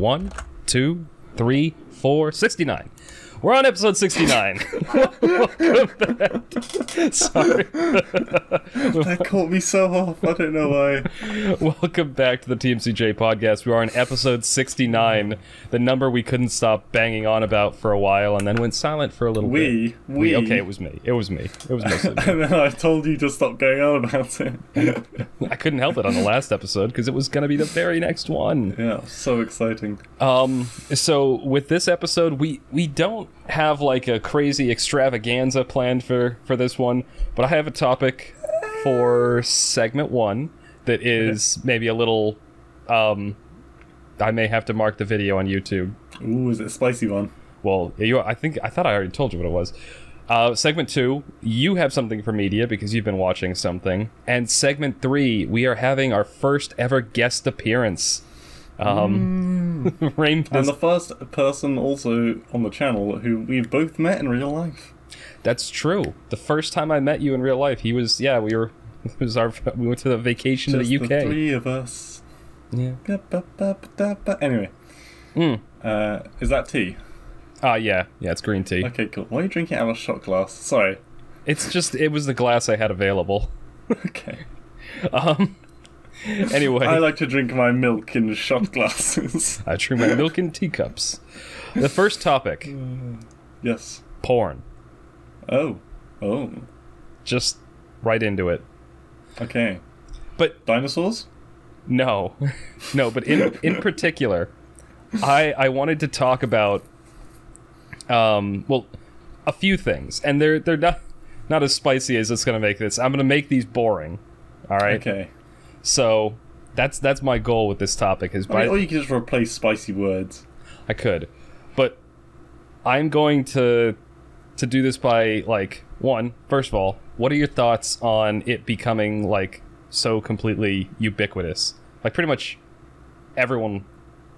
One, two, three, four, 69. We're on episode 69. Welcome back. Sorry. That caught me so off. I don't know why. Welcome back to the TMCJ podcast. We are on episode 69, the number we couldn't stop banging on about for a while and then went silent for a little We, bit. we. Okay, it was me. It was me. It was mostly me. And then I told you to stop going on about it. I couldn't help it on the last episode because it was going to be the very next one. yeah, so exciting. Um, so with this episode, we we don't have like a crazy extravaganza planned for for this one, but I have a topic for segment one that is maybe a little. Um, I may have to mark the video on YouTube. Ooh, is it a spicy one? Well, you, I think I thought I already told you what it was. Uh, segment two, you have something for media because you've been watching something, and segment three, we are having our first ever guest appearance. Um, Rain And the first person also on the channel who we've both met in real life. That's true. The first time I met you in real life, he was yeah, we were it was our we went to the vacation Just to the UK. three of us. yeah. Anyway, Mm. uh, is that tea? Ah yeah, yeah, it's green tea. Okay, cool. Why are you drinking out of a shot glass? Sorry. It's just it was the glass I had available. Okay. Um anyway, I like to drink my milk in shot glasses. I drink my milk in teacups. The first topic, yes. porn. Oh. Oh. Just right into it. Okay. But Dinosaurs? No, no, but in in particular, I I wanted to talk about, um, well, a few things, and they're they're not not as spicy as it's gonna make this. I'm gonna make these boring. All right. Okay. So that's that's my goal with this topic is I by mean, or you can just replace spicy words. I could, but I'm going to to do this by like one. First of all, what are your thoughts on it becoming like so completely ubiquitous? Like pretty much everyone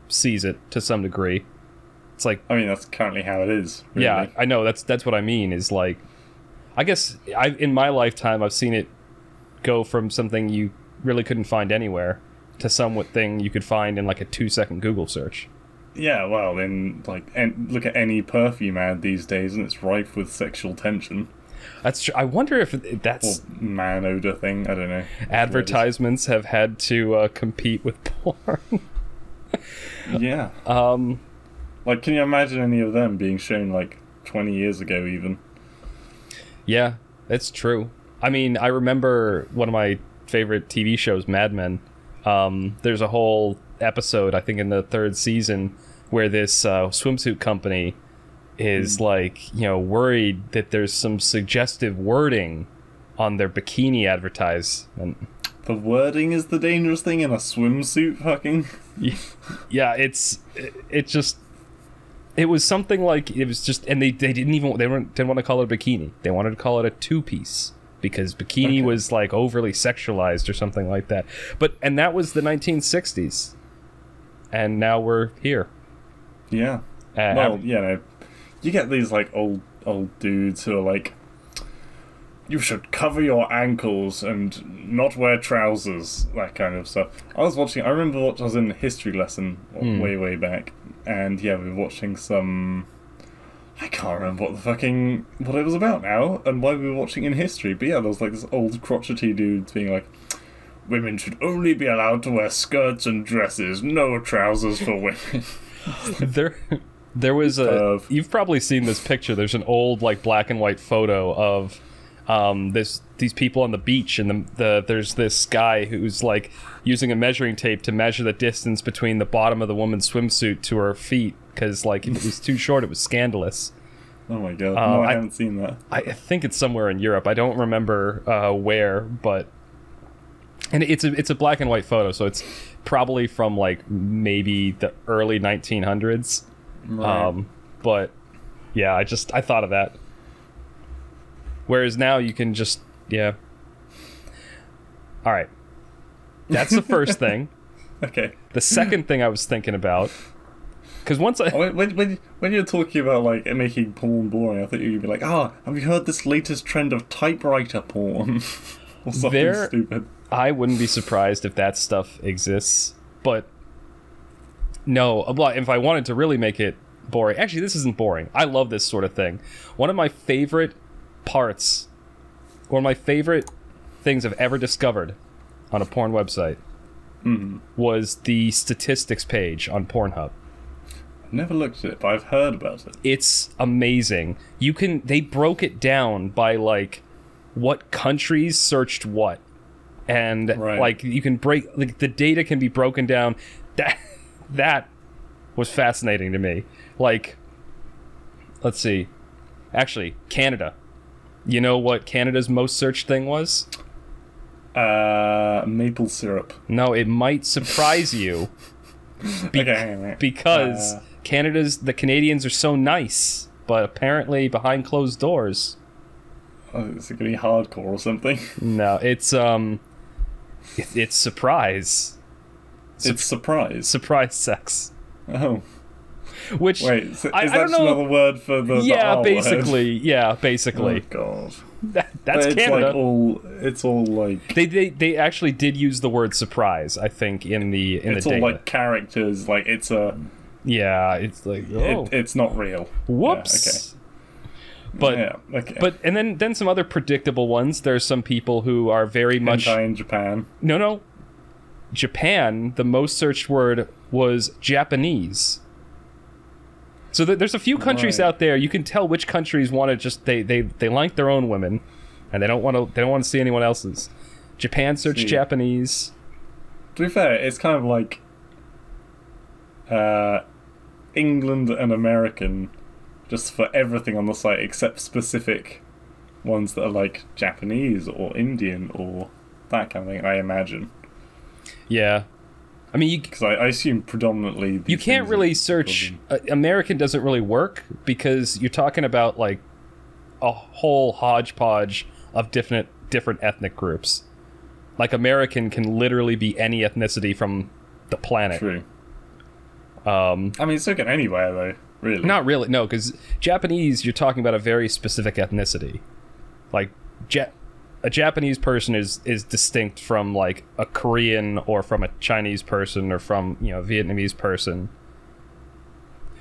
sees it to some degree. It's like I mean, that's currently how it is. Really. yeah, I know that's that's what I mean is like I guess I in my lifetime I've seen it go from something you really couldn't find anywhere to somewhat thing you could find in like a 2 second Google search. Yeah, well, in like, en- look at any perfume ad these days, and it's rife with sexual tension That's tr- I wonder if or that's man odor thing. I don't know. advertisements have had to uh, compete with porn. Yeah. um, Like, can you imagine any of them being shown like 20 years ago, even? yeah, it's true. I mean, I remember one of my favorite TV shows, Mad Men. Um, there's a whole episode, I think, in the third season, where this uh, swimsuit company is like, you know, worried that there's some suggestive wording on their bikini advertisement. The wording is the dangerous thing in a swimsuit, fucking. yeah it's it, it just it was something like it was just and they, they didn't even they weren't, didn't want to call it a bikini they wanted to call it a two piece because bikini Okay. was like overly sexualized or something like that but and that was the 1960s and now we're here Yeah. uh, Well, you know, you get these like old old dudes who are like, you should cover your ankles and not wear trousers, that kind of stuff. I was watching. I remember what I was in a history lesson way way back, and yeah, we were watching some. I can't remember what the fucking what it was about now, and why we were watching in history. But yeah, there was like this old crotchety dude being like. Women should only be allowed to wear skirts and dresses, no trousers for women. there there was a Perv. you've probably seen this picture there's an old like black and white photo of um this these people on the beach and the, the there's this guy who's like using a measuring tape to measure the distance between the bottom of the woman's swimsuit to her feet because like if it was too short it was scandalous Oh my god! Uh, no, I, I- haven't seen that. I I think it's somewhere in Europe. I don't remember uh, where, but and it's a it's a black and white photo, so it's probably from like maybe the early 1900s. Right. Um, but yeah, I just I thought of that. Whereas now you can just yeah. All right, that's the first thing. okay. The second thing I was thinking about, because once I Oh, When, when, when, you're talking about like making porn boring, I thought you'd be like, "Ah, have you heard this latest trend of typewriter porn?" or something There- stupid. I wouldn't be surprised if that stuff exists, but No, well, if I wanted to really make it boring, actually, this isn't boring. I love this sort of thing. One of my favorite parts, one of my favorite things I've ever discovered on a porn website mm-hmm. was the statistics page on Pornhub. I've Never looked at it, but I've heard about it. It's amazing. You can they broke it down by like what countries searched what. And Right. like you can break like the data can be broken down. That that was fascinating to me. Like let's see. Actually, Canada. You know what Canada's most searched thing was? Uh, maple syrup. No, it might surprise you okay, hang on. because Uh, Canada's the Canadians are so nice, but apparently behind closed doors oh, is it gonna be hardcore or something? No, it's um, it, it's surprise, it's surprise. surprise sex. Oh, Which wait. So I- is I that don't just know- another word for the? the yeah, word? basically, yeah, Oh basically. god. That, that's it's Canada. like all. It's all like. they, they they actually did use the word surprise. I think in the in It's the all data. like characters. Like it's a. yeah, it's like oh, It, it's not real. whoops. okay But Yeah. Okay. but and then then some other predictable ones. There's some people who are very much Hentai in Japan. no no. Japan, the most searched word was Japanese. So th- there's a few countries Right. out there you can tell which countries want to just they they they like their own women, and they don't want to they don't want to see anyone else's. Japan searched. Japanese. To be fair, it's kind of like. Uh, England and American, just for everything on the site except specific ones that are like Japanese or Indian or that kind of thing. I imagine Yeah, I mean you because I, I assume predominantly you can't really search uh, American doesn't really work because you're talking about like a whole hodgepodge of different different ethnic groups. Like American can literally be any ethnicity from the planet. True. Um, I mean, it's okay anywhere though. Really. not really, no, because Japanese you're talking about a very specific ethnicity. Like ja- a Japanese person is is distinct from like a Korean or from a Chinese person or from you know a Vietnamese person.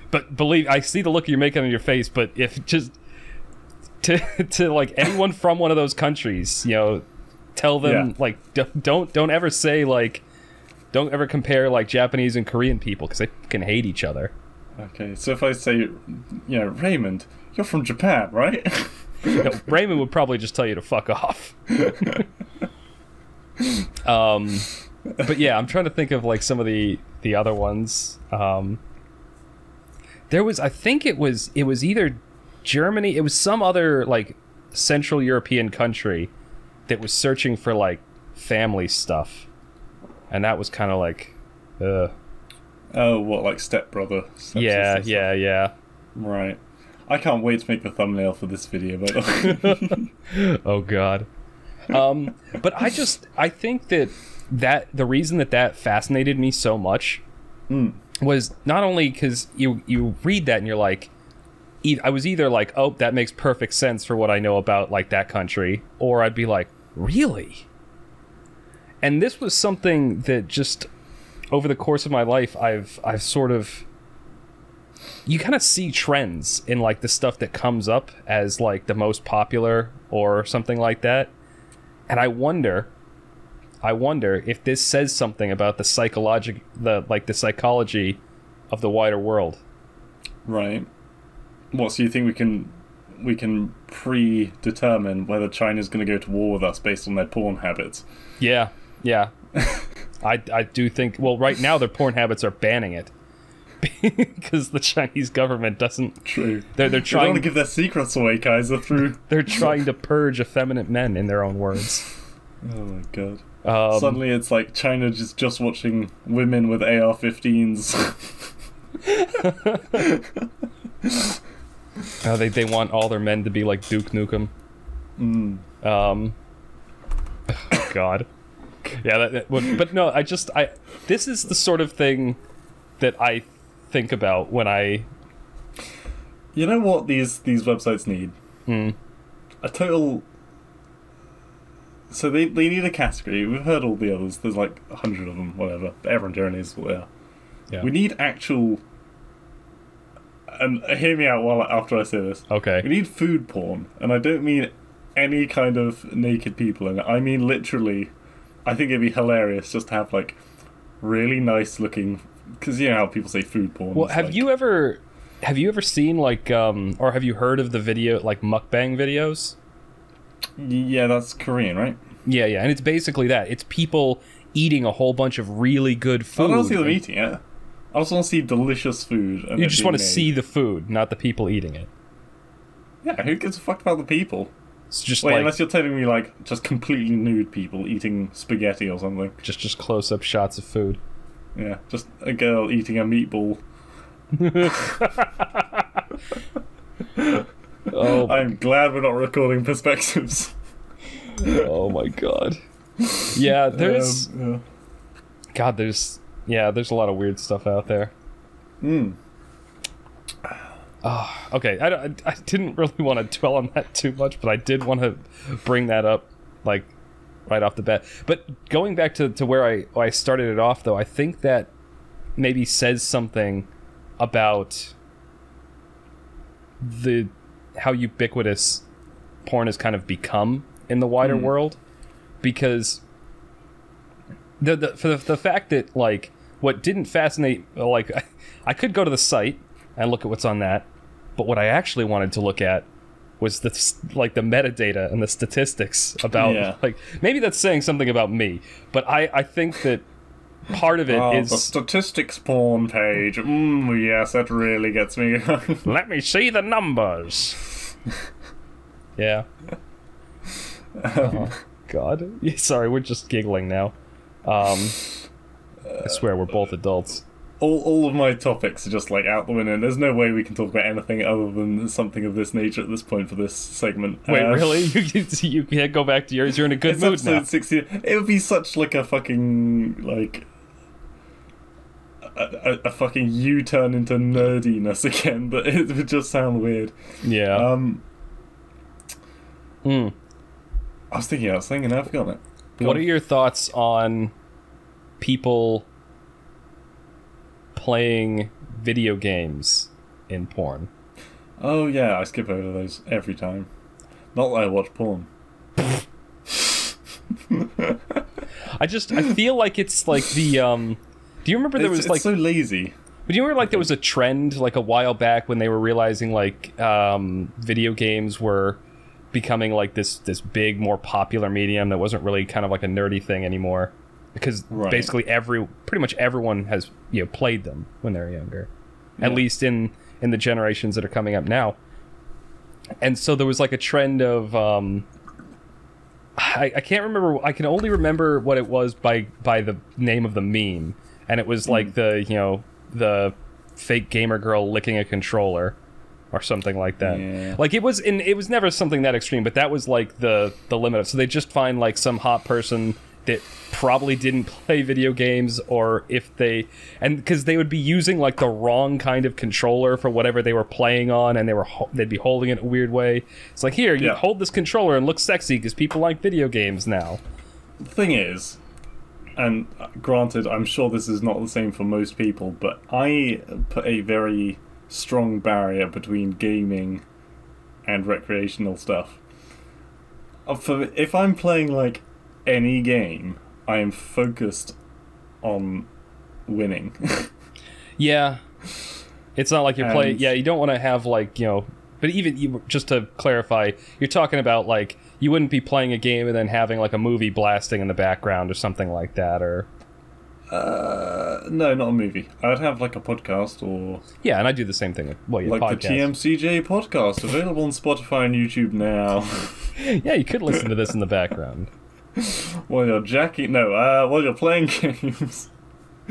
But believe I see the look you're making on your face. But if just to to like anyone from one of those countries, you know, tell them Yeah. like d- don't don't ever say like don't ever compare like Japanese and Korean people because they can hate each other. Okay, so if I say, you know, Raymond, you're from Japan, right? No, Raymond would probably just tell you to fuck off. um, but yeah, I'm trying to think of like some of the the other ones. Um, there was, I think it was, it was either Germany, it was some other like Central European country that was searching for like family stuff, and that was kind of like, uh, oh, what, like stepbrother? yeah, yeah, yeah. Right. I can't wait to make the thumbnail for this video, but oh god. Um but i just i think that that the reason that that fascinated me so much was not only because you you read that and you're like e- i was either like oh that makes perfect sense for what i know about like that country or i'd be like really? And this was something that just over the course of my life i've i've sort of you kind of see trends in like the stuff that comes up as like the most popular or something like that and i wonder i wonder if this says something about the psychologic the like the psychology of the wider world right. What, so you think we can we can predetermine whether China's going to go to war with us based on their porn habits? yeah yeah i i do think well right now their porn habits are banning it because the chinese government doesn't True. they're they're They don't trying to give their secrets away, Kaiser, through... they're trying to purge effeminate men in their own words oh my god. um, Suddenly it's like China just just watching women with AR-15s. Uh, they they want all their men to be like Duke Nukem. mm. Um, God, yeah. That, that but no, I just I this is the sort of thing that I think about when I You know what these these websites need? Hmm. A total. So they they need a category. We've heard all the others. There's like a hundred of them, whatever. Everyone generally is what they are. Yeah. We need actual. And hear me out while after I say this. Okay. We need food porn, and I don't mean any kind of naked people in it. I mean literally. I think it'd be hilarious just to have like really nice looking. Because you know how people say food porn. Well, have like- you ever have you ever seen like um or have you heard of the video like mukbang videos? Yeah, that's Korean, right? Yeah, yeah, and it's basically that. It's people eating a whole bunch of really good food. I don't see them eating it. I just want to see delicious food. And you just want to made. see the food, not the people eating it. Yeah, who gives a fuck about the people? It's just Wait, like unless you're telling me like just completely nude people eating spaghetti or something. just just close up shots of food. Yeah, just a girl eating a meatball. Oh, I'm glad we're not recording perspectives. oh my god. Yeah, there's Um, yeah. God, there's yeah, there's a lot of weird stuff out there. Mm. Oh, okay. I, don't- I didn't really want to dwell on that too much, but I did want to bring that up, like, right off the bat. But going back to, to where I, I started it off, though, I think that maybe says something about the how ubiquitous porn has kind of become in the wider Hmm. world, because the, the for the, the fact that like what didn't fascinate like I, I could go to the site and look at what's on that but what i actually wanted to look at was the like the metadata and the statistics about Yeah. like maybe that's saying something about me but i i think that part of it Oh, is the statistics porn page. Mm, yes, that really gets me. let me see the numbers yeah oh, god Yeah, sorry we're just giggling now um i swear we're both adults all, all of my topics are just like out the window. and There's no way we can talk about anything other than something of this nature at this point for this segment. Wait, Uh, really? You, you, can't go back to yours. You're in a good mood episode now. 60. It would be such like a fucking like a, a, a fucking U-turn into nerdiness again, but it would just sound weird. Yeah. Um, Mm. I was thinking, I was thinking, I've forgotten it. Go What on. are your thoughts on people playing video games in porn? Oh yeah, I skip over those every time. Not that I watch porn. I just I feel like it's like the um. Do you remember there It's, was it's like? so lazy. Do you remember like there was a trend like a while back when they were realizing like um, video games were becoming like this this big more popular medium that wasn't really kind of like a nerdy thing anymore because Right. basically every pretty much everyone has you know played them when they're younger at least in in the generations that are coming up now and so there was like a trend of um I, I can't remember I can only remember what it was by by the name of the meme and it was Hmm. like the you know the fake gamer girl licking a controller or something like that Yeah. like it was in it was never something that extreme but that was like the the limit of so they just find like some hot person that probably didn't play video games or if they and because they would be using like the wrong kind of controller for whatever they were playing on and they were they'd be holding it a weird way it's like here you Yeah. hold this controller and look sexy because people like video games now The thing is, and granted, I'm sure this is not the same for most people, but I put a very strong barrier between gaming and recreational stuff. Uh, For if I'm playing like any game, I am focused on winning. Yeah, it's not like you're playing. Yeah, you don't want to have like you know. But even you, just to clarify, you're talking about like you wouldn't be playing a game and then having like a movie blasting in the background or something like that, or uh, no, not a movie. I'd have like a podcast or yeah. And I do the same thing. With, well, yeah, like the podcast. TMCJ podcast available on Spotify and YouTube now. yeah, you could listen to this in the background. while you're jacking no uh while you're playing games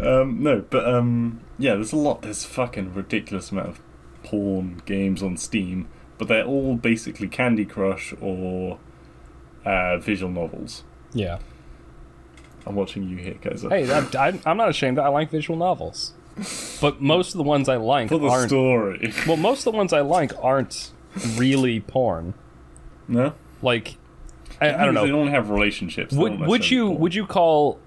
um no but um yeah there's a lot there's fucking ridiculous amount of porn games on steam but they're all basically candy crush or uh visual novels Yeah. i'm watching you here Kaiser. Hey, I'm, I'm, not ashamed. That I like visual novels, but most of the ones I like for the aren't. story Well, most of the ones I like aren't really porn. no Like, I, I don't know. they don't have relationships would would you porn. would you call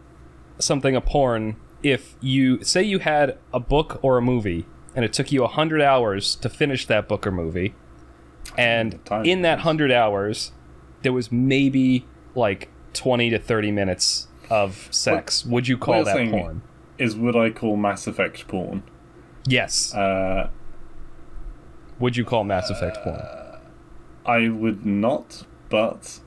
something a porn if you say you had a book or a movie and it took you 100 hours to finish that book or movie and Time in that 100 hours there was maybe like 20 to 30 minutes of sex would you call that porn Is what I call Mass Effect porn? yes Uh, would you call mass effect porn I would not, but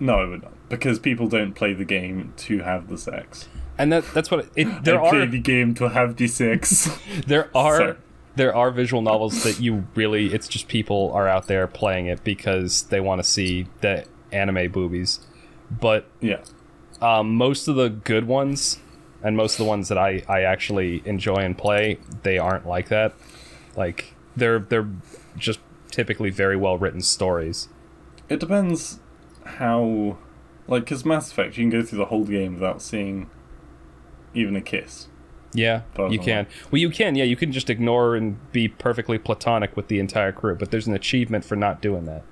no, I would not because people don't play the game to have the sex. and that that's what it, it there I play the game to have the sex. there are Sorry. there are visual novels that you really it's just people are out there playing it because they want to see the anime boobies but yeah, um, most of the good ones and most of the ones that I, I actually enjoy and play they aren't like that like they're they're just typically very well written stories it depends how, like, because Mass Effect you can go through the whole game without seeing even a kiss. yeah you can. well you can yeah you can just ignore and be perfectly platonic with the entire crew but there's an achievement for not doing that.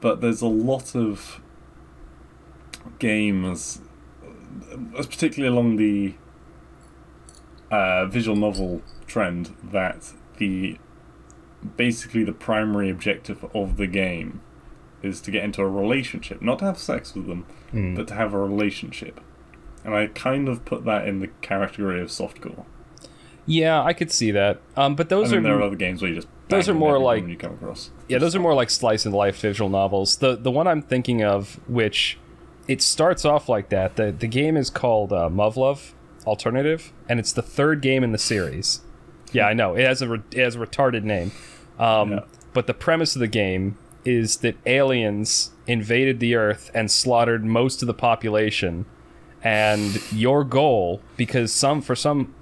But there's a lot of games, particularly along the uh, visual novel trend, that the basically the primary objective of the game is to get into a relationship, not to have sex with them, Mm. but to have a relationship. And I kind of put that in the category of softcore. yeah i could see that um, but I those mean, are there are other games where you just those are more like- you come across. Yeah, those are more like slice of life visual novels. The the one I'm thinking of, which it starts off like that. The the game is called uh, Muv-Luv Alternative, and it's the third game in the series. Yeah, I know it has a re- it has a retarded name, um, Yeah. but the premise of the game is that aliens invaded the Earth and slaughtered most of the population, and your goal, because some for some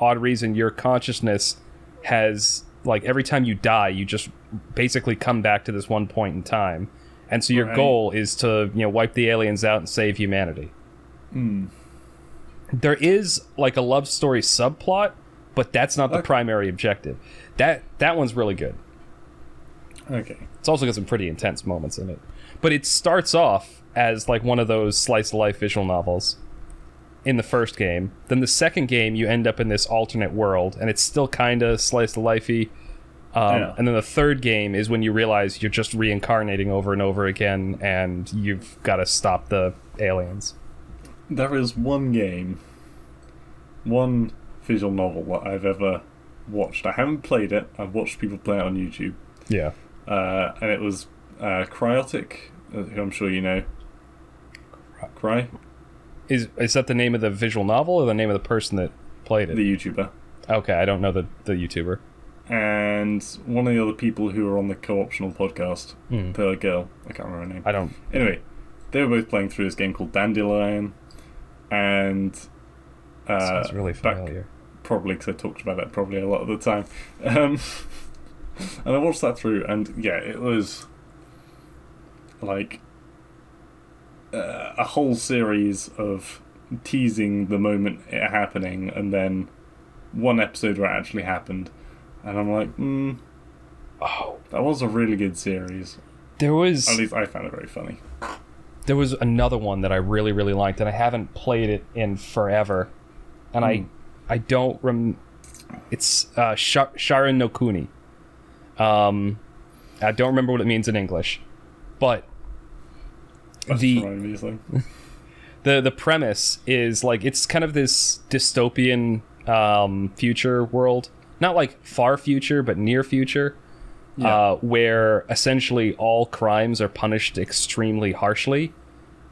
odd reason your consciousness has like every time you die you just basically come back to this one point in time. And so your Right. goal is to you know wipe the aliens out and save humanity. Hmm. There is like a love story subplot but that's not the Okay. primary objective. That that one's really good Okay. it's also got some pretty intense moments in it but it starts off as like one of those slice of life visual novels in the first game then the second game you end up in this alternate world and it's still kind of slice of lifey um, Yeah. and then the third game is when you realize you're just reincarnating over and over again and you've got to stop the aliens There is one game, one visual novel that I've ever watched. I haven't played it. I've watched people play it on YouTube, yeah uh, and it was uh, Cryaotic, who I'm sure you know. Cry, is is that the name of the visual novel or the name of the person that played it the YouTuber, okay i don't know the, the youtuber and one of the other people who were on the co-optional podcast, Hmm. the girl, I can't remember her name. i don't Anyway, they were both playing through this game called Dandelion, and uh, sounds really back- familiar probably because I talked about it probably a lot of the time. Um, and I watched that through, and yeah, it was like uh, a whole series of teasing the moment it happening, and then one episode where it actually happened, and I'm like, hmm, oh that was a really good series. there was At least I found it very funny. there was another one that I really really liked, and I haven't played it in forever, and I Hmm. I don't rem. It's uh, Shar- Sharin no Kuni. Um, I don't remember what it means in English, but The- reminded me of something. the the premise is like it's kind of this dystopian um, future world, not like far future, but near future, Yeah. uh, where essentially all crimes are punished extremely harshly.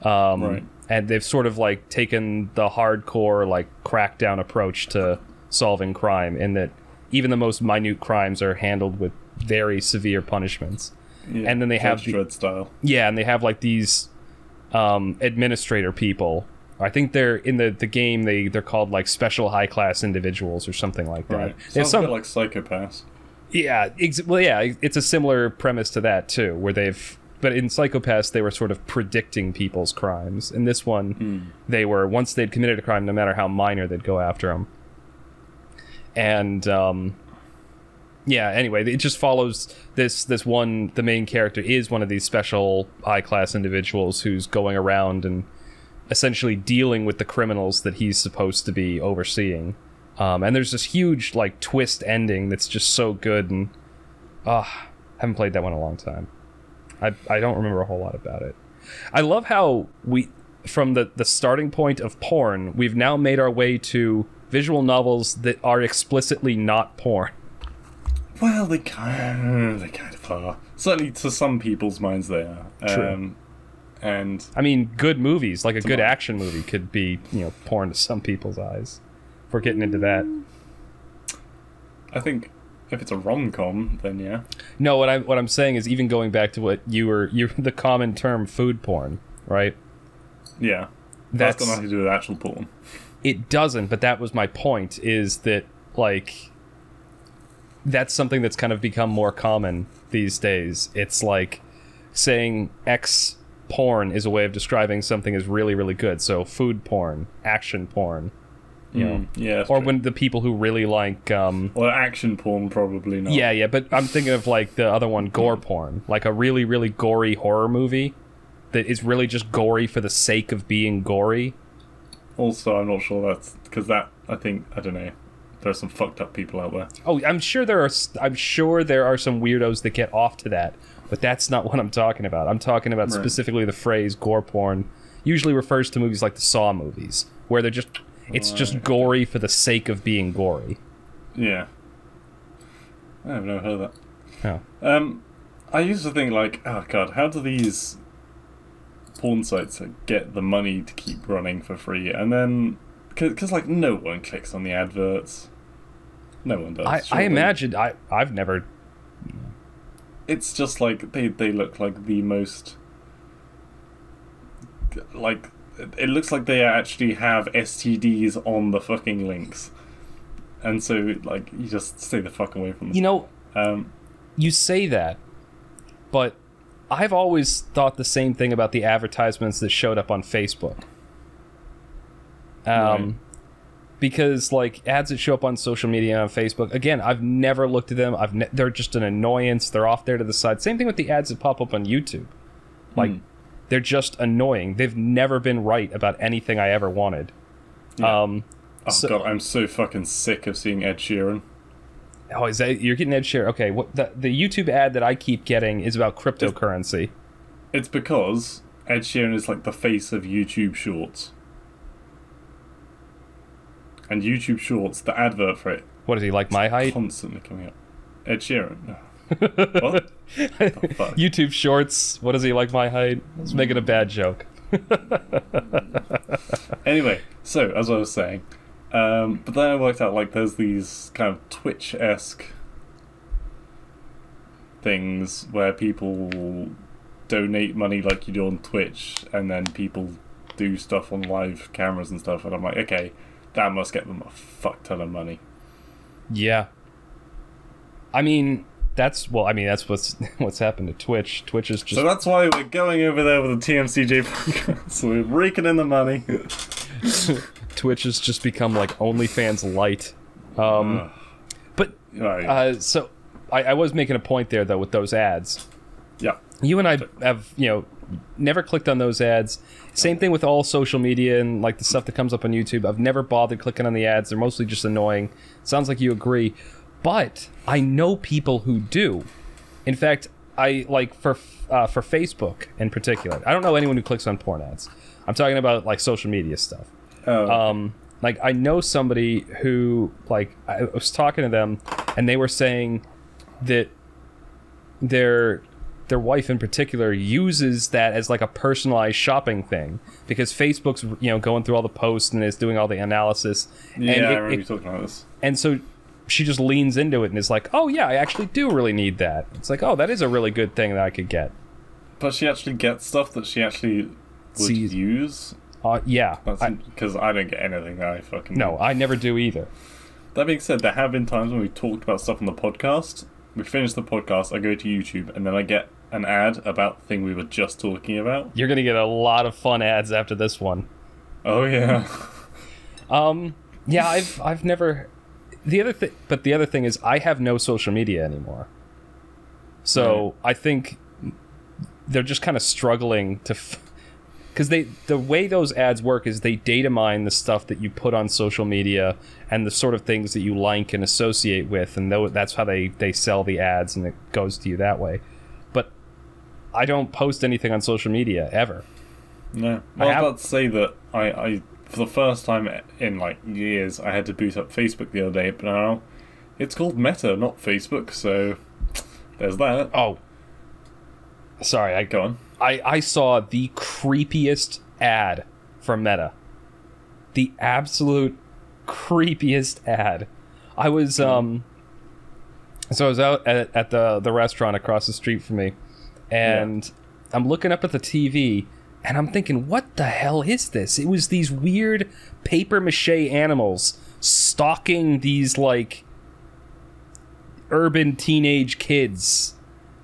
Um, Right. And they've sort of like taken the hardcore like crackdown approach to solving crime, in that even the most minute crimes are handled with very severe punishments. Yeah, and then they have the- style. Yeah, and they have like these um, administrator people. I think they're in the, the game. They they're called like special high class individuals or something like that. Right. Sounds some- a bit like Psycho-Pass. yeah, ex- well, yeah, it's a similar premise to that too, where they've. But in Psycho-Pass, they were sort of predicting people's crimes. In this one, Hmm. they were once they'd committed a crime, no matter how minor, they'd go after them. And um, yeah, anyway, it just follows this this one. The main character is one of these special high class individuals who's going around and essentially dealing with the criminals that he's supposed to be overseeing. Um, and there's this huge like twist ending that's just so good and ah, haven't played that one in a long time. I I don't remember a whole lot about it. I love how we from the the starting point of porn, we've now made our way to visual novels that are explicitly not porn. Well, they kind, they kind of are. Certainly, to some people's minds, they are. True. Um, and I mean, good movies, like a good action movie, could be you know porn to some people's eyes. If we're getting into that. I think if it's a rom com, then yeah. No, what I'm what I'm saying is even going back to what you were you the common term food porn, right? Yeah. That's That's got nothing to do with actual porn. it doesn't, but that was my point is that like that's something that's kind of become more common these days. It's like saying X porn is a way of describing something as really really good. So food porn, action porn, you know. Mm, yeah. Or true. when the people who really like um Well, action porn, probably not. Yeah, yeah, but I'm thinking of like the other one, gore porn, like a really, really gory horror movie that is really just gory for the sake of being gory. Also, I'm not sure that's because that I think I don't know. There's some fucked up people out there. Oh, I'm sure there are. I'm sure there are some weirdos that get off to that, but that's not what I'm talking about. I'm talking about Right. specifically the phrase gore porn. Usually refers to movies like the Saw movies, where they're just it's just gory for the sake of being gory. Yeah. I've never heard of Oh. that. Um, I used to think like, oh god, how do these porn sites get the money to keep running for free? And then, because like no one clicks on the adverts. No one does. I, I imagine I I've never. it's just like they they look like the most like it looks like they actually have STDs on the fucking links. And so like you just stay the fuck away from them. You know, Um you say that, but I've always thought the same thing about the advertisements that showed up on Facebook. Um, Right. Because like ads that show up on social media on Facebook, again, I've never looked at them. I've ne- they're just an annoyance. They're off there to the side. Same thing with the ads that pop up on YouTube. Like Hmm. they're just annoying. They've never been right about anything I ever wanted. Yeah. Um, oh so- god, I'm so fucking sick of seeing Ed Sheeran. oh, is that you're getting Ed Sheeran? Okay, what the the YouTube ad that I keep getting is about cryptocurrency. It's because Ed Sheeran is like the face of YouTube Shorts. And YouTube Shorts, the advert for it, What is he like? My height? constantly coming up. Ed Sheeran. what? The fuck? YouTube Shorts. What is he like? My height. Let's make it a bad joke. Anyway, so as I was saying, um, but then I worked out like there's these kind of Twitch esque things where people donate money like you do on Twitch, and then people do stuff on live cameras and stuff, and I'm like, okay, that must get them a fuck ton of money. Yeah. I mean, that's well. I mean, that's what's what's happened to Twitch. Twitch is just So that's why we're going over there with the TMCJ podcast. so we're raking in the money. Twitch has just become like OnlyFans light. Um, but uh, so I, I was making a point there though with those ads. yeah. You and I have you know never clicked on those ads. Same thing with all social media and like the stuff that comes up on YouTube. I've never bothered clicking on the ads. They're mostly just annoying. Sounds like you agree, but I know people who do. In fact, I like for uh, for Facebook in particular. I don't know anyone who clicks on porn ads. I'm talking about like social media stuff. Oh, Um, like I know somebody who like I was talking to them, and they were saying that their their wife in particular uses that as like a personalized shopping thing because Facebook's you know going through all the posts and is doing all the analysis. yeah, and I remember it- you talking about this. and so she just leans into it and is like, "Oh yeah, I actually do really need that." It's like, "Oh, that is a really good thing that I could get." But she actually gets stuff that she actually would Sees- use. Uh, yeah, That's I, because I, don't get anything that I fucking no, I never do either. That being said, there have been times when we talked about stuff on the podcast. We finish the podcast, I go to YouTube, and then I get an ad about the thing we were just talking about. You're gonna get a lot of fun ads after this one. Oh yeah, Um, yeah, I've I've never. The other thing, but the other thing is, I have no social media anymore. So I think they're just kind of struggling to, because because they the way those ads work is they data mine the stuff that you put on social media and the sort of things that you like and associate with, and that's how they they sell the ads, and it goes to you that way. I don't post anything on social media ever. No, I I was have- about to say that I, I, for the first time in like years, I had to boot up Facebook the other day, but now it's called Meta, not Facebook. So there's that. Oh, sorry, I Go on. I, I saw the creepiest ad for Meta. The absolute creepiest ad. I was um so I was out at, at the the restaurant across the street from me and I'm looking up at the TV and I'm thinking what the hell is this? It was these weird paper mache animals stalking these like urban teenage kids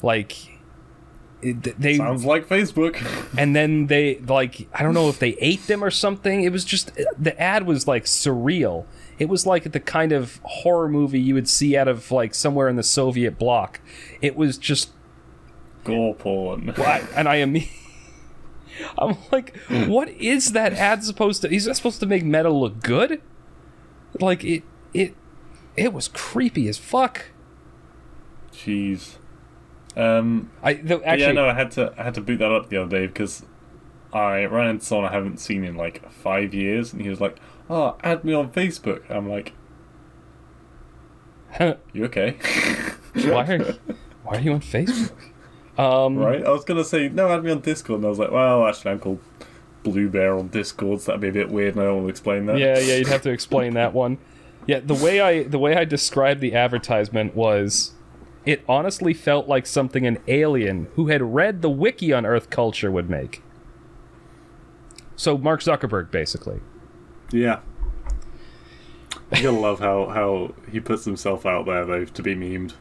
like it, they Sounds like Facebook. and then they like I don't know if they ate them or something. It was just uh, the ad was like surreal. It was like the kind of horror movie you would see out of like somewhere in the Soviet bloc. It was just Gore porn. I, and I am I'm like, what is that ad supposed to? Is that supposed to make Meta look good? Like it, it, it was creepy as fuck. Jeez. Um, I but actually yeah, no, I had to I had to boot that up the other day because I ran into someone I haven't seen in like five years, and he was like, "Oh, add me on Facebook." I'm like, "You okay?" why are why are you on Facebook? Um, right? I was gonna say no, add me on Discord, and I was like, "Well, actually, I'm called Blue Bear on Discord, so that'd be a bit weird, and I don't want to explain that." Yeah, yeah, you'd have to explain that one. Yeah, the way I the way I described the advertisement was it honestly felt like something an alien who had read the wiki on Earth culture would make. So Mark Zuckerberg basically. Yeah. You gotta love how, how he puts himself out there though to be memed.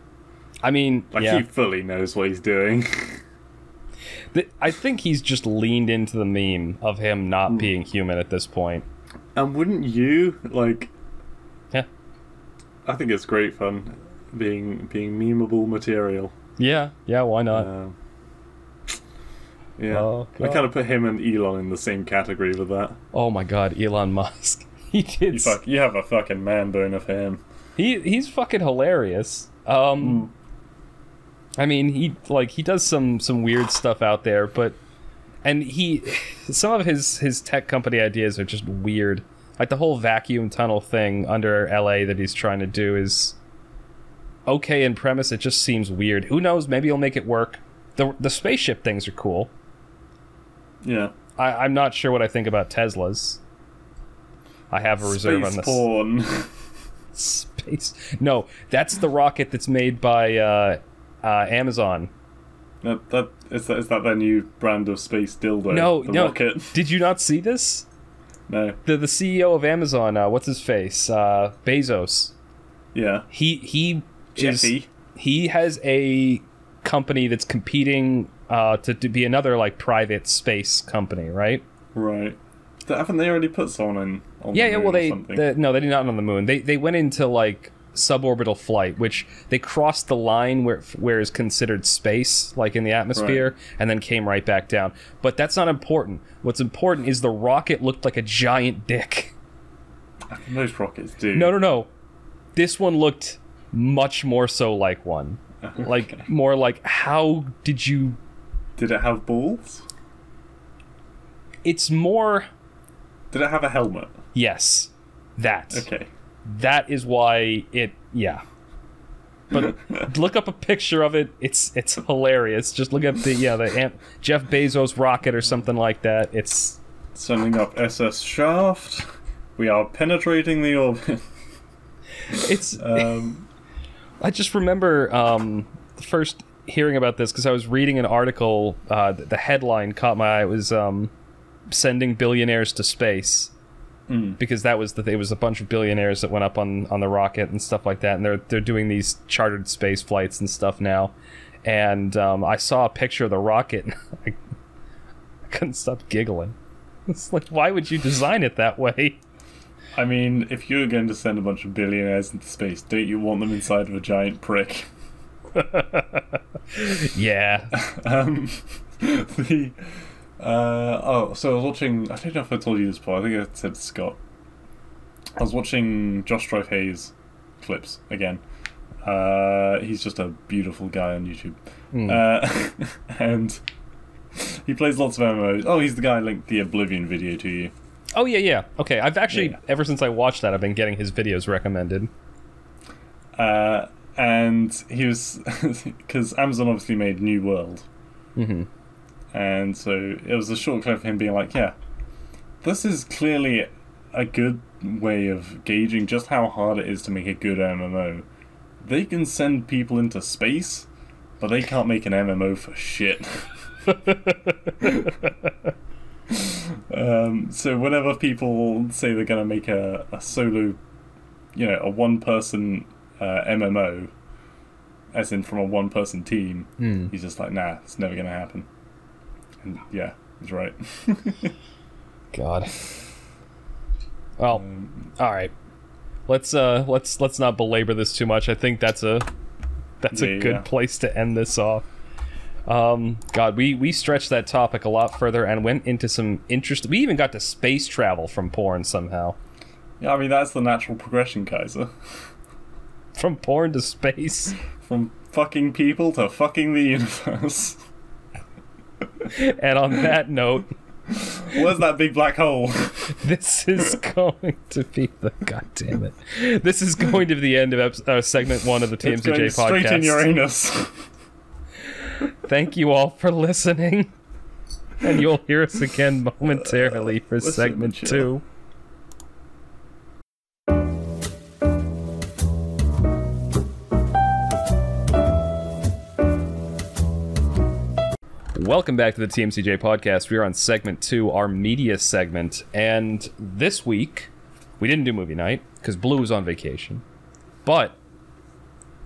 I mean, Like yeah. he fully knows what he's doing. I think he's just leaned into the meme of him not being human at this point. and wouldn't you like? Yeah. I think it's great fun being being memeable material. Yeah, yeah, why not? Um, yeah, Oh, I kind of put him and Elon in the same category with that. oh my god, Elon Musk. He did You fuck, you have a fucking man bone of him. He he's fucking hilarious. Um I mean, he like he does some some weird stuff out there, but and he some of his his tech company ideas are just weird. Like the whole vacuum tunnel thing under LA that he's trying to do is okay in premise, it just seems weird. Who knows, maybe he'll make it work. The the spaceship things are cool. Yeah, I, I'm not sure what I think about Teslas. I have a reserve space on this. porn. Space. No, that's the rocket that's made by uh, uh, Amazon. that, that is that is that their new brand of space dildo? No, the no. rocket. Did you not see this? No, The the CEO of Amazon, uh, what's his face? Uh, Bezos. yeah, He he is Jeffy. he has a company that's competing uh, to, to be another like private space company, right? Right. Haven't they already put someone in? On Yeah, yeah. Well, they, the, no, they did not on the moon. They they went into like suborbital flight, which they crossed the line where where is considered space, like in the atmosphere, and then came right back down. But that's not important. What's important is the rocket looked like a giant dick. Most rockets do. No, no, no. This one looked much more so like one. Like more like how did you? Did it have balls? It's more Did it have a helmet? yes, that. Okay. That is why it yeah. But look up a picture of it. It's it's hilarious. Just look up the yeah the jeff bezos rocket or something like that. It's Sending up SS Shaft. We are penetrating the orbit. it's Um, i just remember um first hearing about this because i was reading an article uh the headline caught my eye. It was um sending billionaires to space because that was the it was a bunch of billionaires that went up on on the rocket and stuff like that and they're they're doing these chartered space flights and stuff now. And um, I saw a picture of the rocket and I, I couldn't stop giggling. It's like why would you design it that way? I mean, if you're going to send a bunch of billionaires into space, don't you want them inside of a giant prick? yeah. Um, the Uh, oh, so I was watching. I don't know if I told you this before. I think I said Scott. I was watching Josh Strife Hayes clips again. Uh, he's just a beautiful guy on YouTube. Hmm. Uh, and he plays lots of MMOs. Oh, he's the guy I linked the Oblivion video to you. Oh yeah, yeah. Okay, I've actually Yeah. ever since I watched that, I've been getting his videos recommended. Uh, and he was because Amazon obviously made New World, Mm-hmm. And so it was a short clip of him being like, "Yeah, this is clearly a good way of gauging just how hard it is to make a good MMO. They can send people into space, but they can't make an MMO for shit." um, so whenever people say they're going to make a, a solo, you know, a one-person uh, MMO, as in from a one-person team, Hmm. he's just like, nah, it's never going to happen. And yeah, he's right. God. Well, Um, all right. Let's uh let's let's not belabor this too much. I think that's a that's a good yeah. place to end this off. Um god, we we stretched that topic a lot further and went into some interest. We even got to space travel from porn somehow. yeah, I mean, that's the natural progression, Kaiser. From porn to space. From fucking people to fucking the universe. and on that note, Where's that big black hole? this is going to be the god damn it. This is going to be the end of episode, uh, segment 1 of the TMCJ straight in podcast. Uranus. Thank you all for listening. And you'll hear us again momentarily for segment two. Welcome back to the TMCJ podcast. We are on segment two, our media segment. And this week, we didn't do movie night because Blue is on vacation. But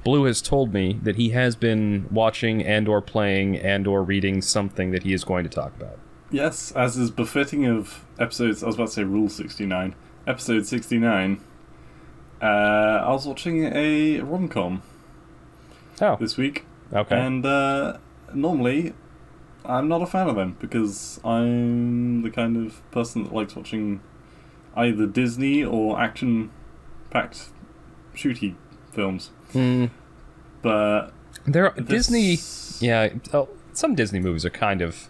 Blue has told me that he has been watching and or playing and or reading something that he is going to talk about. yes, as is befitting of episodes. I was about to say Rule 69. Episode 69. Uh, I was watching a rom com Oh, this week. okay. And uh, normally, I'm not a fan of them because I'm the kind of person that likes watching either Disney or action-packed shooty films. Hmm. But there, this- Disney, yeah, oh, some Disney movies are kind of,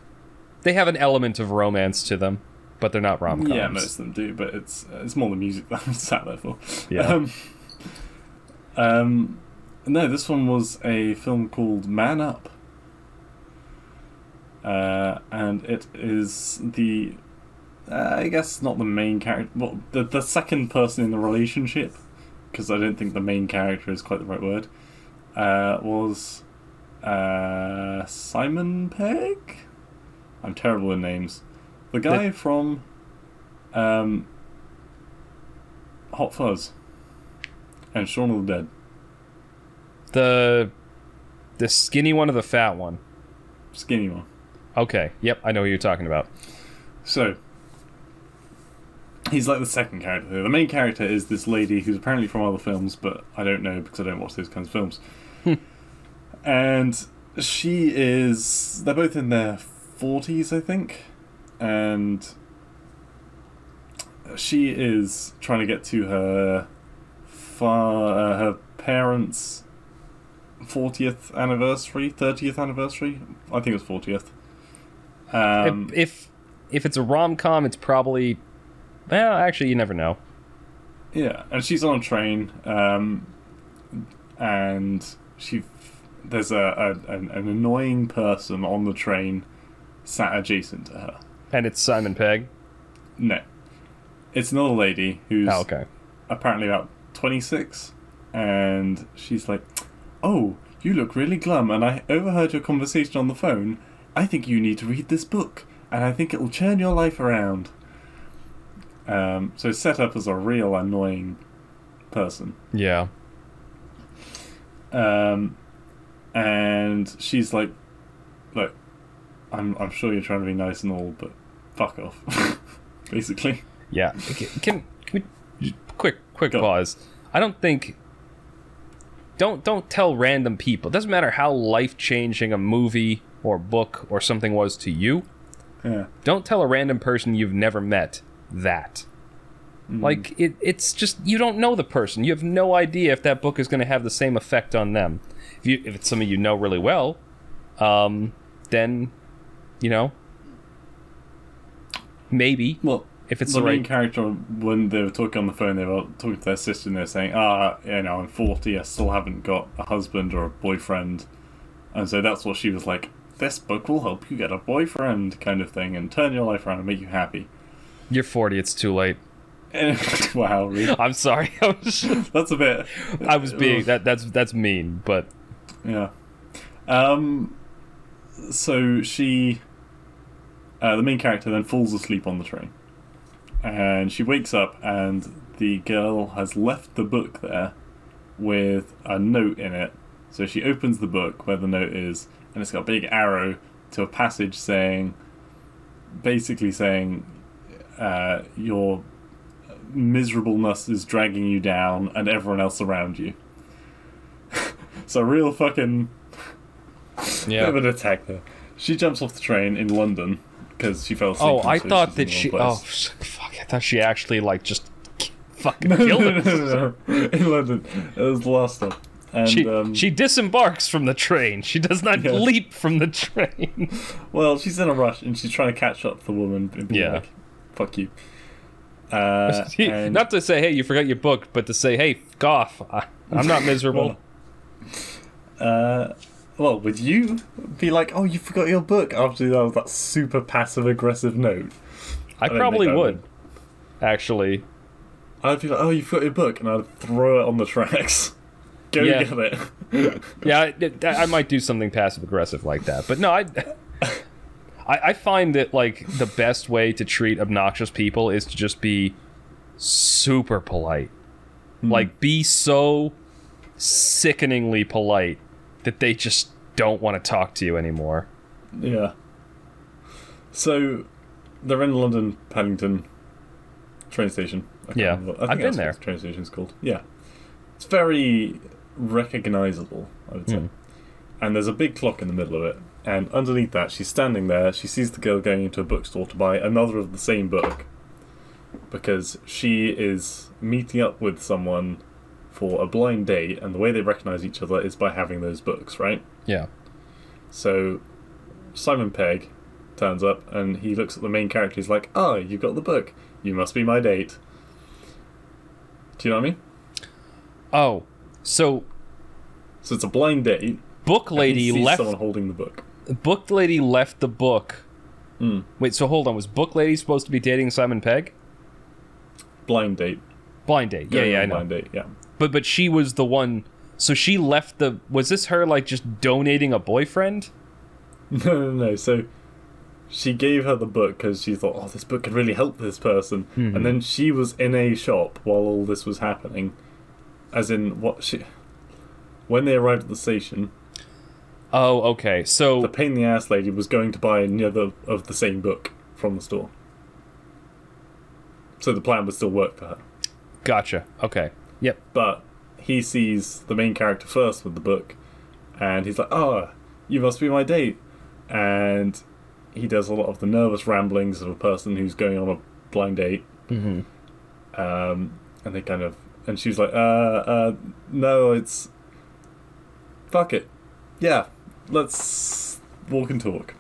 they have an element of romance to them, but they're not rom coms. yeah, most of them do. But it's it's more the music that I'm sat there for. Yeah. Um, um, no, this one was a film called Man Up. Uh, and it is the, uh, I guess not the main character, well, the, the second person in the relationship, because I don't think the main character is quite the right word, uh, was uh, Simon Pegg? I'm terrible with names. The guy from um, Hot Fuzz and Shaun of the Dead. The, the skinny one or the fat one? Skinny one. Okay, yep, I know what you're talking about. So, he's like the second character. The main character is this lady who's apparently from other films, but I don't know because I don't watch those kinds of films. and she is. They're both in their 40s, I think. And she is trying to get to her far, uh, her parents' 40th anniversary, 30th anniversary. I think it was 40th. Um, if, if if it's a rom com, it's probably, well, actually, you never know. Yeah, and she's on a train, um, and she there's a, a an, an annoying person on the train sat adjacent to her. And it's Simon Pegg. No, it's another lady who's Oh, okay. apparently about twenty six, and she's like, "Oh, you look really glum, and I overheard your conversation on the phone. I think you need to read this book, and I think it will turn your life around." Um, so set up as a real annoying person. Yeah. Um, and she's like, "Look, I'm I'm sure you're trying to be nice and all, but fuck off." Basically, Yeah. Okay, Can, can we quick quick Go. pause? I don't think don't don't tell random people. It doesn't matter how life changing a movie or book or something was to you. Yeah. Don't tell a random person you've never met that. Like it, it's just you don't know the person. You have no idea if that book is going to have the same effect on them. If you if it's somebody you know really well, um, then you know maybe Well, if it's the the main right. character, when they were talking on the phone, they were talking to their sister and they're saying, ah, you know, I'm 40, I still haven't got a husband or a boyfriend. And so that's what she was like, this book will help you get a boyfriend, kind of thing, and turn your life around and make you happy. You're 40. It's too late. Wow, really? I'm sorry. That's a bit. I was being that that's that's mean, but Yeah. Um. So she, uh, the main character, then falls asleep on the train, and she wakes up, and the girl has left the book there with a note in it. So she opens the book where the note is, and it's got a big arrow to a passage saying, basically saying, uh, your miserableness is dragging you down, and everyone else around you. so real fucking yeah. bit of an attack there. She jumps off the train in London because she fell asleep. Oh, I thought that she. Oh, fuck! I thought she actually like just fucking no, killed no, him. no, no, no. in London. It was the last stop. And She um, she disembarks from the train. She does not Yeah. leap from the train. well, she's in a rush and she's trying to catch up to the woman Yeah. like, "Fuck you." Uh, and- not to say, hey, you forgot your book, but to say, hey, f off. I, I'm not miserable. Uh, well, would you be like, "Oh, you forgot your book" after that, that super passive aggressive note? I don't probably would. would. Actually, I'd be like, "Oh, you forgot your book," and I'd throw it on the tracks. Go Yeah. get it. yeah, I, I might do something passive aggressive like that. But no, I, I, I find that like the best way to treat obnoxious people is to just be super polite. Hmm. Like, be so sickeningly polite that they just don't want to talk to you anymore. Yeah. So they're in London Paddington train station. Yeah, I've been there. the train station's called. Yeah. It's very recognizable, I would say. Hmm. And there's a big clock in the middle of it. And underneath that, she's standing there. She sees the girl going into a bookstore to buy another of the same book because she is meeting up with someone for a blind date, and the way they recognize each other is by having those books, right? Yeah. So Simon Pegg turns up and he looks at the main character. He's like, "Oh, you've got the book. You must be my date." Do you know what I mean? Oh, so So it's a blind date. book lady left. someone holding the book. Book lady left the book. Mm. Wait, so hold on. Was book lady supposed to be dating Simon Pegg? Blind date. Blind date. Yeah, yeah, on I know. Blind date. Yeah. But but she was the one. So she left the. Was this her like just donating a boyfriend? No, no, no. So she gave her the book because she thought, "Oh, this book could really help this person." Hmm. And then she was in a shop while all this was happening, as in what she. When they arrived at the station, Oh, okay. So the pain in the ass lady was going to buy another of the same book from the store. So the plan would still work for her. gotcha. Okay. Yep. But he sees the main character first with the book, and he's like, "Oh, you must be my date." And he does a lot of the nervous ramblings of a person who's going on a blind date. Mm-hmm. Um, and they kind of, and she's like, "Uh, uh, no, it's fuck it, yeah, let's walk and talk."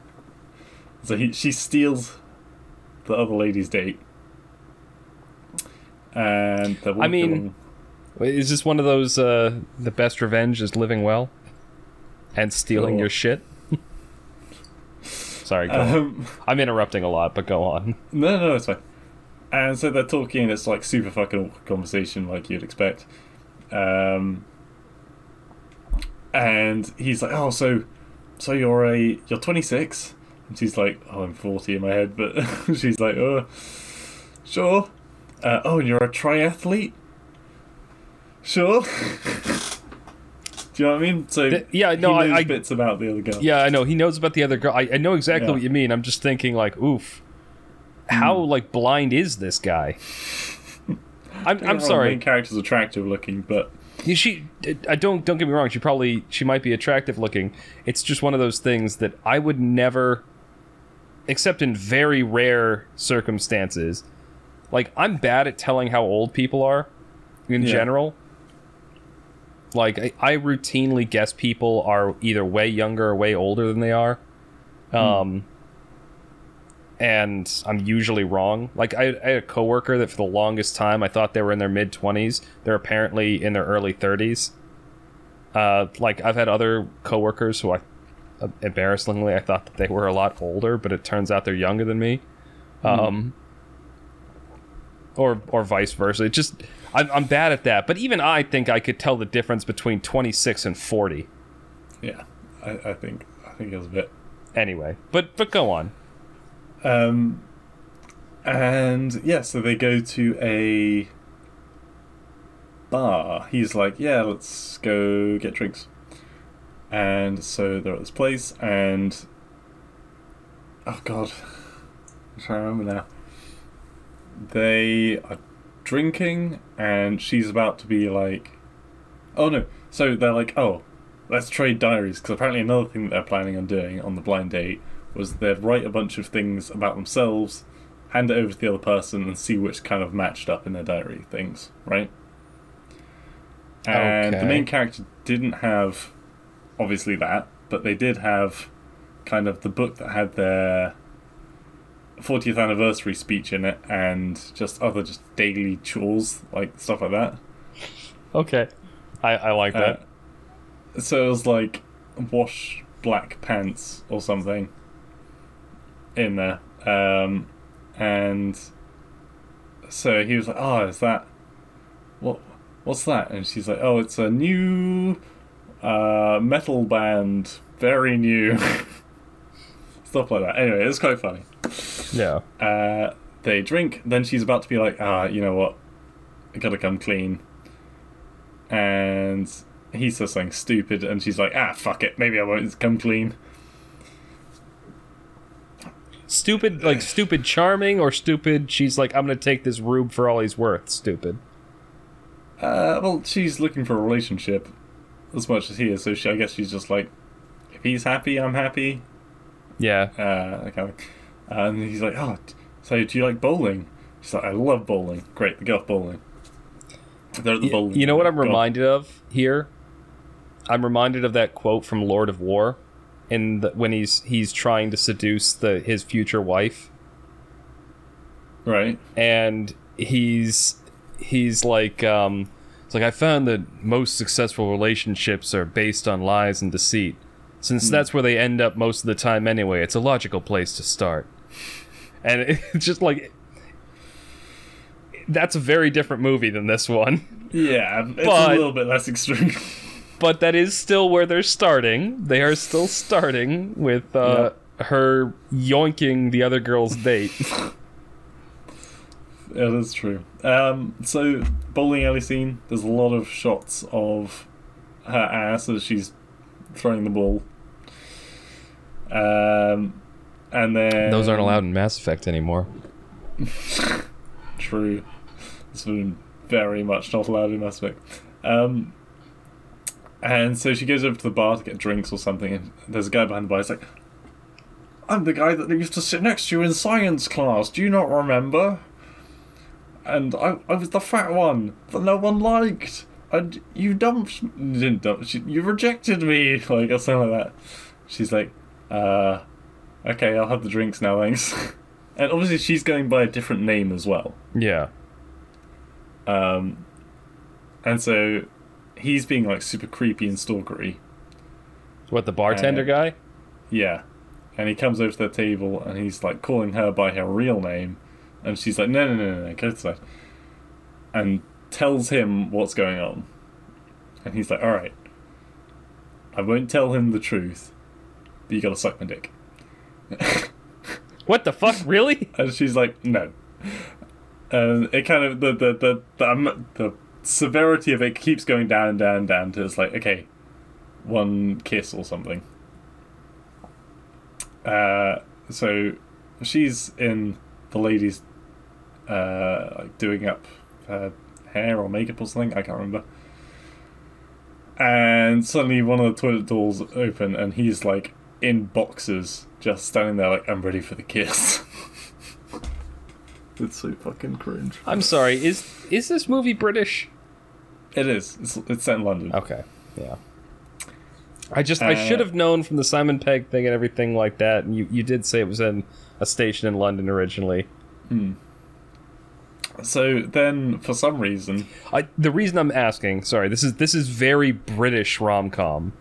So he, she steals the other lady's date, and they're walking mean- along. Wait, Is this one of those? Uh, the best revenge is living well, and stealing Sure. your shit. Sorry, go on. Um, I'm interrupting a lot, but go on. no, no, it's fine. And so they're talking. And it's like super fucking awkward conversation, like you'd expect. Um, and he's like, "Oh, so, so you're a you're 26?" And she's like, "Oh, I'm 40 in my head," but she's like, "Oh, sure." Uh, oh, and you're a triathlete? Sure. Do you know what I mean? So Th- yeah, no, he I- I- bits about the other girl. Yeah, I know. He knows about the other girl. I, I know exactly Yeah. what you mean. I'm just thinking, like, oof, how like blind is this guy? I'm, Don't get me I'm wrong, The sorry. main character's attractive looking, but She, I don't don't get me wrong. She probably she might be attractive looking. It's just one of those things that I would never. except in very rare circumstances. Like I'm bad at telling how old people are in Yeah. general. Like I, I routinely guess people are either way younger or way older than they are. Um and I'm usually wrong. Like I, I had a coworker that for the longest time I thought they were in their mid 20s. They're apparently in their early 30s. Uh, like I've had other coworkers who I, uh, embarrassingly, I thought that they were a lot older, but it turns out they're younger than me. Um, or or vice versa. It just I'm, I'm bad at that. But even I think I could tell the difference between 26 and 40. Yeah, I, I think I think it was a bit. Anyway, but but go on. Um, and yeah, so they go to a bar. He's like, "Yeah, let's go get drinks." And so they're at this place, and oh god, I'm trying to remember now. They are drinking, and she's about to be like, "Oh no!" So they're like, "Oh, let's trade diaries," because apparently another thing that they're planning on doing on the blind date was they'd write a bunch of things about themselves, hand it over to the other person, and see which kind of matched up in their diary things, right? And the main character didn't have, obviously, that, but they did have kind of the book that had their 40th anniversary speech in it and just other just daily chores, like stuff like that. Okay, I I like that. Uh, so it was like wash black pants or something in there. Um, and so he was like, "Oh, is that what? What's that?" And she's like, "Oh, it's a new uh, metal band, very new." Stuff like that. Anyway, it's quite funny. yeah. Uh, they drink. Then she's about to be like, ah, you know what? I gotta come clean. And he says something stupid, and she's like, ah, fuck it. Maybe I won't come clean. Stupid, like stupid charming, or stupid. She's like, I'm gonna take this rube for all he's worth. Stupid. Uh, well, she's looking for a relationship as much as he is, so she, I guess she's just like, if he's happy, I'm happy. Yeah. Uh, kind of. And he's like, oh, so do you like bowling? She's like, I love bowling. Great, they go off bowling. They're the bowling. You know what I'm reminded of here? I'm reminded of that quote from Lord of War, in the, when he's he's trying to seduce the his future wife, Right. and he's he's like um, it's like I found that most successful relationships are based on lies and deceit. Since that's where they end up most of the time anyway, it's a logical place to start. And it's just like that's a very different movie than this one. Yeah, it's But- a little bit less extreme. but that is still where they're starting. They are still starting with uh, her yoinking the other girl's date. Yeah, that's true. Um, so bowling alley scene. There's a lot of shots of her ass as she's throwing the ball. Um, and then Those aren't allowed in Mass Effect anymore. True. It's been very much not allowed in Mass Effect. Um, and so she goes over to the bar to get drinks or something, and there's a guy behind the bar. He's like, "I'm the guy that used to sit next to you in science class. Do you not remember?" And I, I was the fat one that no one liked. And you dumped, you didn't dump, you rejected me, like or something like that. She's like, uh, okay, I'll have the drinks now, thanks. and obviously she's going by a different name as well. Yeah. Um, and so he's being like super creepy and stalkery. What the bartender Uh, guy? Yeah. And he comes over to their table and he's like calling her by her real name. And she's like, no, no, no, no, no, go to the side. And tells him what's going on. And he's like, alright. I won't tell him the truth, but you gotta suck my dick. What the fuck? Really? And she's like, no. And it kind of the the the the, the severity of it keeps going down and down and down to it's like okay, one kiss or something. Uh, so she's in the ladies, uh, like doing up her hair or makeup or something. I can't remember. And suddenly, one of the toilet doors open, and he's like in boxes, just standing there like I'm ready for the kiss. it's so fucking cringe. I'm sorry. Is is this movie British? It is. It's, it's set in London. Okay. Yeah. I just I Uh, should have known from the Simon Pegg thing and everything like that. And you you did say it was in a station in London originally. Hmm. So then, for some reason, I the reason I'm asking, sorry, this is this is very British rom com.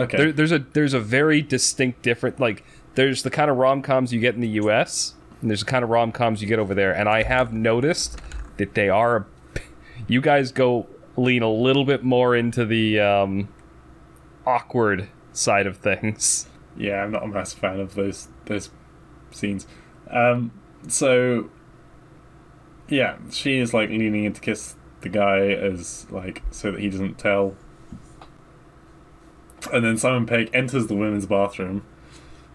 okay, There, there's a there's a very distinct different like there's the kind of rom coms you get in the U.S. and there's the kind of rom coms you get over there, and I have noticed that they are. You guys go lean a little bit more into the um, awkward side of things. yeah, I'm not a massive fan of those those scenes. Um, so yeah, she is like leaning in to kiss the guy as like so that he doesn't tell. And then Simon Pegg enters the women's bathroom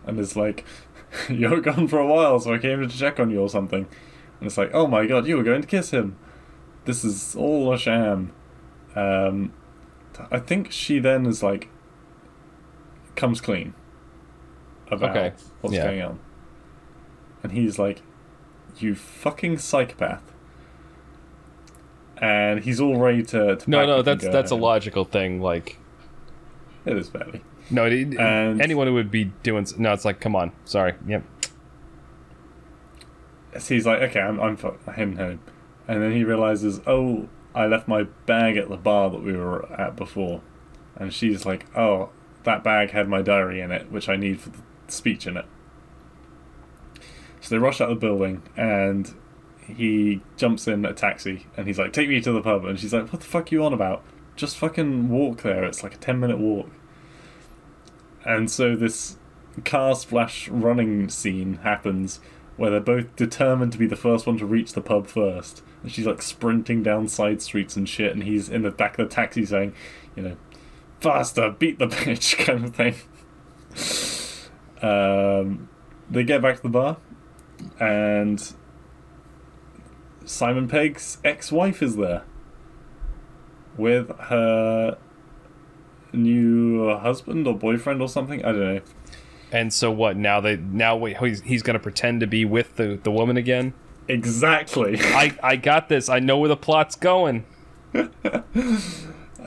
and is like, You're gone for a while, so I came to check on you or something. And it's like, Oh my god, you were going to kiss him. This is all a sham. Um, I think she then is like, comes clean about Okay, what's yeah. going on. And he's like, You fucking psychopath. And he's all ready to. to No, no, that's that's a logical thing. Like, It is barely. no, it, And- anyone who would be doing s- no, it's like, come on, sorry, yep, So he's like, okay, I'm, I'm fu- him home. And then he realizes, oh, I left my bag at the bar that we were at before. And she's like, oh, that bag had my diary in it, which I need for the speech in it. So they rush out of the building, and he jumps in a taxi, and he's like, take me to the pub. And she's like, what the fuck are you on about? Just fucking walk there. It's like a 10 minute walk. And so this car splash running scene happens where they're both determined to be the first one to reach the pub first. And she's like sprinting down side streets and shit, and he's in the back of the taxi saying, you know, faster, beat the bitch, kind of thing. Um, they get back to the bar, and Simon Pegg's ex wife is there with her new husband or boyfriend or something. I don't know. And so what? Now they now wait, he's he's gonna pretend to be with the the woman again. Exactly. I I got this. I know where the plot's going.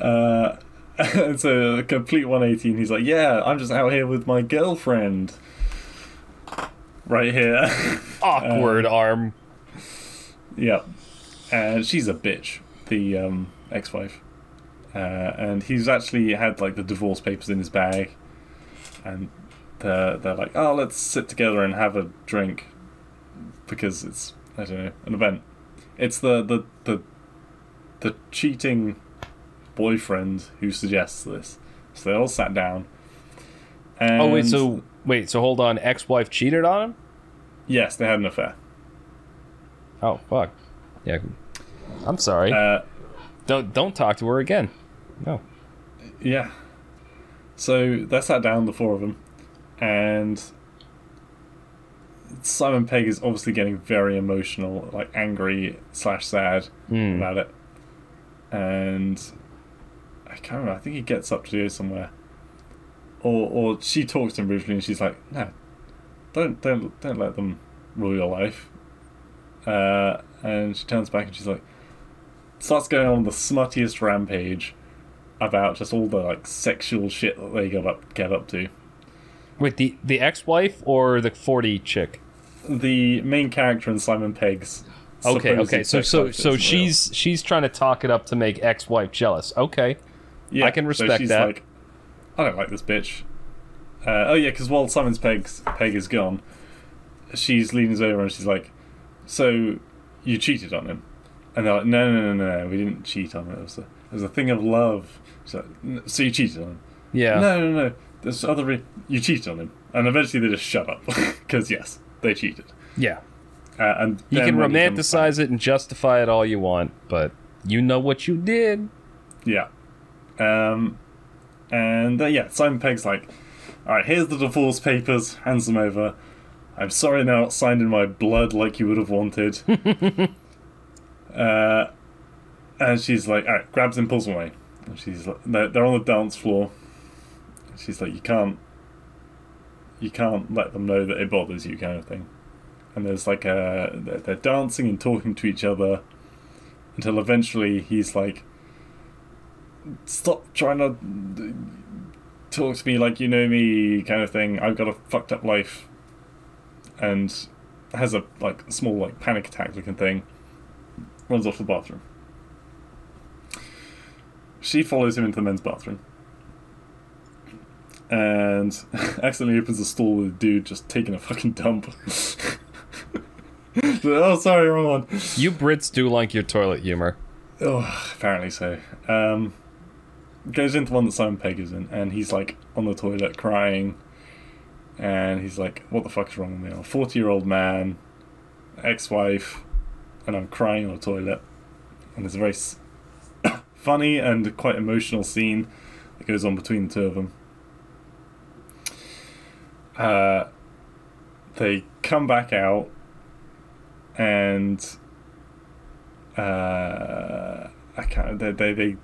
Uh, it's a complete 180 and he's like yeah i'm just out here with my girlfriend right here Awkward Uh, arm. yeah and she's a bitch the um, ex-wife uh, and he's actually had like the divorce papers in his bag and they're, they're like oh let's sit together and have a drink because it's i don't know an event it's the the the, the cheating boyfriend who suggests this so they all sat down and Oh wait, so wait, so hold on. Ex-wife cheated on him. yes they had an affair Oh fuck. Yeah. I'm sorry. uh, don't don't talk to her again. No. Yeah. So they sat down, the four of them, and Simon Pegg is obviously getting very emotional, like angry slash sad Hmm. about it. And I can't remember. I think he gets up to go somewhere, or or she talks to him briefly, and she's like, "No, don't don't don't let them rule your life." Uh, and she turns back and she's like, starts going on the smuttiest rampage about just all the like sexual shit that they get up get up to. Wait, the the ex-wife or the 40 chick? The main character in Simon Pegg's. Okay, okay. So so so she's she's trying to talk it up to make ex-wife jealous. Okay. real. I can so respect she's that. Like, I don't like this bitch. Uh, oh yeah, because while Simon's Pegg's Peg is gone, she's leans over and she's like, "So you cheated on him?" And they're like, "No, no, no, no, no. We didn't cheat on him. It was a, it was a thing of love." She's like, "So you cheated on him?" Yeah. No, no, no. There's other. Re- you cheated on him, and eventually they just shut up because yes, they cheated. Yeah. Uh, and You can when he comes romanticize it and justify it all you want, but you know what you did. yeah. Um, and uh, yeah, Simon Pegg's like, "All right, here's the divorce papers. Hands them over. I'm sorry they're not signed in my blood like you would have wanted." uh, and she's like, "All right," grabs him, pulls him away. And she's like, they're, they're on the dance floor. She's like, "You can't." you can't let them know that it bothers you, kind of thing. And there's like a they're, they're dancing and talking to each other until eventually he's like, "Stop trying to talk to me like you know me," kind of thing. I've got a fucked up life, and has a like small like panic attack looking thing. Runs off the bathroom. She follows him into the men's bathroom and accidentally opens the stall with a dude just taking a fucking dump. oh, sorry, wrong one. You Brits do like your toilet humor. Oh, apparently so. Um, goes into one that Simon Pegg is in, and he's like on the toilet crying, and he's like, "What the fuck is wrong with me? I'm a forty-year-old man, ex-wife, and I'm crying on a toilet." And there's a very s- funny and quite emotional scene that goes on between the two of them. Uh, they come back out, and uh, I can't. They, they, they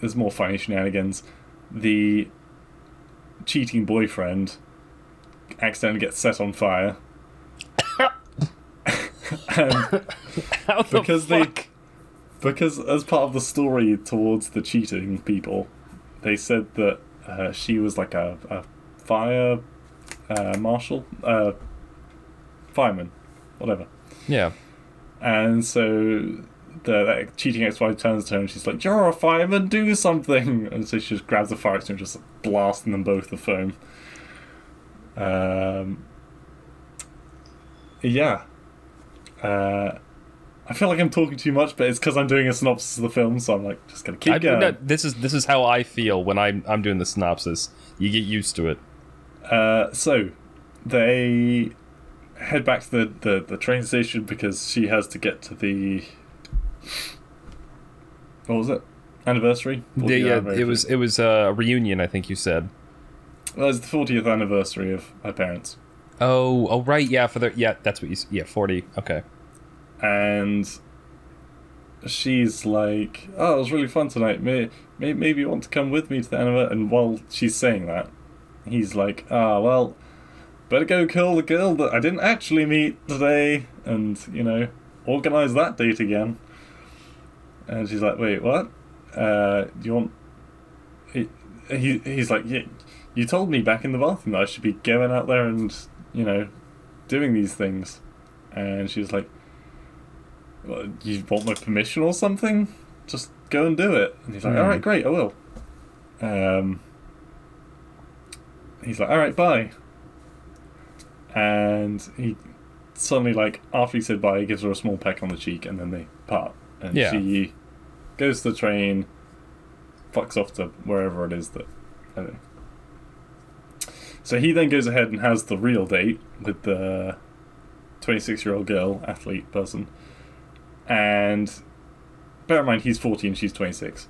there's more funny shenanigans. The cheating boyfriend accidentally gets set on fire, and How the because they because as part of the story towards the cheating people, they said that uh, she was like a, a fire uh, marshal, uh, fireman, whatever. Yeah. And so the that cheating ex-wife turns to her and she's like, "You're a fireman, do something!" And so she just grabs a fire extinguisher, just blasting them both with foam. Um, yeah. Uh, I feel like I'm talking too much, but it's because I'm doing a synopsis of the film, so I'm like, just gonna keep I, going. no, this is this is how I feel when I'm I'm doing the synopsis. You get used to it. Uh, so they head back to the, the, the train station because she has to get to the what was it anniversary. 40th The, uh, anniversary. it was it was a reunion. I think you said. well, it's the fortieth anniversary of her parents, Oh, oh right, yeah. For the yeah, that's what you yeah forty. Okay. and she's like, "Oh, it was really fun tonight. May, may, maybe you want to come with me to the anniversary." And while she's saying that, he's like, "Ah, well." Better go kill the girl that I didn't actually meet today, and you know, organize that date again. And she's like, "Wait, what? Uh, do you want?" He, he he's like, "Yeah, you told me back in the bathroom that I should be going out there and you know, doing these things." And she's like, well, "You want my permission or something? Just go and do it." And he's like, Hmm. "All right, great, I will." Um, he's like, "All right, bye." And he suddenly, like, after he said bye, he gives her a small peck on the cheek, and then they part. And Yeah. she goes to the train, fucks off to wherever it is that I don't know. So he then goes ahead and has the real date with the 26 year old girl, athlete person. And bear in mind, he's 40 and she's 26.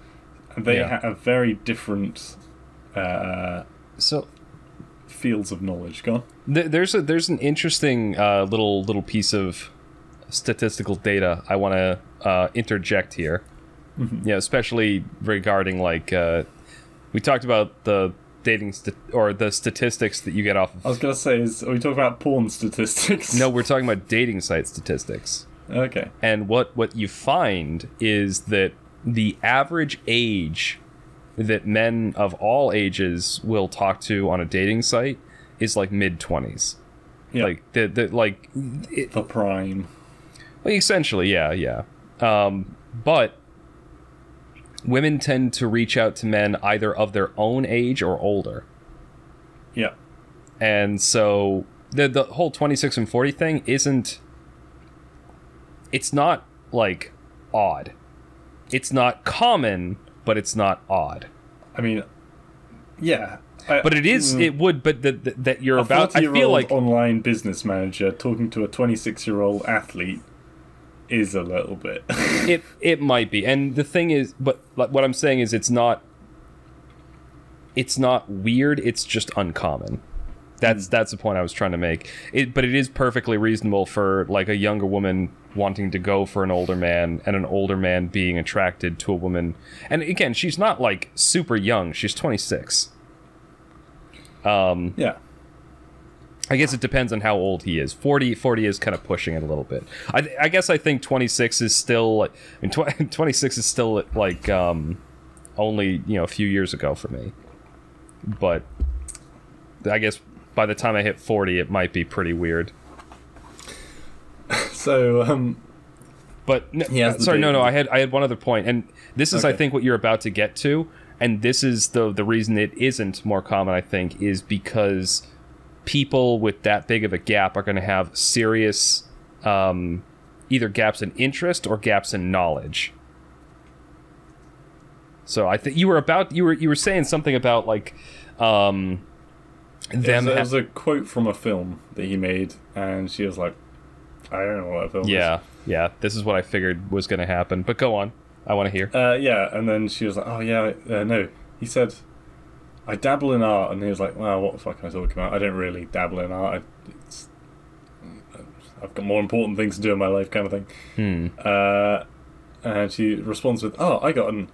And they Yeah. have very different uh, So fields of knowledge. Go there's a there's an interesting uh, little little piece of statistical data I want to uh, interject here. Yeah, especially regarding like uh, we talked about the dating st- or the statistics that you get off Of- I was going to say, is, are we talking about porn statistics? No, we're talking about dating site statistics. Okay. And what what you find is that the average age that men of all ages will talk to on a dating site is like mid 20s. Yeah. Like the the like it, the prime. Well, essentially, yeah, yeah. Um, but women tend to reach out to men either of their own age or older. Yeah. And so the the whole 26 and 40 thing isn't it's not like odd. It's not common, but it's not odd. I mean, yeah. I- But it is mm, it would but that that- you're about I feel like online business manager talking to a 26 year old athlete is a little bit. it it might be and the thing is but like, what i'm saying is it's not it's not weird it's just uncommon that's that's the point i was trying to make it but it is perfectly reasonable for like a younger woman wanting to go for an older man and an older man being attracted to a woman and again she's not like super young she's 26 yeah. I guess it depends on how old he is. 40, 40 is kind of pushing it a little bit. I, I guess I think 26 is still I mean, tw- 26 is still like um, only, you know, a few years ago for me. But I guess by the time I hit 40, it might be pretty weird. So, um, But n- He sorry, no, no. I had I had one other point, and this is I think what you're about to get to, and this is the the reason it isn't more common. I think is because people with that big of a gap are going to have serious um, either gaps in interest or gaps in knowledge. So I think you were about you were you were saying something about like um, them. There's, ha- there's a quote from a film that he made, and she was like, "I don't know what film is." yeah, yeah. This is what I figured was going to happen. But go on. I want to hear. Uh, yeah, and then she was like, "Oh yeah, uh, no." He said, "I dabble in art," and he was like, "Well, what the fuck am I talking about? I don't really dabble in art. I, it's, I've got more important things to do in my life, kind of thing." Hmm. Uh, and she responds with, "Oh, I got an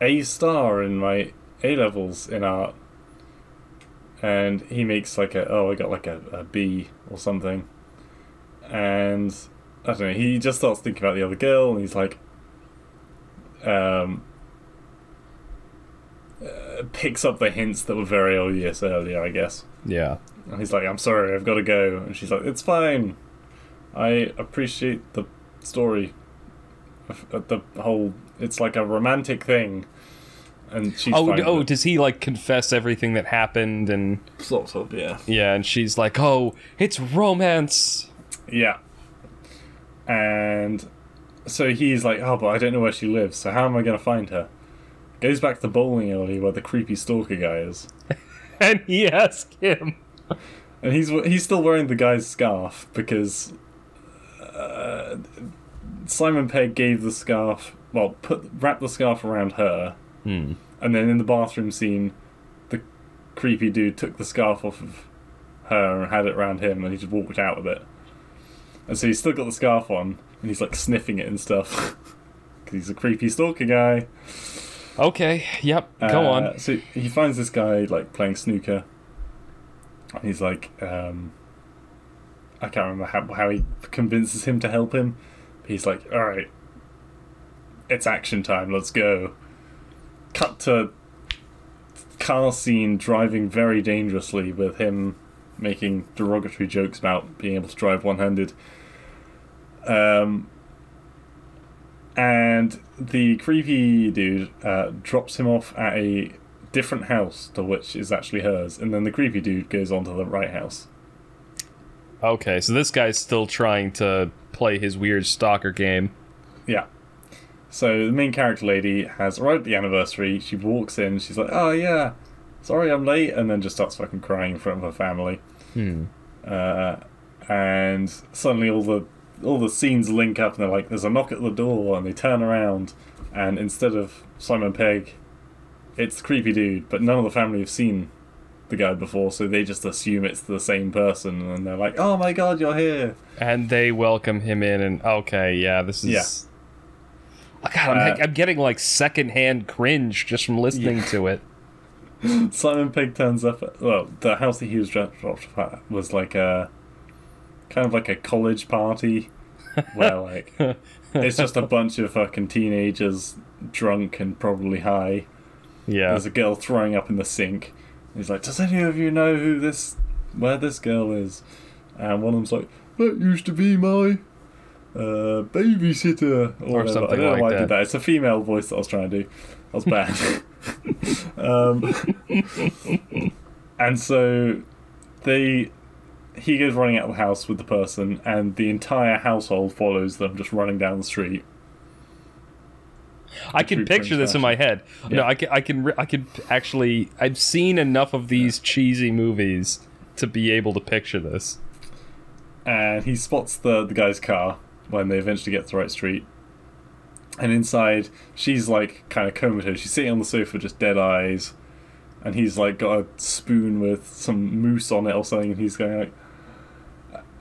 A star in my A levels in art." And he makes like a, "Oh, I got like a, a B or something," and I don't know. He just starts thinking about the other girl, and he's like, um, uh, picks up the hints that were very obvious earlier, I guess. Yeah. And he's like, I'm sorry, I've got to go. And she's like, It's fine. I appreciate the story. The whole, it's like a romantic thing. And she's Oh, oh, does he like confess everything that happened and sort of, yeah. yeah, and she's like, "Oh, it's romance." Yeah. And so he's like, oh, but I don't know where she lives, so how am I going to find her? Goes back to the bowling alley where the creepy stalker guy is. And he asks him. And he's he's still wearing the guy's scarf because uh, Simon Pegg gave the scarf, well, put wrapped the scarf around her, Hmm. and then in the bathroom scene, the creepy dude took the scarf off of her and had it around him, and he just walked out with it. And so he's still got the scarf on, and he's like sniffing it and stuff. Because he's a creepy stalker guy. Okay. Yep. Go Uh, on. So he finds this guy like playing snooker, and he's like, um, I can't remember how how he convinces him to help him. He's like, all right, it's action time. Let's go. Cut to car scene driving very dangerously with him making derogatory jokes about being able to drive one-handed. Um, and the creepy dude uh, drops him off at a different house to which is actually hers, and then the creepy dude goes on to the right house. Okay, so this guy's still trying to play his weird stalker game. Yeah. So the main character lady has arrived at the anniversary. She walks in. She's like, "Oh yeah, sorry I'm late," and then just starts fucking crying in front of her family. Hmm. Uh, and suddenly all the all the scenes link up, and they're like, "There's a knock at the door," and they turn around, and instead of Simon Pegg, it's the creepy dude. But none of the family have seen the guy before, so they just assume it's the same person, and they're like, "Oh my god, you're here!" And they welcome him in, and okay, yeah, this is. Oh, God, I'm, Uh, I'm getting like secondhand cringe just from listening Yeah. to it. Simon Pegg turns up. At, well, the house that he was dropped at was like a kind of like a college party where like it's just a bunch of fucking teenagers drunk and probably high. Yeah. There's a girl throwing up in the sink. He's like, "Does any of you know who this, where this girl is?" And one of them's like, "That used to be my uh, babysitter," or, whatever. something I don't know like why I that. did that. It's a female voice that I was trying to do. That was bad. um, and so they, he goes running out of the house with the person, and the entire household follows them, just running down the street. I can picture this in my head. No, I can, I can, I can actually. I've seen enough of these cheesy movies to be able to picture this. and he spots the the guy's car when they eventually get to the right street. And inside, she's like kind of comatose. She's sitting on the sofa, just dead eyes, and he's like got a spoon with some mousse on it or something, and he's going like,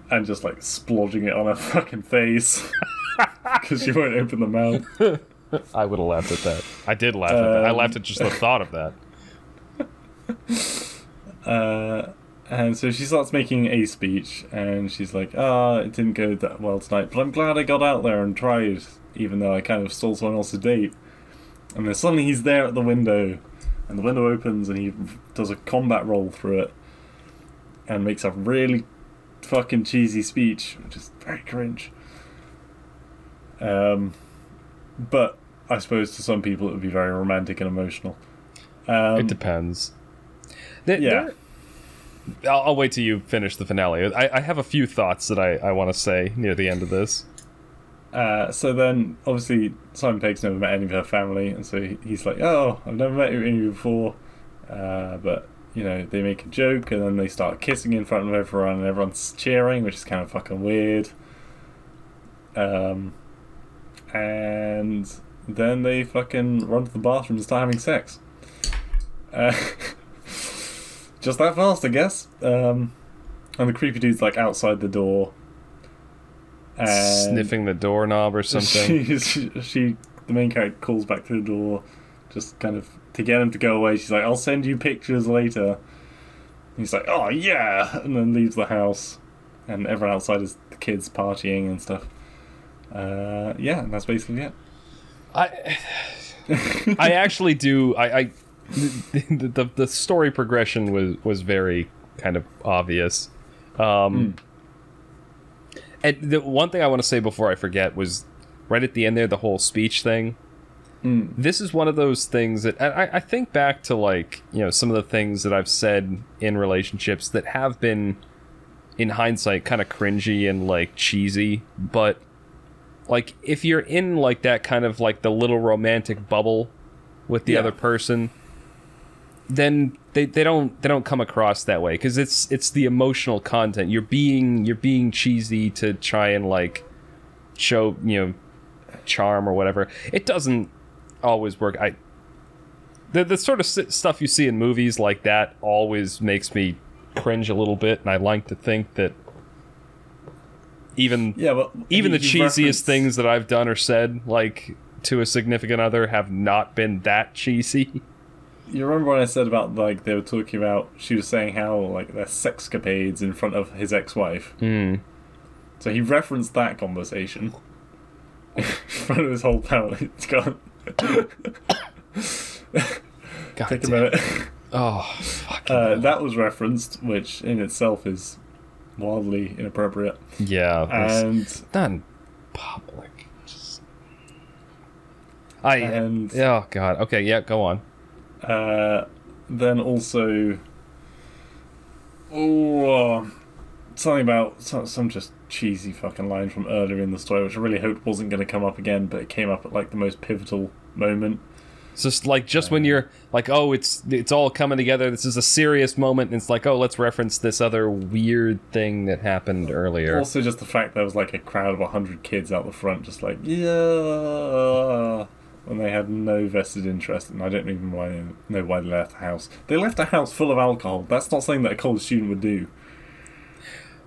and just like splodging it on her fucking face because she won't open the mouth. I would have laughed at that. I did laugh at that. I Um, laughed at just the thought of that. Uh, And so she starts making a speech, and she's like, "Ah, it didn't go that well tonight, but I'm glad I got out there and tried, even though I kind of stole someone else's date." And then suddenly he's there at the window, and the window opens, and he does a combat roll through it, and makes a really fucking cheesy speech, which is very cringe. Um, but I suppose to some people it would be very romantic and emotional. Um, it depends. There- yeah. there- I'll, I'll wait till you finish the finale. I, I have a few thoughts that I, I want to say near the end of this. Uh, so then, obviously, Simon Pegg's never met any of her family, and so he- he's like, "Oh, I've never met any of you before," uh, but you know, they make a joke, and then they start kissing in front of everyone, and everyone's cheering, which is kind of fucking weird. Um, and then they fucking run to the bathroom and start having sex. Uh, just that fast, I guess. Um, and the creepy dude's like outside the door. And Sniffing the doorknob or something. She, she, she, the main character calls back to the door, just kind of to get him to go away. She's like, "I'll send you pictures later." He's like, "Oh yeah," and then leaves the house, and everyone outside is the kids partying and stuff. Uh, yeah, and that's basically it. I I actually do. I, I the, the the story progression was was very kind of obvious. Um, And the one thing I want to say before I forget was right at the end there, the whole speech thing. Mm. This is one of those things that I, I think back to like you know some of the things that I've said in relationships that have been, in hindsight, kind of cringy and like cheesy, but like if you're in like that kind of like the little romantic bubble with the Yeah. other person then they, they don't they don't come across that way because it's it's the emotional content. You're being you're being cheesy to try and like show you know charm or whatever. It doesn't always work. I the, the sort of stuff you see in movies like that always makes me cringe a little bit and i like to think that even Yeah, but even he- the he cheesiest referenced- things that I've done or said, like to a significant other, have not been that cheesy. You remember when I said about like they were talking about? She was saying how like their sexcapades in front of his ex-wife. Hmm. So he referenced that conversation in front of his whole family. It's gone. God Take a damn. minute. Oh, Uh, that was referenced, which in itself is wildly inappropriate. yeah, And not in public. Just... I. and oh God. Okay. Yeah. Go on. Uh, then also, oh, something about some, some just cheesy fucking line from earlier in the story, which I really hoped wasn't going to come up again, but it came up at like the most pivotal moment. It's just like just when you're like, oh, it's it's all coming together. This is a serious moment. And it's like, oh, let's reference this other weird thing that happened earlier. Also, just the fact there was like a crowd of hundred kids out the front, just like yeah, when they had no vested interest, and I don't even why, know why they left the house. They left a house full of alcohol. That's not something that a college student would do.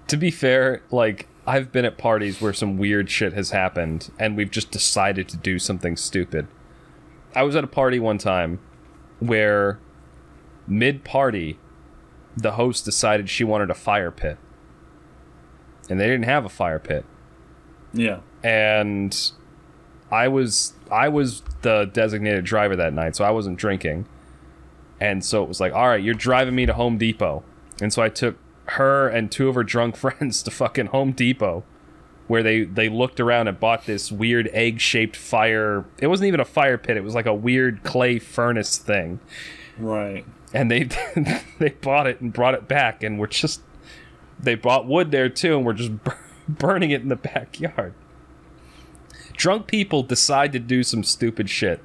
to be fair, like I've been at parties where some weird shit has happened and we've just decided to do something stupid. I was at a party one time where mid party the host decided she wanted a fire pit. And they didn't have a fire pit. Yeah, And I was I was the designated driver that night, so I wasn't drinking. And so it was like, all right, you're driving me to Home Depot. And so I took her and two of her drunk friends to fucking Home Depot, where they they looked around and bought this weird egg shaped fire. It wasn't even a fire pit. It was like a weird clay furnace thing. right. And they they bought it and brought it back, and we're just they bought wood there too, and we're just burning it in the backyard. Drunk people decide to do some stupid shit.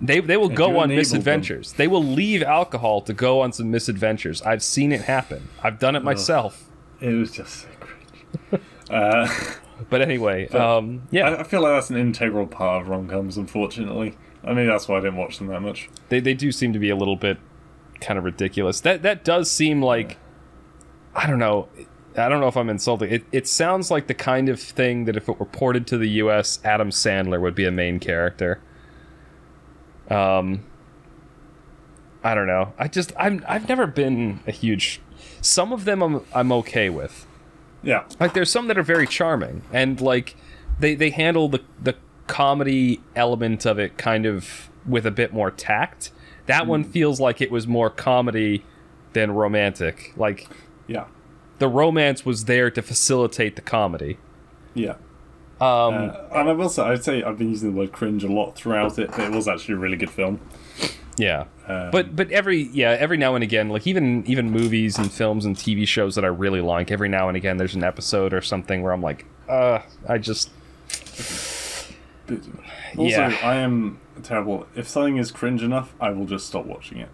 They they will And go on enabled them. misadventures. They will leave alcohol to go on some misadventures. I've seen it happen. I've done it myself. It was just so cringe. uh, But anyway, um, yeah, I, I feel like that's an integral part of rom coms. Unfortunately, I mean that's why I didn't watch them that much. they they do seem to be a little bit kind of ridiculous. That that does seem like I don't know. I don't know if I'm insulting. It it sounds like the kind of thing that if it were ported to the US, Adam Sandler would be a main character. Um I don't know. I just I'm I've never been a huge. Some of them I'm I'm okay with. Yeah. Like there's some that are very charming and like they they handle the the comedy element of it kind of with a bit more tact. That one feels like it was more comedy than romantic. Like Yeah. The romance was there to facilitate the comedy. Yeah. Um, Uh, and I will say, I'd say I've been using the word cringe a lot throughout it, but it was actually a really good film. yeah. Um, but but every yeah every now and again like even even movies and films and TV shows that I really like every now and again there's an episode or something where I'm like uh I just But also, Yeah. I am terrible. If something is cringe enough, I will just stop watching it.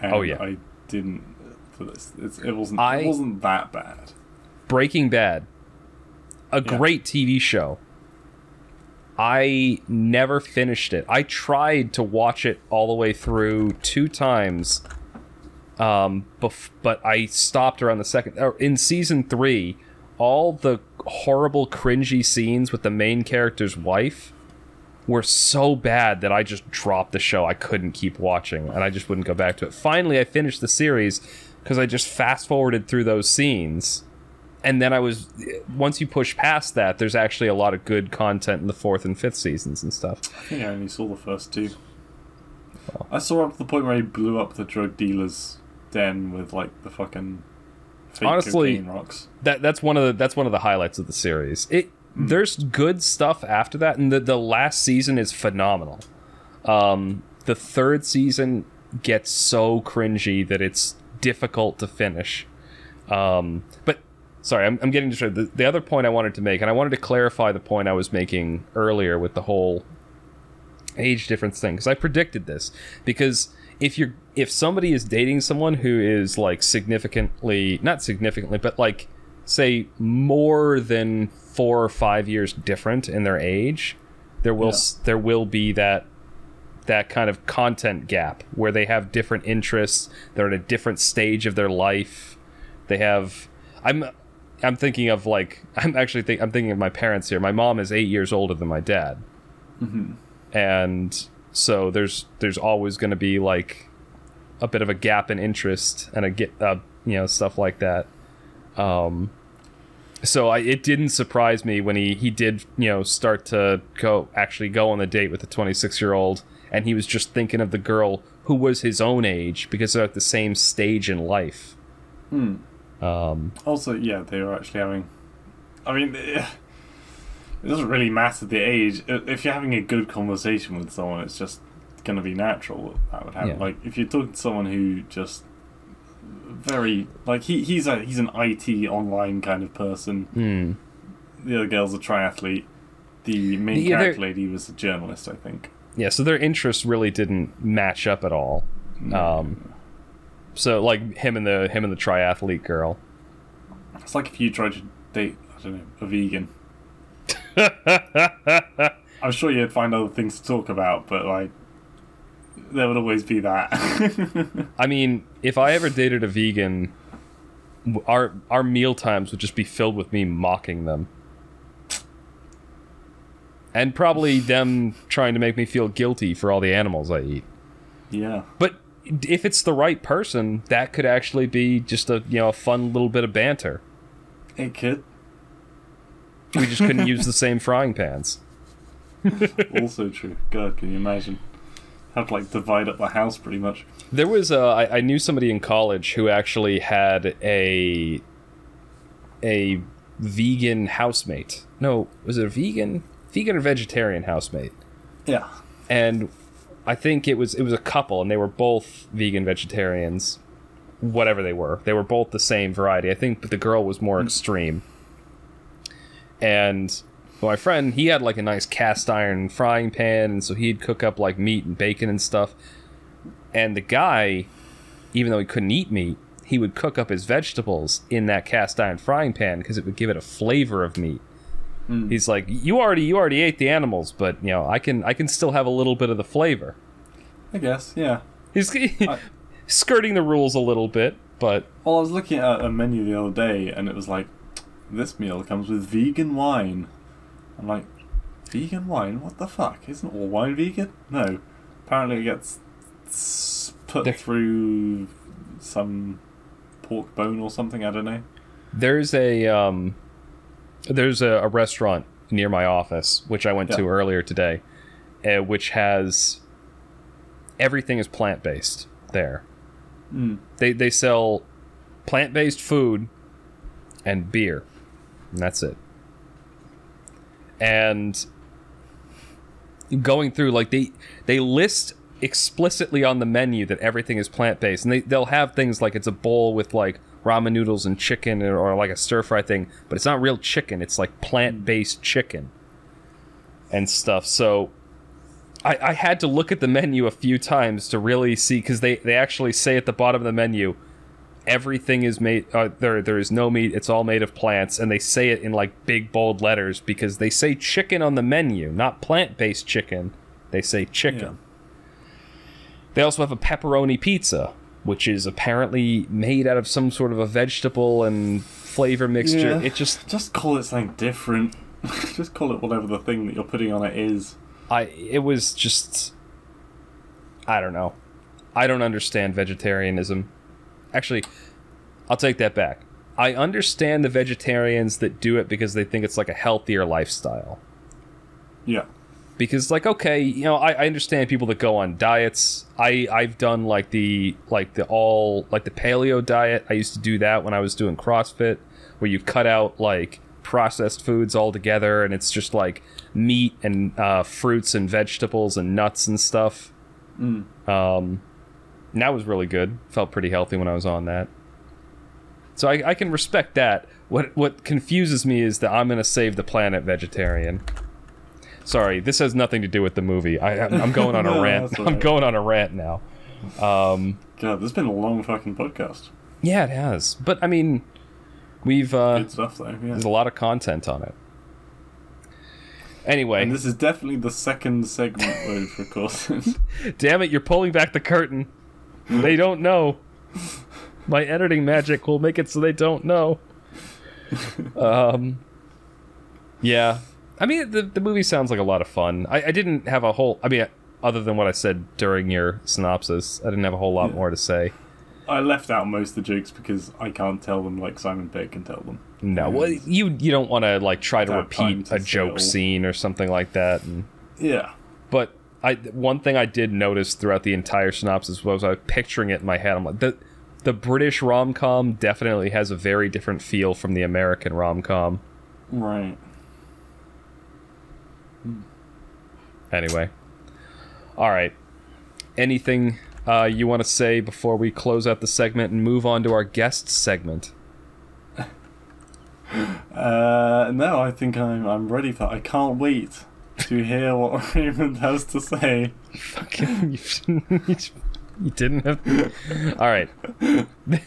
And Oh, yeah. I didn't for this. It's, it wasn't. I- it wasn't that bad. Breaking Bad a Yeah. great TV show I never finished it I tried to watch it all the way through two times um bef- but I stopped around the second or in season 3 all the horrible cringy scenes with the main character's wife were so bad that I just dropped the show. I couldn't keep watching and I just wouldn't go back to it. Finally, I finished the series because I just fast forwarded through those scenes. And then I was, once you push past that, there's actually a lot of good content in the fourth and fifth seasons and stuff. I think I only saw the first two. I saw up to the point where he blew up the drug dealer's den with like the fucking Honestly- rocks. That that's one of the that's one of the highlights of the series. It there's good stuff after that, and the the last season is phenomenal. Um, the third season gets so cringy that it's difficult to finish. Um, but sorry, I'm, I'm getting distracted. The, the other point I wanted to make, and I wanted to clarify the point I was making earlier with the whole age difference thing, because I predicted this. Because if you're if somebody is dating someone who is like significantly not significantly, but like say more than four or five years different in their age, there will Yeah. there will be that that kind of content gap where they have different interests they're at a different stage of their life. They have i'm i'm thinking of like i'm actually think i'm thinking of my parents here. My mom is eight years older than my dad. And so there's there's always going to be like a bit of a gap in interest and a get uh, you know stuff like that. Um so I, it didn't surprise me when he he did you know start to go actually go on the date with the 26 year old and he was just thinking of the girl who was his own age because they're at the same stage in life um Also, yeah, they were actually having. I mean, it doesn't really matter the age. If you're having a good conversation with someone, it's just going to be natural that that would happen. Yeah. Like if you're talking to someone who just very like he he's a he's an IT online kind of person. hmm. The other girl's a triathlete. The main Yeah, character lady was a journalist, I think. Yeah so their interests really didn't match up at all um so like him and the him and the triathlete girl It's like if you tried to date, I don't know, a vegan. I'm sure you'd find other things to talk about, but like, there would always be that. I mean, if I ever dated a vegan, our our meal times would just be filled with me mocking them. And probably them trying to make me feel guilty for all the animals I eat. yeah. But if it's the right person, that could actually be just a, you know, a fun little bit of banter. Hey kid. We just couldn't use the same frying pans. Also true. God, can you imagine? Have to like divide up the house pretty much. There was a, I, I knew somebody in college who actually had a a vegan housemate. No, was it a vegan? Vegan or vegetarian housemate? Yeah. And I think it was it was a couple and they were both vegan vegetarians. Whatever they were. They were both the same variety. I think but the girl was more hmm. extreme. And my friend, he had like a nice cast iron frying pan, and so he'd cook up like meat and bacon and stuff. And the guy, even though he couldn't eat meat, he would cook up his vegetables in that cast iron frying pan because it would give it a flavor of meat. He's like, you already you already ate the animals, but you know I can I can still have a little bit of the flavor. I guess. Yeah. He's skirting the rules a little bit, but Well, I was looking at a menu the other day, and it was like, this meal comes with vegan wine. I'm like, vegan wine? What the fuck? Isn't all wine vegan? No. Apparently, it gets put They're- through some pork bone or something. I don't know. There's a um, there's a, a restaurant near my office which I went to earlier today, uh, which has everything is plant based there. Mm. They they sell plant based food and beer, and that's it. And going through like they they list explicitly on the menu that everything is plant based, and they they'll have things like it's a bowl with like ramen noodles and chicken or, or like a stir fry thing, but it's not real chicken. It's like plant based chicken and stuff. So I, I had to look at the menu a few times to really see because they, they actually say at the bottom of the menu everything is made uh, there there is no meat it's all made of plants and they say it in like big bold letters because they say chicken on the menu not plant-based chicken they say chicken Yeah. they also have a pepperoni pizza which is apparently made out of some sort of a vegetable and flavor mixture Yeah. it just Just call it something different. just call it whatever the thing that you're putting on it is. I it was just I don't know. I don't understand vegetarianism. Actually, I'll take that back. I understand the vegetarians that do it because they think it's like a healthier lifestyle. Yeah. Because like okay, you know, I, I understand people that go on diets. I I've done like the like the all like the paleo diet. I used to do that when I was doing CrossFit, where you cut out like processed foods altogether, and it's just like meat and uh, fruits and vegetables and nuts and stuff. Mm. Um, and that was really good. Felt pretty healthy when I was on that. So I, I can respect that. What what confuses me is that I'm gonna save the planet vegetarian. Sorry, this has nothing to do with the movie. I, I'm I'm going on a rant. that's I'm going on a rant now. Um, God, this has been a long fucking podcast. yeah, it has. But I mean, we've uh, Good stuff though. Yeah. there's a lot of content on it. Anyway, And this is definitely the second segment we've recorded. damn it, you're pulling back the curtain. They don't know. My editing magic will make it so they don't know. Um, yeah. I mean, the, the movie sounds like a lot of fun. I, I didn't have a whole. I mean, other than what I said during your synopsis, I didn't have a whole lot Yeah. more to say. I left out most of the jokes because I can't tell them like Simon Pegg can tell them. No, well, you you don't want to like try to Don't have time repeat to a joke say it all. scene or something like that. And Yeah. But I one thing I did notice throughout the entire synopsis was I was picturing it in my head. I'm like the the British rom com definitely has a very different feel from the American rom com. Right. Anyway, all right. Anything uh, you want to say before we close out the segment and move on to our guest segment? Uh, no, I think I'm I'm ready for. I can't wait to hear what Raymond has to say. Fucking, you, didn't have. All right,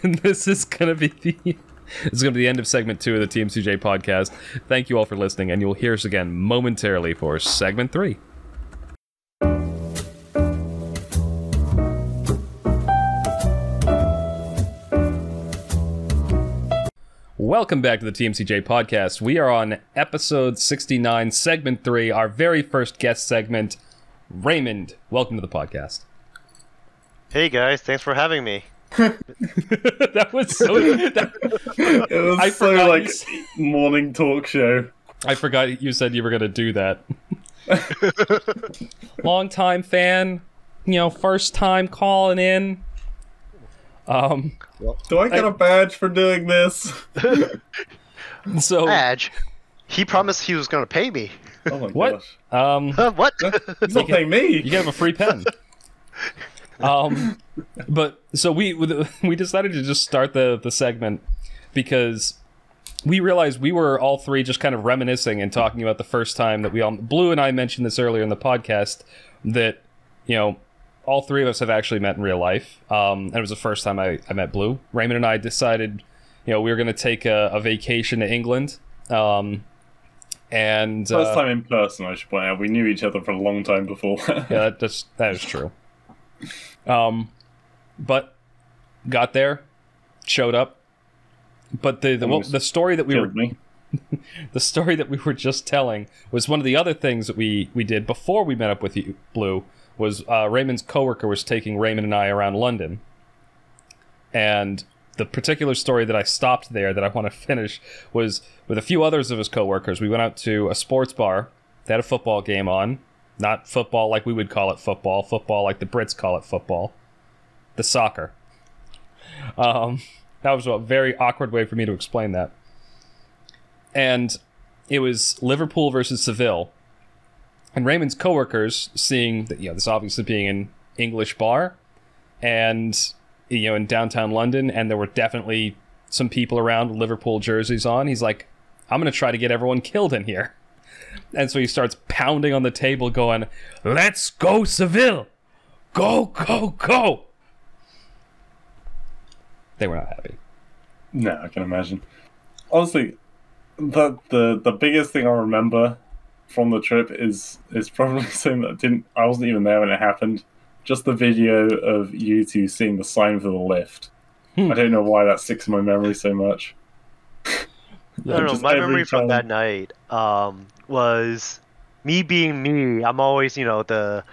this is gonna be the. This is gonna be the end of segment two of the TMCJ podcast. Thank you all for listening, and you'll hear us again momentarily for segment three. Welcome back to the TMCJ podcast. We are on episode 69, segment 3, our very first guest segment. Raymond, welcome to the podcast. Hey guys, thanks for having me. that was so. That, It was I so forgot you like s- morning talk show. I forgot you said you were going to do that. Long time fan, you know, first time calling in. Um, Do I get a badge for doing this? so, Badge. He promised he was gonna pay me. Oh my What? gosh. um, Huh, what? He's not paying me. you get him a free pen. Um, but so we we decided to just start the the segment because we realized we were all three just kind of reminiscing and talking about the first time that we all Blue and I mentioned this earlier in the podcast that you know all three of us have actually met in real life. Um, and it was the first time I, I met Blue. Raymond and I decided you know we were going to take a, a vacation to England. Um, and First uh, time in person, I should point out. We knew each other for a long time before. yeah, that, that's that is true. Um, but got there, showed up. But the the, well, the story that we were the story that we were just telling was one of the other things that we we did before we met up with you, Blue. was uh, Raymond's coworker was taking Raymond and I around London, and the particular story that I stopped there that I want to finish was with a few others of his coworkers. We went out to a sports bar. They had a football game on, not football like we would call it football, football like the Brits call it football, the soccer. Um, that was a very awkward way for me to explain that. And it was Liverpool versus Seville. And Raymond's coworkers, seeing that you know this obviously being an English bar, and you know in downtown London, and there were definitely some people around Liverpool jerseys on. He's like, I'm gonna try to get everyone killed in here. And so he starts pounding on the table, going, "Let's go, Seville! Go, go, go!" They were not happy. No, I can imagine. Honestly, the the the biggest thing I remember from the trip is is probably something that didn't. I wasn't even there when it happened. Just the video of you two seeing the sign for the lift. Hmm. I don't know why that sticks in my memory so much. I don't know. My every memory from that night um, was me being me. I'm always, you know, the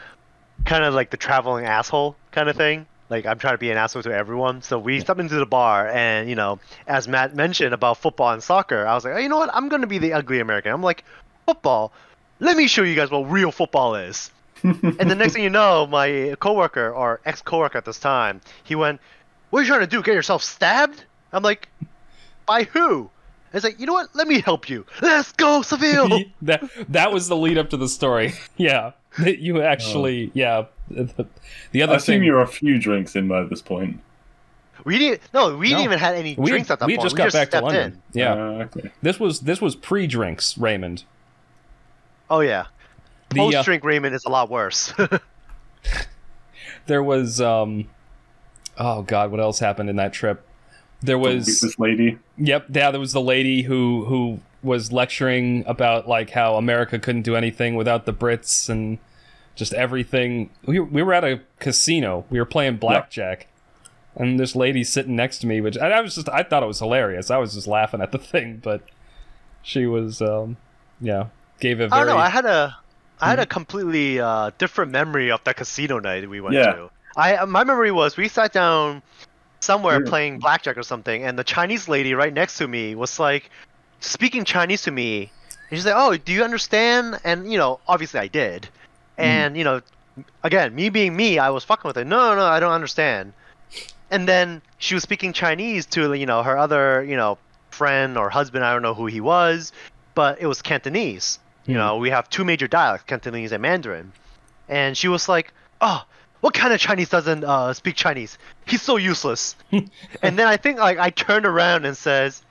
kind of like the traveling asshole kind of thing. Like I'm trying to be an asshole to everyone. So we stepped into the bar, and you know, as Matt mentioned about football and soccer, I was like, oh, you know what? I'm gonna be the ugly American. I'm like, football. Let me show you guys what real football is. and the next thing you know, my coworker or ex-coworker at this time, he went, "What are you trying to do? Get yourself stabbed?" I'm like, "By who?" It's like, you know what? Let me help you. Let's go, Seville. that that was the lead up to the story. Yeah, That you actually, yeah. The, the I assume thing, you're a few drinks in by this point. we didn't. No, we No. didn't even had any we, drinks at that we point. just we got just back to London. in. Yeah, Uh, okay. this was this was pre drinks, Raymond. Oh yeah. The, uh, Post drink Raymond is a lot worse. there was, um, oh god, what else happened in that trip? There was this lady. Yep, yeah, there was the lady who who was lecturing about like how America couldn't do anything without the Brits and just everything. We we were at a casino. We were playing blackjack. And this lady sitting next to me, which and I was just I thought it was hilarious. I was just laughing at the thing, but she was um yeah, gave a I very I don't know. I had a, I Hmm. had a completely uh, different memory of that casino night we went Yeah. to. I my memory was we sat down somewhere Yeah. playing blackjack or something, and the Chinese lady right next to me was like speaking Chinese to me. And she's like, "Oh, do you understand?" And you know, obviously I did. Hmm. And you know, again, me being me, I was fucking with her. No, no, no, I don't understand. And then she was speaking Chinese to you know her other you know friend or husband. I don't know who he was, but it was Cantonese. You Hmm. know, we have two major dialects, Cantonese and Mandarin. And she was like, "Oh, what kind of Chinese doesn't uh, speak Chinese? He's so useless." and then I think like I turned around and says,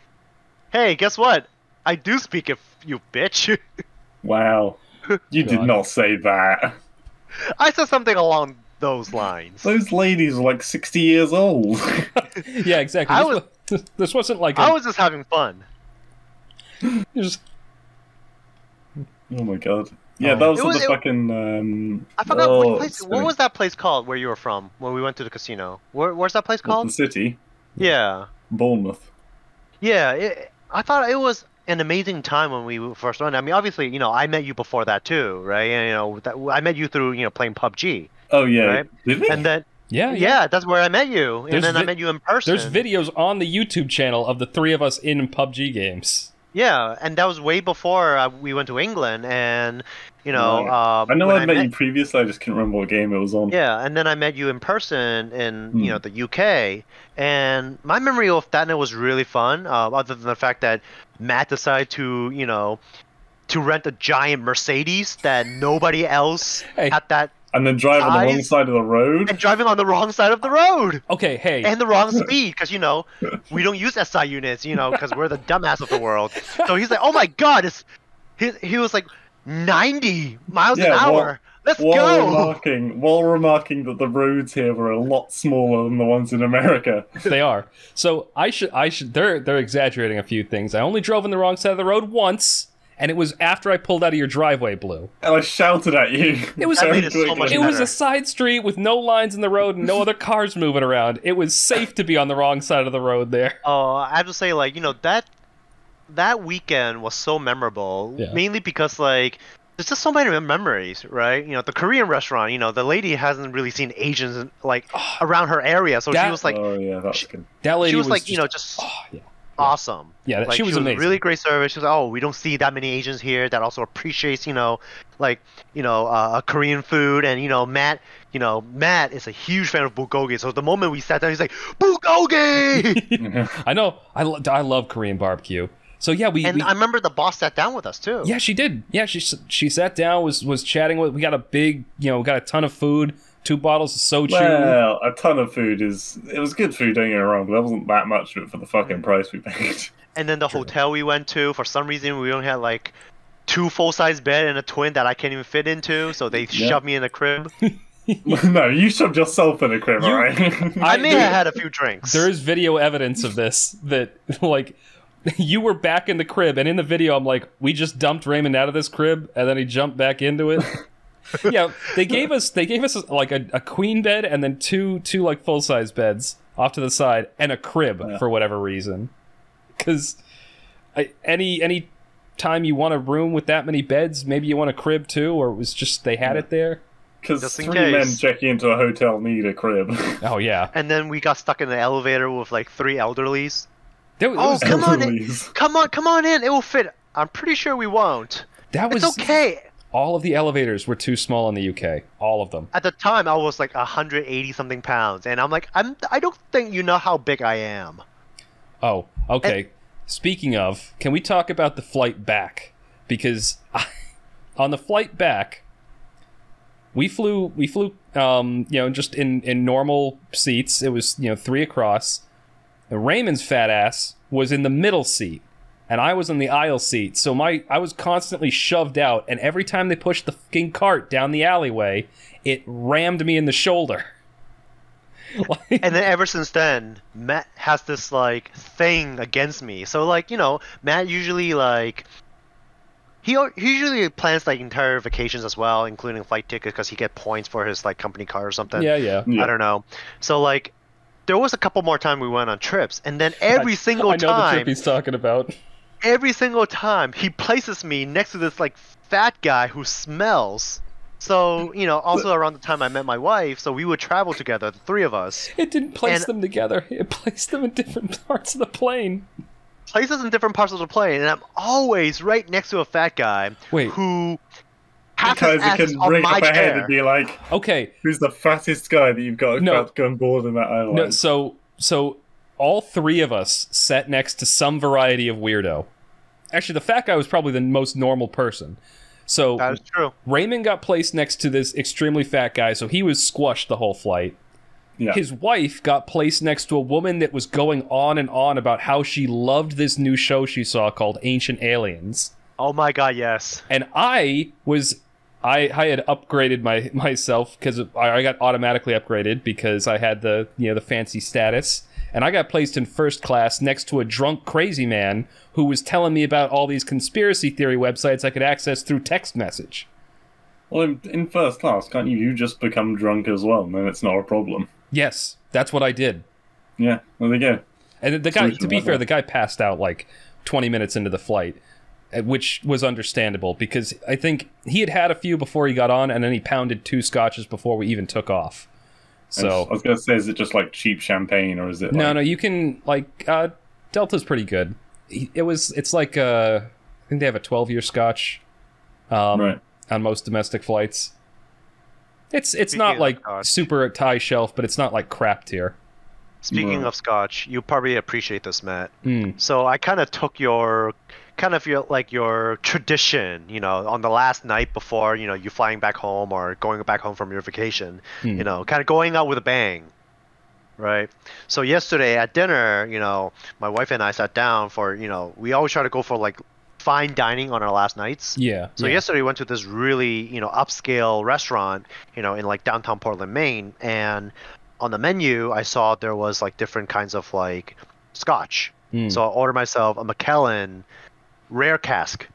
"Hey, guess what? I do speak it, you bitch." Wow. You did not say that. I said something along those lines. Those ladies are like 60 years old. yeah, exactly. I This, was- was, this wasn't like a, I was just having fun. just oh my god. Yeah, Oh. that was, It was- the it- fucking. Um, I forgot oh, what place. What was that place called where you were from when we went to the casino? Where, where's that place called? The called? city, Yeah, Bournemouth. yeah. It, I thought it was an amazing time when we first went. I mean, obviously, you know, I met you before that too, right? And, you know, that, I met you through you know playing PUBG, Oh yeah, Right. did we? and then yeah, yeah, that's where I met you, and There's then I met you in person. There's videos on the YouTube channel of the three of us in PUBG games. Yeah, and that was way before uh, we went to England, and you know, Right. um, I know when I met you previously. I just couldn't remember what game it was on. Yeah, and then I met you in person in Hmm. you know the UK, and my memory of that night was really fun. Uh, other than the fact that Matt decided to you know to rent a giant Mercedes that nobody else Hey. had that, And then drive on the wrong side of the road. and driving on the wrong side of the road Okay, hey, and the wrong speed because you know we don't use SI units, you know, because we're the dumbass of the world. So he's like, oh my god, it's he, he was like 90 miles an Yeah, while- hour. Let's While go. remarking, while remarking that the roads here were a lot smaller than the ones in America. they are. So I should, I should. They're they're exaggerating a few things. I only drove on the wrong side of the road once, and it was after I pulled out of your driveway, Blue. And I shouted at you. It was- That very made it so much It was a side street with no lines in the road and no other cars moving around. It was safe to be on the wrong side of the road there. Oh, I have to say, like you know that that weekend was so memorable, Yeah. mainly because like there's just so many memories, right? You know, the Korean restaurant. You know, the lady hasn't really seen Asians like around her area, so That- she was like, oh yeah, that's she- That lady she was, was like, you know, just oh, yeah. Awesome. Yeah, Like, she was amazing. Really great service. She was like, oh, we don't see that many Asians here that also appreciates, you know, like, you know, uh, Korean food. And, you know, Matt, you know, Matt is a huge fan of bulgogi. So the moment we sat down, he's like, bulgogi! I know. I, lo- I love Korean barbecue. So yeah, we, and we I remember the boss sat down with us, too. yeah, she did. Yeah, she she sat down was was chatting with. We got a big, you know, we got a ton of food, two bottles of soju. Well, a ton of food is. It was good food, don't get me wrong, but there wasn't that much of it for the fucking Mm. price we paid. And then the hotel we went to, for some reason, we only had like two full size bed and a twin that I can't even fit into. So they Yeah. shoved me in a crib. no, you shoved yourself in a crib, You- alright? I, may have had a few drinks. There is video evidence of this that like you were back in the crib, and in the video, I'm like, we just dumped Raymond out of this crib, and then he jumped back into it. yeah, they gave us they gave us like a, a queen bed and then two two like full size beds off to the side and a crib Yeah. for whatever reason. Because any any time you want a room with that many beds, maybe you want a crib too, or it was just they had Yeah. it there. Because Just in three men checking into a hotel need a crib. Oh yeah, and then we got stuck in the elevator with like three elderlies. There was- Oh, was- come on in. Come on, come on in. It will fit. I'm pretty sure we won't. that was It's okay. All of the elevators were too small in the UK. All of them. At the time, I was like 180 something pounds, and I'm like, I'm. I don't think you know how big I am. Oh, okay. Speaking of, can we talk about the flight back? Because on the flight back, we flew we flew um, you know, just in in normal seats. It was, you know, 3 across. And Raymond's fat ass was in the middle seat and I was in the aisle seat. So my I was constantly shoved out and every time they pushed the fucking cart down the alleyway, it rammed me in the shoulder. Like- And then ever since then, Matt has this like thing against me. So like you know, Matt usually like. He, he usually plans like entire vacations as well, including flight tickets, because he get points for his like company car or something. yeah, yeah. Yeah. I don't know. So like, there was a couple more time we went on trips, and then every I- single I know the trip he's talking about. Every single time, he places me next to this like fat guy who smells. So you know, also around the time I met my wife, so we would travel together, the three of us, It didn't place And- them together. It placed them in different parts of the plane. places in different parts of the plane, and I'm always right next to a fat guy Wait. who half Because his you ass is can on ring my up ahead chair. and be like, Okay, who's the fattest guy that you've got No. about to go on board in that airline? no, so so all three of us sat next to some variety of weirdo. Actually, the fat guy was probably the most normal person. So That is true. Raymond got placed next to this extremely fat guy, so he was squashed the whole flight. yeah. His wife got placed next to a woman that was going on and on about how she loved this new show she saw called Ancient Aliens. Oh my god, yes. and I was I I had upgraded my myself because I, I got automatically upgraded because I had the you know the fancy status, and I got placed in first class next to a drunk crazy man who was telling me about all these conspiracy theory websites I could access through text message. Well, in, in first class, can't you? You just become drunk as well, and then it's not a problem. Yes, that's what I did. Yeah, there we go. And the guy, Solution to be fair, the guy passed out like 20 minutes into the flight, uh, which was understandable because I think he had had a few before he got on, and then he pounded two scotches before we even took off. I was- So I was going to say, is it just like cheap champagne, or is it? no, like, no, you can like uh, Delta's pretty good. It was, it's like uh, I think they have a 12 year scotch um, Right. on most domestic flights. It's it's Speaking not of like scotch. super high shelf, but it's not like crap tier. Speaking Right. of scotch, you probably appreciate this, Matt. Mm. So I kind of took your kind of your like your tradition, you know, on the last night before, you know, you flying back home or going back home from your vacation, Hmm. you know, kind of going out with a bang. Right. So yesterday at dinner, you know, my wife and I sat down for, you know, we always try to go for like fine dining on our last nights. Yeah. So yeah. yesterday we went to this really, you know, upscale restaurant, you know, in like downtown Portland, Maine, and on the menu I saw there was like different kinds of like scotch. Mm. So I ordered myself a Macallan rare cask.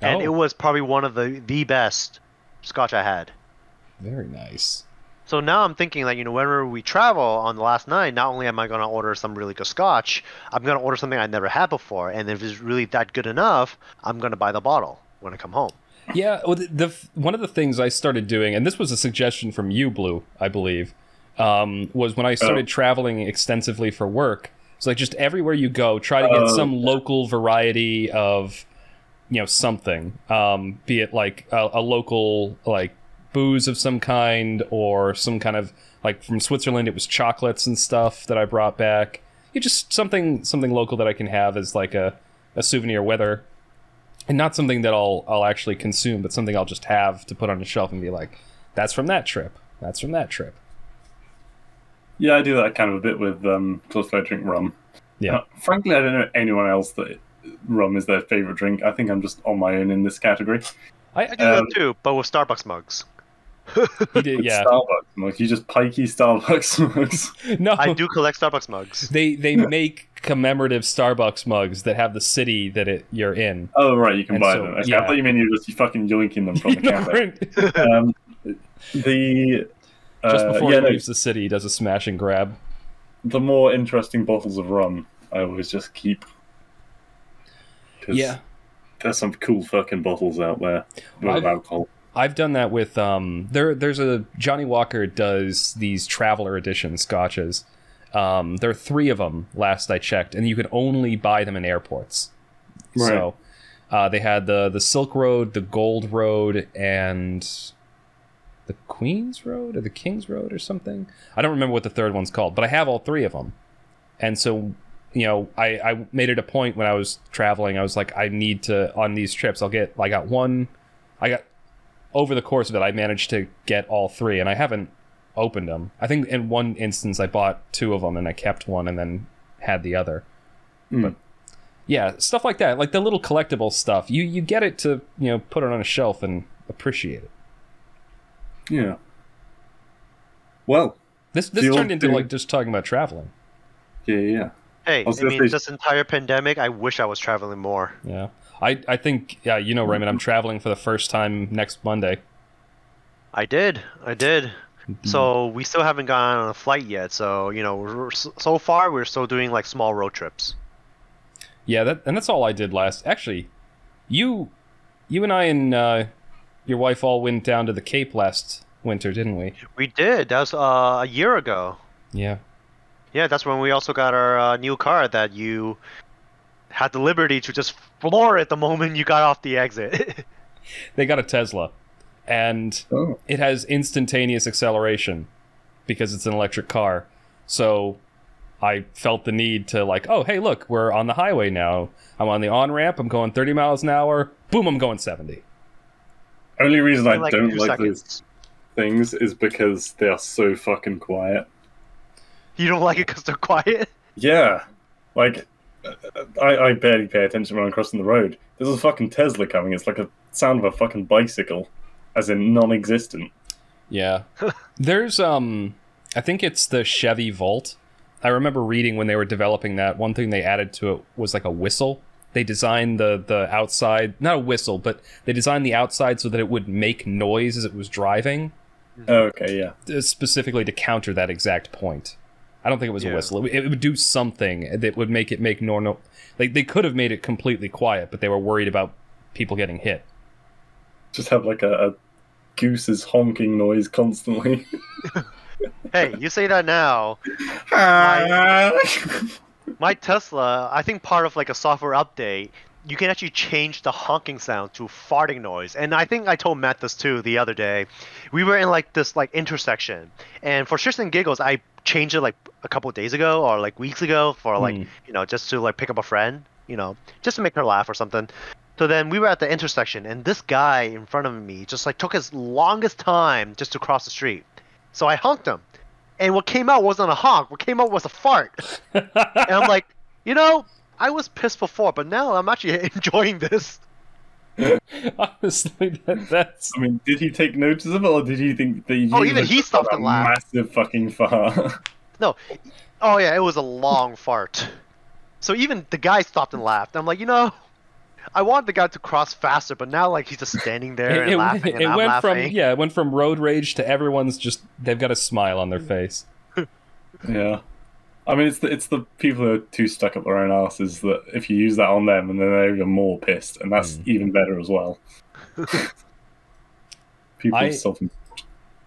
And Oh. it was probably one of the the best scotch I had. very nice. So now I'm thinking that you know whenever we travel on the last night, not only am I going to order some really good scotch, I'm going to order something I never had before, and if it's really that good enough, I'm going to buy the bottle when I come home. Yeah, well, the, the one of the things I started doing, and this was a suggestion from you, Blue, I believe, um, was when I started Oh. traveling extensively for work. It's like just everywhere you go, try to get Oh. some local variety of, you know, something. Um, be it like a, a local like booze of some kind, or some kind of like from Switzerland, it was chocolates and stuff that I brought back. You just something something local that I can have as like a, a souvenir, whether and not something that I'll I'll actually consume, but something I'll just have to put on a shelf and be like, that's from that trip. That's from that trip. Yeah, I do that kind of a bit with um, close I drink rum. Yeah. Uh, frankly, I don't know anyone else that rum is their favorite drink. I think I'm just on my own in this category. I, I do Um, that too, but with Starbucks mugs. he did, yeah. Starbucks mugs. You just pikey Starbucks mugs. No, I do collect Starbucks mugs. they they make commemorative Starbucks mugs that have the city that it you're in. Oh, right, you can And buy so- them. Okay, yeah. I thought you meant you were just fucking yoinking them from the cafe. um, the Just before yeah, he no, leaves the city, he does a smash and grab. the more interesting bottles of rum, I always just keep. Yeah, there's some cool fucking bottles out there I've- alcohol. I've done that with um. There, there's a Johnnie Walker does these traveler edition scotches. Um, there are three of them. Last I checked, and you can only buy them in airports. Right. So uh, they had the the Silk Road, the Gold Road, and the Queen's Road or the King's Road or something. I don't remember what the third one's called, but I have all three of them. And so, you know, I, I made it a point when I was traveling. I was like, I need to on these trips. I'll get. I got one. I got over the course of it. I managed to get all three, and I haven't opened them. I think in one instance I bought two of them and I kept one and then had the other. Hmm. But yeah, stuff like that, like the little collectible stuff. You you get it to you know put it on a shelf and appreciate it. Yeah. Well, This this turned into thing- like just talking about traveling. yeah, yeah. Hey, was I mean, say- this entire pandemic, I wish I was traveling more. Yeah, I I think yeah you know Raymond, I'm traveling for the first time next Monday. I did, I did. Mm-hmm. So we still haven't gone on a flight yet. So you know, we're, so far we're still doing like small road trips. Yeah, that and that's all I did last. Actually, you you and I and uh, your wife all went down to the Cape last winter, didn't we? We did. That was uh, a year ago. Yeah. Yeah, that's when we also got our uh, new car that you had the liberty to just floor it the moment you got off the exit. They got a Tesla, and Oh. it has instantaneous acceleration because it's an electric car. So I felt the need to like, oh hey, look, we're on the highway now. I'm on the on ramp. I'm going 30 miles an hour. Boom, I'm going 70. Only reason I like, don't two like those things is because they are so fucking quiet. You don't like it because they're quiet? Yeah, like I, I barely pay attention when I'm crossing the road. There's a fucking Tesla coming. It's like a sound of a fucking bicycle, as in non-existent. Yeah. There's um I think it's the Chevy Volt. I remember reading when they were developing that, one thing they added to it was like a whistle. They designed the the outside, not a whistle, but they designed the outside so that it would make noise as it was driving, Oh, okay, yeah. uh, specifically to counter that exact point. I don't think it was a whistle. It, would- it would do something that would make it make no no. Like they could have made it completely quiet, but they were worried about people getting hit. Just have like a, a goose's honking noise constantly. Hey, you say that now. My Tesla, I think part of like a software update, you can actually change the honking sound to farting noise. And I think I told Matt this too the other day. We were in like this like intersection, and for shits and giggles, I changed it like a couple of days ago or like weeks ago for like Hmm. you know just to like pick up a friend, you know, just to make her laugh or something. So then we were at the intersection, and this guy in front of me just like took his longest time just to cross the street. So I honked him, and what came out wasn't a honk. What came out was a fart. And I'm like, you know, I was pissed before, but now I'm actually enjoying this. Honestly, that, that's I mean, did he take notice of it, or did he think that you Oh, even he stopped and laughed. massive fucking fart? No, oh yeah, it was a long fart. So even the guy stopped and laughed. I'm like, you know, I wanted the guy to cross faster, but now like he's just standing there and it, laughing, and it I'm went laughing. from yeah, it went from road rage to everyone's just they've got a smile on their face. yeah. I mean, it's the, it's the people who are too stuck up their own asses that if you use that on them, and then they're even more pissed, and that's Hmm. even better as well. People I- self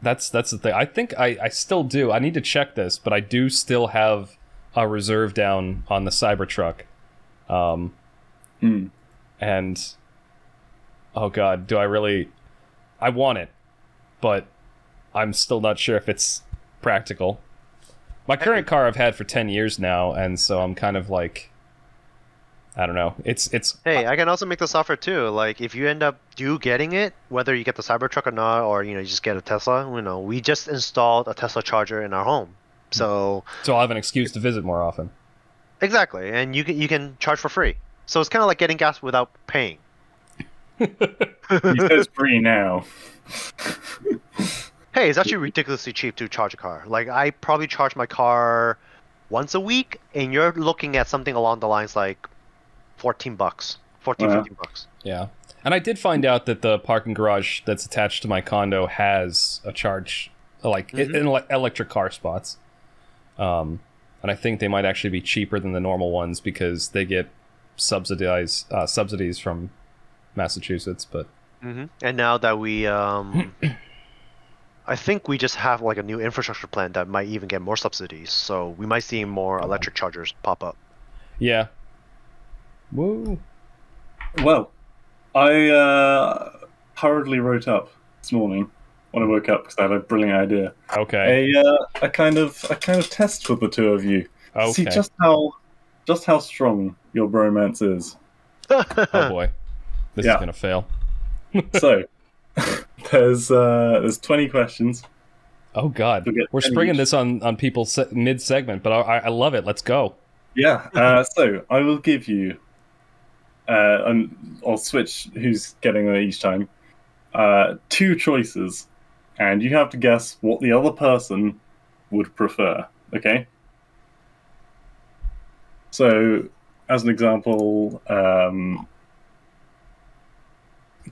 That's that's the thing. I think I, I still do. I need to check this, but I do still have a reserve down on the Cybertruck. Um, Hmm. And oh god, do I really? I want it, but I'm still not sure if it's practical. My current car I've had for ten years now, and so I'm kind of like, I don't know. It's it's Hey, I can also make this offer too. Like, if you end up do getting it, whether you get the Cybertruck or not, or you know, you just get a Tesla. You know, we just installed a Tesla charger in our home, so so I'll have an excuse to visit more often. exactly, and you can you can charge for free. So it's kind of like getting gas without paying. He says free now. Hey, it's actually ridiculously cheap to charge a car. Like, I probably charge my car once a week, and you're looking at something along the lines like 14 bucks, 14, Wow. 15 bucks. Yeah. And I did find out that the parking garage that's attached to my condo has a charge, like Mhm. in ele- electric car spots. Um, and I think they might actually be cheaper than the normal ones because they get subsidized uh, subsidies from Massachusetts. But hmm And now that we, um, I think we just have like a new infrastructure plan that might even get more subsidies. So we might see more electric chargers pop up. yeah. Woo. Well, I uh, hurriedly wrote up this morning when I woke up because I had a brilliant idea. Okay. A uh, a kind of a kind of test for the two of you. Okay. See just how just how strong your bromance is. oh boy. This Yeah. is gonna fail. So there's uh, there's 20 questions. Oh god. We're springing each. this on on people se- mid segment, but I, I love it. Let's go. Yeah. Uh, so I will give you. Uh, and I'll switch who's getting each time. Uh, two choices, and you have to guess what the other person would prefer. Okay. So, as an example, um,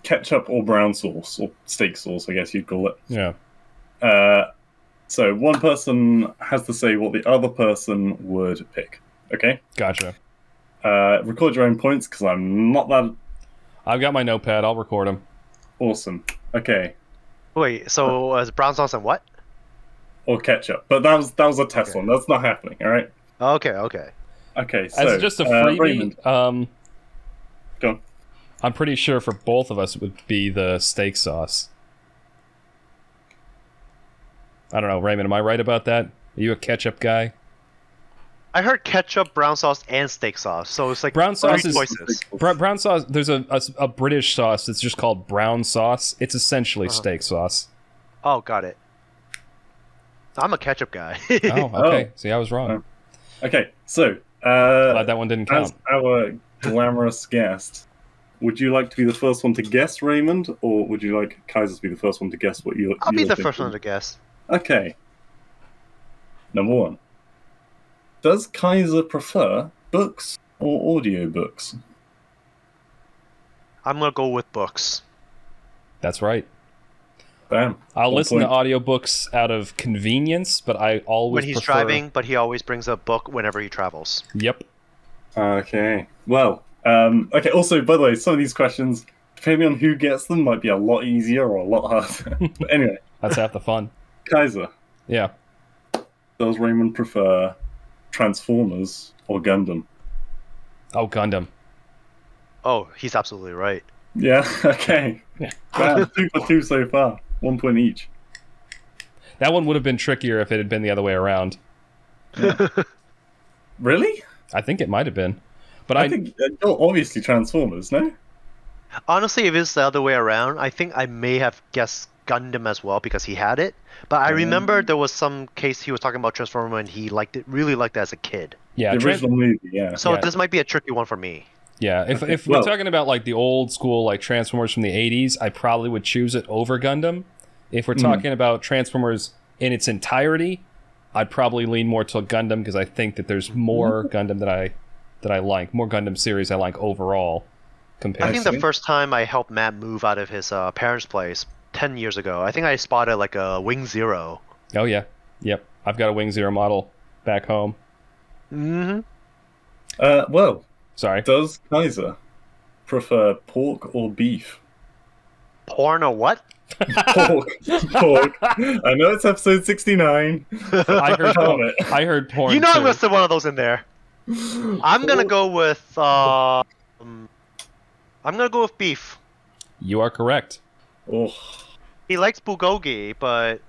ketchup or brown sauce or steak sauce, I guess you'd call it. Yeah. Uh, so one person has to say what the other person would pick. Okay. Gotcha. Uh, record your own points because I'm not that I've got my notepad. I'll record them. awesome. Okay. Wait, so uh, brown sauce and what? Or ketchup, but that was that was a test Okay. one. That's not happening. All right. Okay, okay. Okay. So As just a uh, freebie, Raymond, um, go on. I'm pretty sure for both of us it would be the steak sauce. I don't know, Raymond. Am I right about that? Are you a ketchup guy? I heard ketchup, brown sauce, and steak sauce. So it's like Brown sauce three is- choices. Br- brown sauce. There's a, a a British sauce that's just called brown sauce. It's essentially Uh-huh. steak sauce. Oh, got it. I'm a ketchup guy. Oh, okay. See, I was wrong. Okay. So uh, Glad that one didn't count. as count. our glamorous guest, would you like to be the first one to guess Raymond, or would you like Kaiser to be the first one to guess what you? I'll be you're the first one to guess. Okay. Number one. Does Kaiser prefer books or audiobooks? I'm gonna go with books. That's right. Bam. I'll One listen point. to audiobooks out of convenience, but I always When he's prefer- driving, but he always brings a book whenever he travels. Yep. Okay. Well, um, okay. Also, by the way, some of these questions, depending on who gets them, might be a lot easier or a lot harder. but anyway, That's half the fun. Kaiser, Yeah. does Raymond prefer Transformers or Gundam? Oh, Gundam. Oh, he's absolutely right. Yeah. Okay. Yeah. Bam. two for two so far. One point each. That one would have been trickier if it had been the other way around. Really? I think it might have been. But I, I, think you're obviously Transformers, no? Honestly, if it's the other way around, I think I may have guessed Gundam as well because he had it. But I remember there was some case he was talking about Transformer and he liked it, really liked it as a kid. yeah, the Trans- original movie, yeah. So Yeah. this might be a tricky one for me. Yeah. If Okay, if we're talking about like the old school like Transformers from the '80s, I probably would choose it over Gundam. If we're Hmm. talking about Transformers in its entirety, I'd probably lean more to Gundam because I think that there's more Hmm. Gundam that I that I like, more Gundam series I like overall. Compared, I think see. the first time I helped Matt move out of his uh, parents' place 10 years ago, I think I spotted like a Wing Zero. oh yeah, yep. I've got a Wing Zero model back home. hmm Uh, well, Sorry. does Kaiser prefer pork or beef? Porn or what? Pork. Pork. I know it's episode 69. I heard Damn porn. I heard porn. you know I'm too. gonna put one of those in there. I'm gonna go with. Uh, um, I'm gonna go with beef. You are correct. Oh, He likes bulgogi, but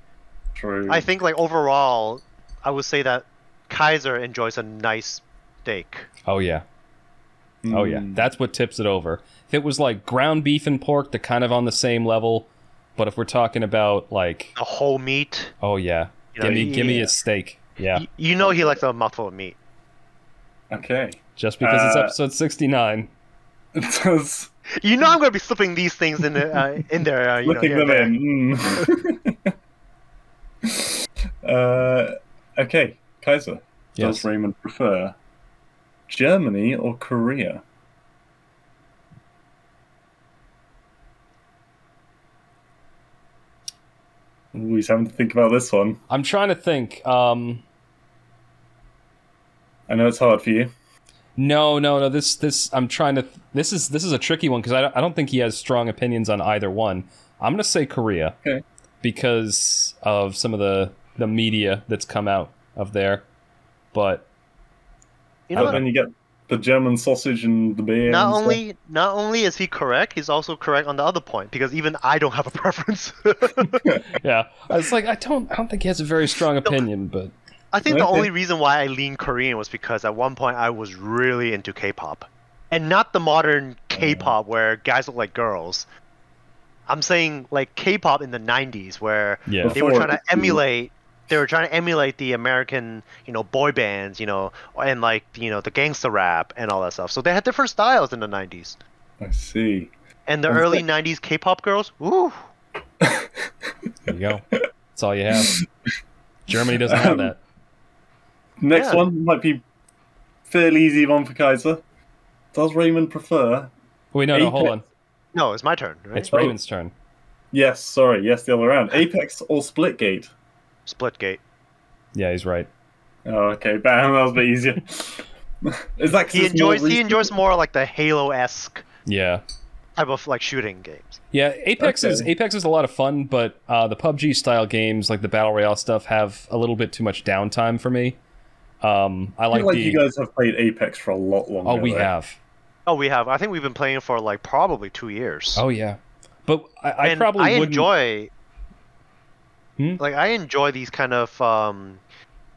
true. I think like overall, I would say that Kaiser enjoys a nice steak. Oh yeah. Oh yeah. Mm. That's what tips it over. If it was like ground beef and pork, they're kind of on the same level. But if we're talking about like, The whole meat. oh yeah, You know, give me give me a steak. Yeah. Y- you know he likes a mouthful of meat. Okay. Just because it's Uh, episode sixty nine. It does. You know I'm gonna be slipping these things in the, uh, in there. Uh, you know, Looking them there. in. Mm. uh, okay, Kaiser. Yes. Does Raymond prefer Germany or Korea? Ooh, he's having to think about this one. I'm trying to think. Um, I know it's hard for you. no, no, no. This this I'm trying to. This is this is a tricky one because I don't, I don't think he has strong opinions on either one. I'm gonna say Korea. Okay. Because of some of the the media that's come out of there, but You know But then you get the German sausage and the beer. Not and stuff. only not only is he correct, he's also correct on the other point because even I don't have a preference. yeah, I was like, I don't I don't think he has a very strong opinion, but I think the only reason why I lean Korean was because at one point I was really into K-pop, and not the modern K-pop mm. where guys look like girls. I'm saying like K-pop in the '90s where yeah, they were trying to it was cool. emulate. They were trying to emulate the American, you know, boy bands, you know, and like you know the gangster rap and all that stuff. So they had different styles in the '90s. I see. And the One early sec. '90s K-pop girls, ooh, there you go. That's all you have. Germany doesn't have um, that. Next Yeah. one might be fairly easy one for Kaiser. Does Raymond prefer? Oh, wait, no, no, hold on. no, it's my turn, right? It's Oh. Raymond's turn. Yes, sorry, yes, the other round. Apex or Splitgate? Splitgate. Yeah, he's right. Oh, okay, bam, that was a bit easier. Is that 'cause He it's more enjoys he enjoys more like the Halo-esque Yeah, type of like shooting games. yeah. Apex is Apex is a lot of fun, but uh, the PUBG style games, like the battle royale stuff, have a little bit too much downtime for me. Um, I I like feel like the. you guys have played Apex for a lot longer. oh, we though. have. Oh, we have. I think we've been playing for like probably two years. Oh yeah, but I, I probably I wouldn't. enjoy. Hmm? Like I enjoy these kind of um,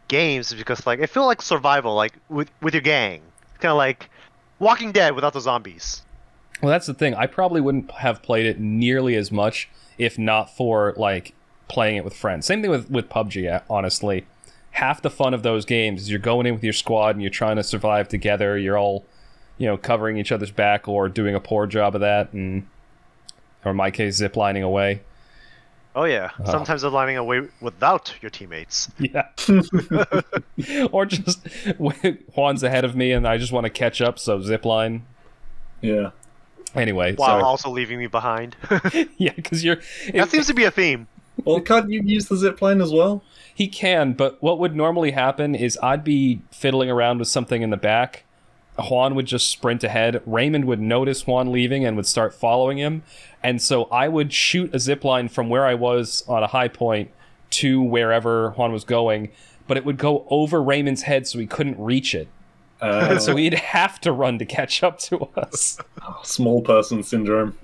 games because like it feel like survival, like with with your gang, kind of like Walking Dead without the zombies. Well, that's the thing. I probably wouldn't have played it nearly as much if not for like playing it with friends. Same thing with with PUBG. uh, Honestly, half the fun of those games is you're going in with your squad and you're trying to survive together. You're all, you know, covering each other's back or doing a poor job of that, and or in my case, ziplining away. Oh yeah, Oh. sometimes they're lining away without your teammates. Yeah. or just Juan's ahead of me and I just want to catch up, so zipline. Yeah. Anyway, While so also leaving me behind. yeah, because you're. that seems to be a theme. Well, can't you use the zipline as well? He can, but what would normally happen is I'd be fiddling around with something in the back. Juan would just sprint ahead. Raymond would notice Juan leaving and would start following him. And so I would shoot a zip line from where I was on a high point to wherever Juan was going, but it would go over Raymond's head so he couldn't reach it. Uh, so he'd have to run to catch up to us. small person syndrome.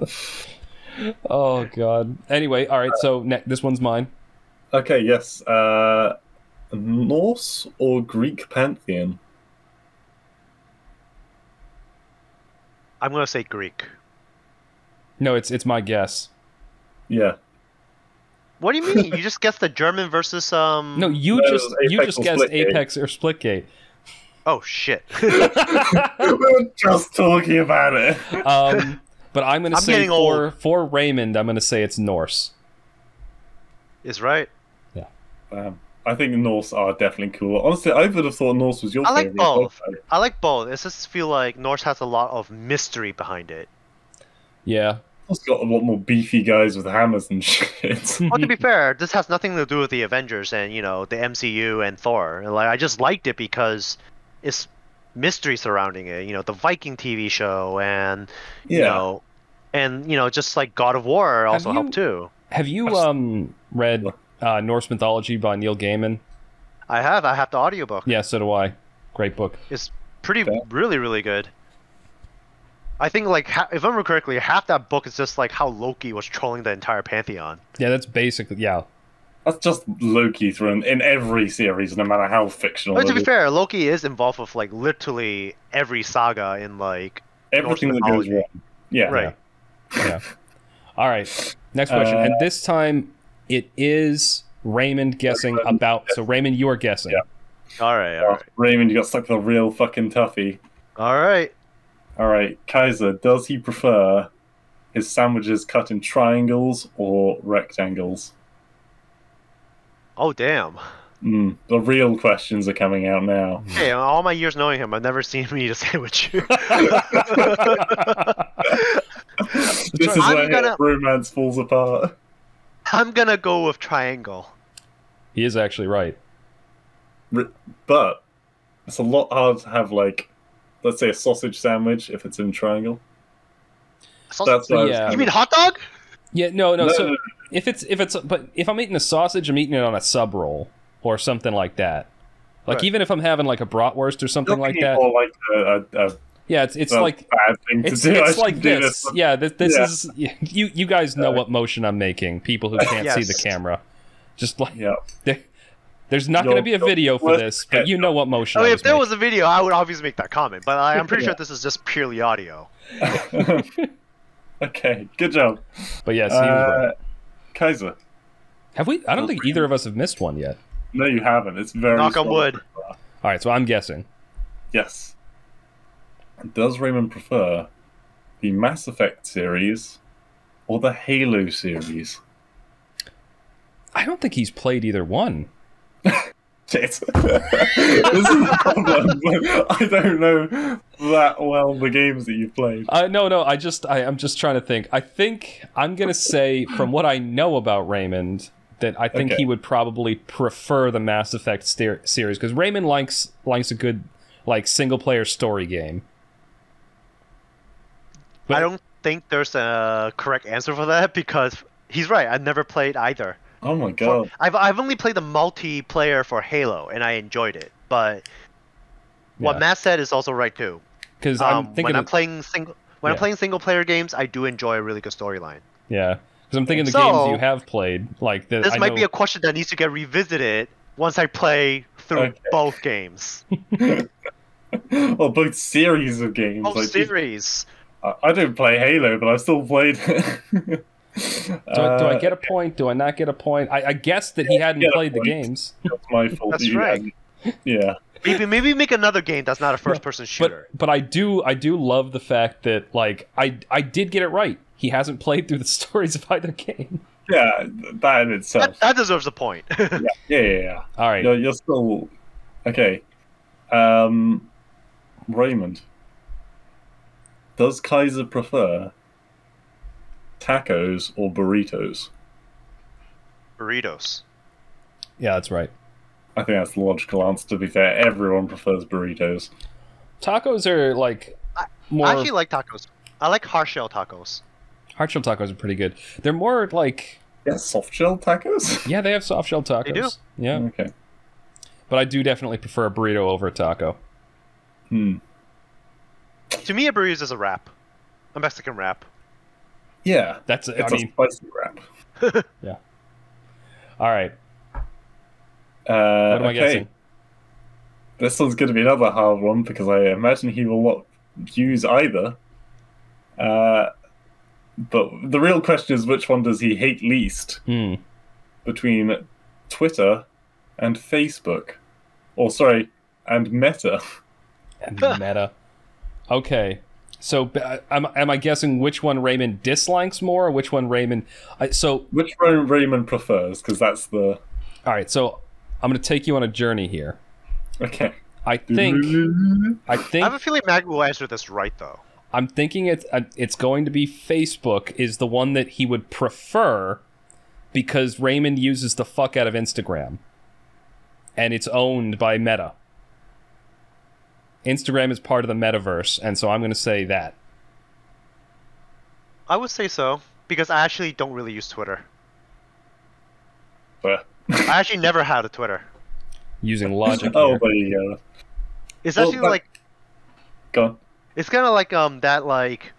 Oh god. Anyway, all right, so ne- this one's mine. Okay, yes. Uh, Norse or Greek pantheon? I'm gonna say Greek. No, it's it's my guess. Yeah. What do you mean? you just guessed the German versus um. No, you No, just you just or guessed Splitgate. Apex or Splitgate. Oh shit. we were just talking about it. Um, but I'm gonna I'm say for old. for Raymond, I'm gonna say it's Norse. is right. Yeah. Um, I think Norse are definitely cool. Honestly, I would have thought Norse was your I like favorite. both. also. I like both. It just feel like Norse has a lot of mystery behind it. Yeah. It's got a lot more beefy guys with hammers and shit. Well, to be fair, this has nothing to do with the Avengers and you know the MCU and Thor. Like I just liked it because it's mystery surrounding it. You know, the Viking TV show and you yeah. know, and you know, just like God of War also you- helped too. Have you um read uh, Norse mythology by Neil Gaiman? I have. I have the audiobook. Yeah, so do I. Great book. It's pretty, Okay. really, really good. I think like if I remember correctly, half that book is just like how Loki was trolling the entire pantheon. Yeah, that's basically yeah. That's just Loki thrown in every series, no matter how fictional. But to be is. fair, Loki is involved with like literally every saga in like everything that goes wrong. Yeah. right. Yeah. All right. Next question. Uh, and this time it is Raymond guessing Raymond about. So Raymond, you are guessing. Yeah. All right, all Oh, Raymond, you got stuck with a real fucking toughie. all right. All right, Kaiser, does he prefer his sandwiches cut in triangles or rectangles? Oh damn. Mm, the real questions are coming out now. Hey, all my years knowing him, I've never seen him eat a sandwich. this is I'm where gonna- romance falls apart. I'm gonna go with triangle. He is actually right. But it's a lot harder to have like, let's say a sausage sandwich if it's in triangle. Sausage- That's what Yeah. you mean hot dog? Yeah, no, no. No, so no, no. if it's if it's but if I'm eating a sausage, I'm eating it on a sub roll or something like that. Like Right. even if I'm having like a bratwurst or something like that. Or like a, a, a Yeah, it's it's like bad thing to it's, it's like do this. Yeah, this, this Yeah. is you. You guys know what motion I'm making. People who can't see the camera, just like Yeah. there, there's not going to be a video for this, but you know what motion. I mean, I if there making. was a video, I would obviously make that comment. But I, I'm pretty Yeah. sure this is just purely audio. okay, good job. But yes, he was right. Uh, Kaiser. Have we? I don't think either of us have missed one yet. No, you haven't. It's very Knock on wood. All right, so I'm guessing. Yes. Does Raymond prefer the Mass Effect series or the Halo series? I don't think he's played either one. Shit. this is the problem. I don't know that well the games that you've played. Uh, no, no. I just, I, I'm just trying to think. I think I'm gonna say, from what I know about Raymond, that I think Okay. he would probably prefer the Mass Effect series because Raymond likes likes a good like single player story game. But- I don't think there's a correct answer for that because he's right. I've never played either. Oh my For- god. I've I've only played the multiplayer for Halo and I enjoyed it. But what Yeah. Matt said is also right too. Because Um, I'm thinking, when I'm playing single when I'm playing single player games, I do enjoy a really good storyline. yeah, because I'm thinking the So- games you have played, like the, This I might know- be a question that needs to get revisited once I play through Okay. both games. well, both series of games. Both like, series. I, I don't play Halo, but I've still played. Do, I- do I get a point? Do I not get a point? I, I guess that he hadn't played the games. That's my fault. That's that right. Yeah. Maybe maybe make another game that's not a first person shooter. But but I do I do love the fact that like I I did get it right. He hasn't played through the stories of either game. Yeah, that in itself. that, that deserves a point. yeah, yeah, yeah. yeah. All right. You're, you're still okay. Um, Raymond, does Kaiser prefer tacos or burritos? Burritos. Yeah, that's right. I think that's the logical answer. To be fair, everyone prefers burritos. Tacos are like I- more I actually like tacos. I like hard shell tacos. hard shell tacos are pretty good. They're more like Yeah, soft shell tacos. yeah, they have soft shell tacos. They do? Yeah, okay. but I do definitely prefer a burrito over a taco. Hmm. To me, a burrito is a wrap, a Mexican wrap. Yeah, That's it's I a mean, spicy wrap. Yeah. All right. Uh, What am I okay. guessing? This one's going to be another hard one because I imagine he will not use either. Uh, but the real question is which one does he hate least Hmm. between Twitter and Facebook? Or, sorry, and Meta. And meta. Okay. So uh, am, am I guessing which one Raymond dislikes more, or which one Raymond? I, so Which one Raymond prefers? Because that's the. all right. So I'm going to take you on a journey here. Okay. I think I think. I think have a feeling Mag will answer this right though. I'm thinking it's uh, it's going to be Facebook is the one that he would prefer because Raymond uses the fuck out of Instagram, and it's owned by Meta. Instagram is part of the metaverse, and so I'm going to say that. I would say so because I actually don't really use Twitter. But I actually never had a Twitter. Using logic. oh, here. there you go. It's Well, actually but- like Go on. it's kind of like um that like.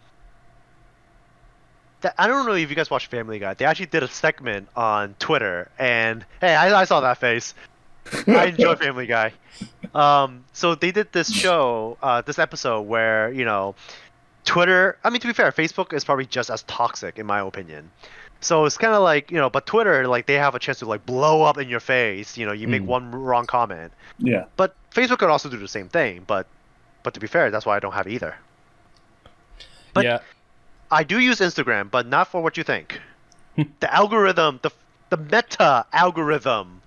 That, I don't know if you guys watch Family Guy. They actually did a segment on Twitter, and hey, I, I saw that face. I enjoy Family Guy. Um, so they did this show, uh, this episode where you know, Twitter. I mean, to be fair, Facebook is probably just as toxic in my opinion. So it's kind of like you know, but Twitter, like they have a chance to like blow up in your face. You know, you make Mm. one wrong comment, Yeah. but Facebook could also do the same thing. But, but to be fair, that's why I don't have either. but- yeah. I do use Instagram, but not for what you think. the algorithm, the the meta algorithm,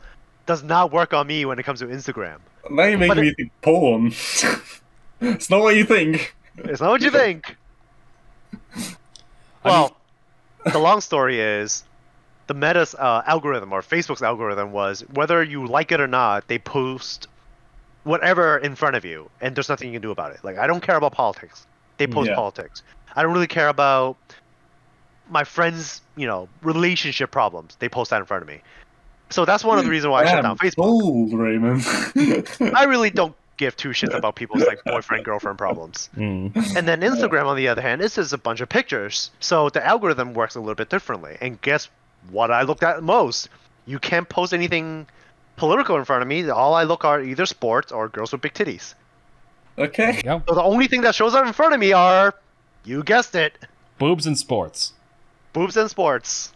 does not work on me when it comes to Instagram. Now you're making But me think porn. it's not what you think. It's not what you think. Well, the long story is, the Meta's uh, algorithm or Facebook's algorithm was whether you like it or not, they post whatever in front of you, and there's nothing you can do about it. Like I don't care about politics; they post Yeah. politics. I don't really care about my friends' you know relationship problems. They post that in front of me. So that's one of the reasons why I shut down Facebook. Bold, Raymond. I really don't give two shits about people's like boyfriend girlfriend problems. Mm. And then Instagram, on the other hand, is just a bunch of pictures. So the algorithm works a little bit differently. And guess what I looked at most? You can't post anything political in front of me. All I look are either sports or girls with big titties. okay. Go. So the only thing that shows up in front of me are, you guessed it, Boobs and sports. boobs and sports.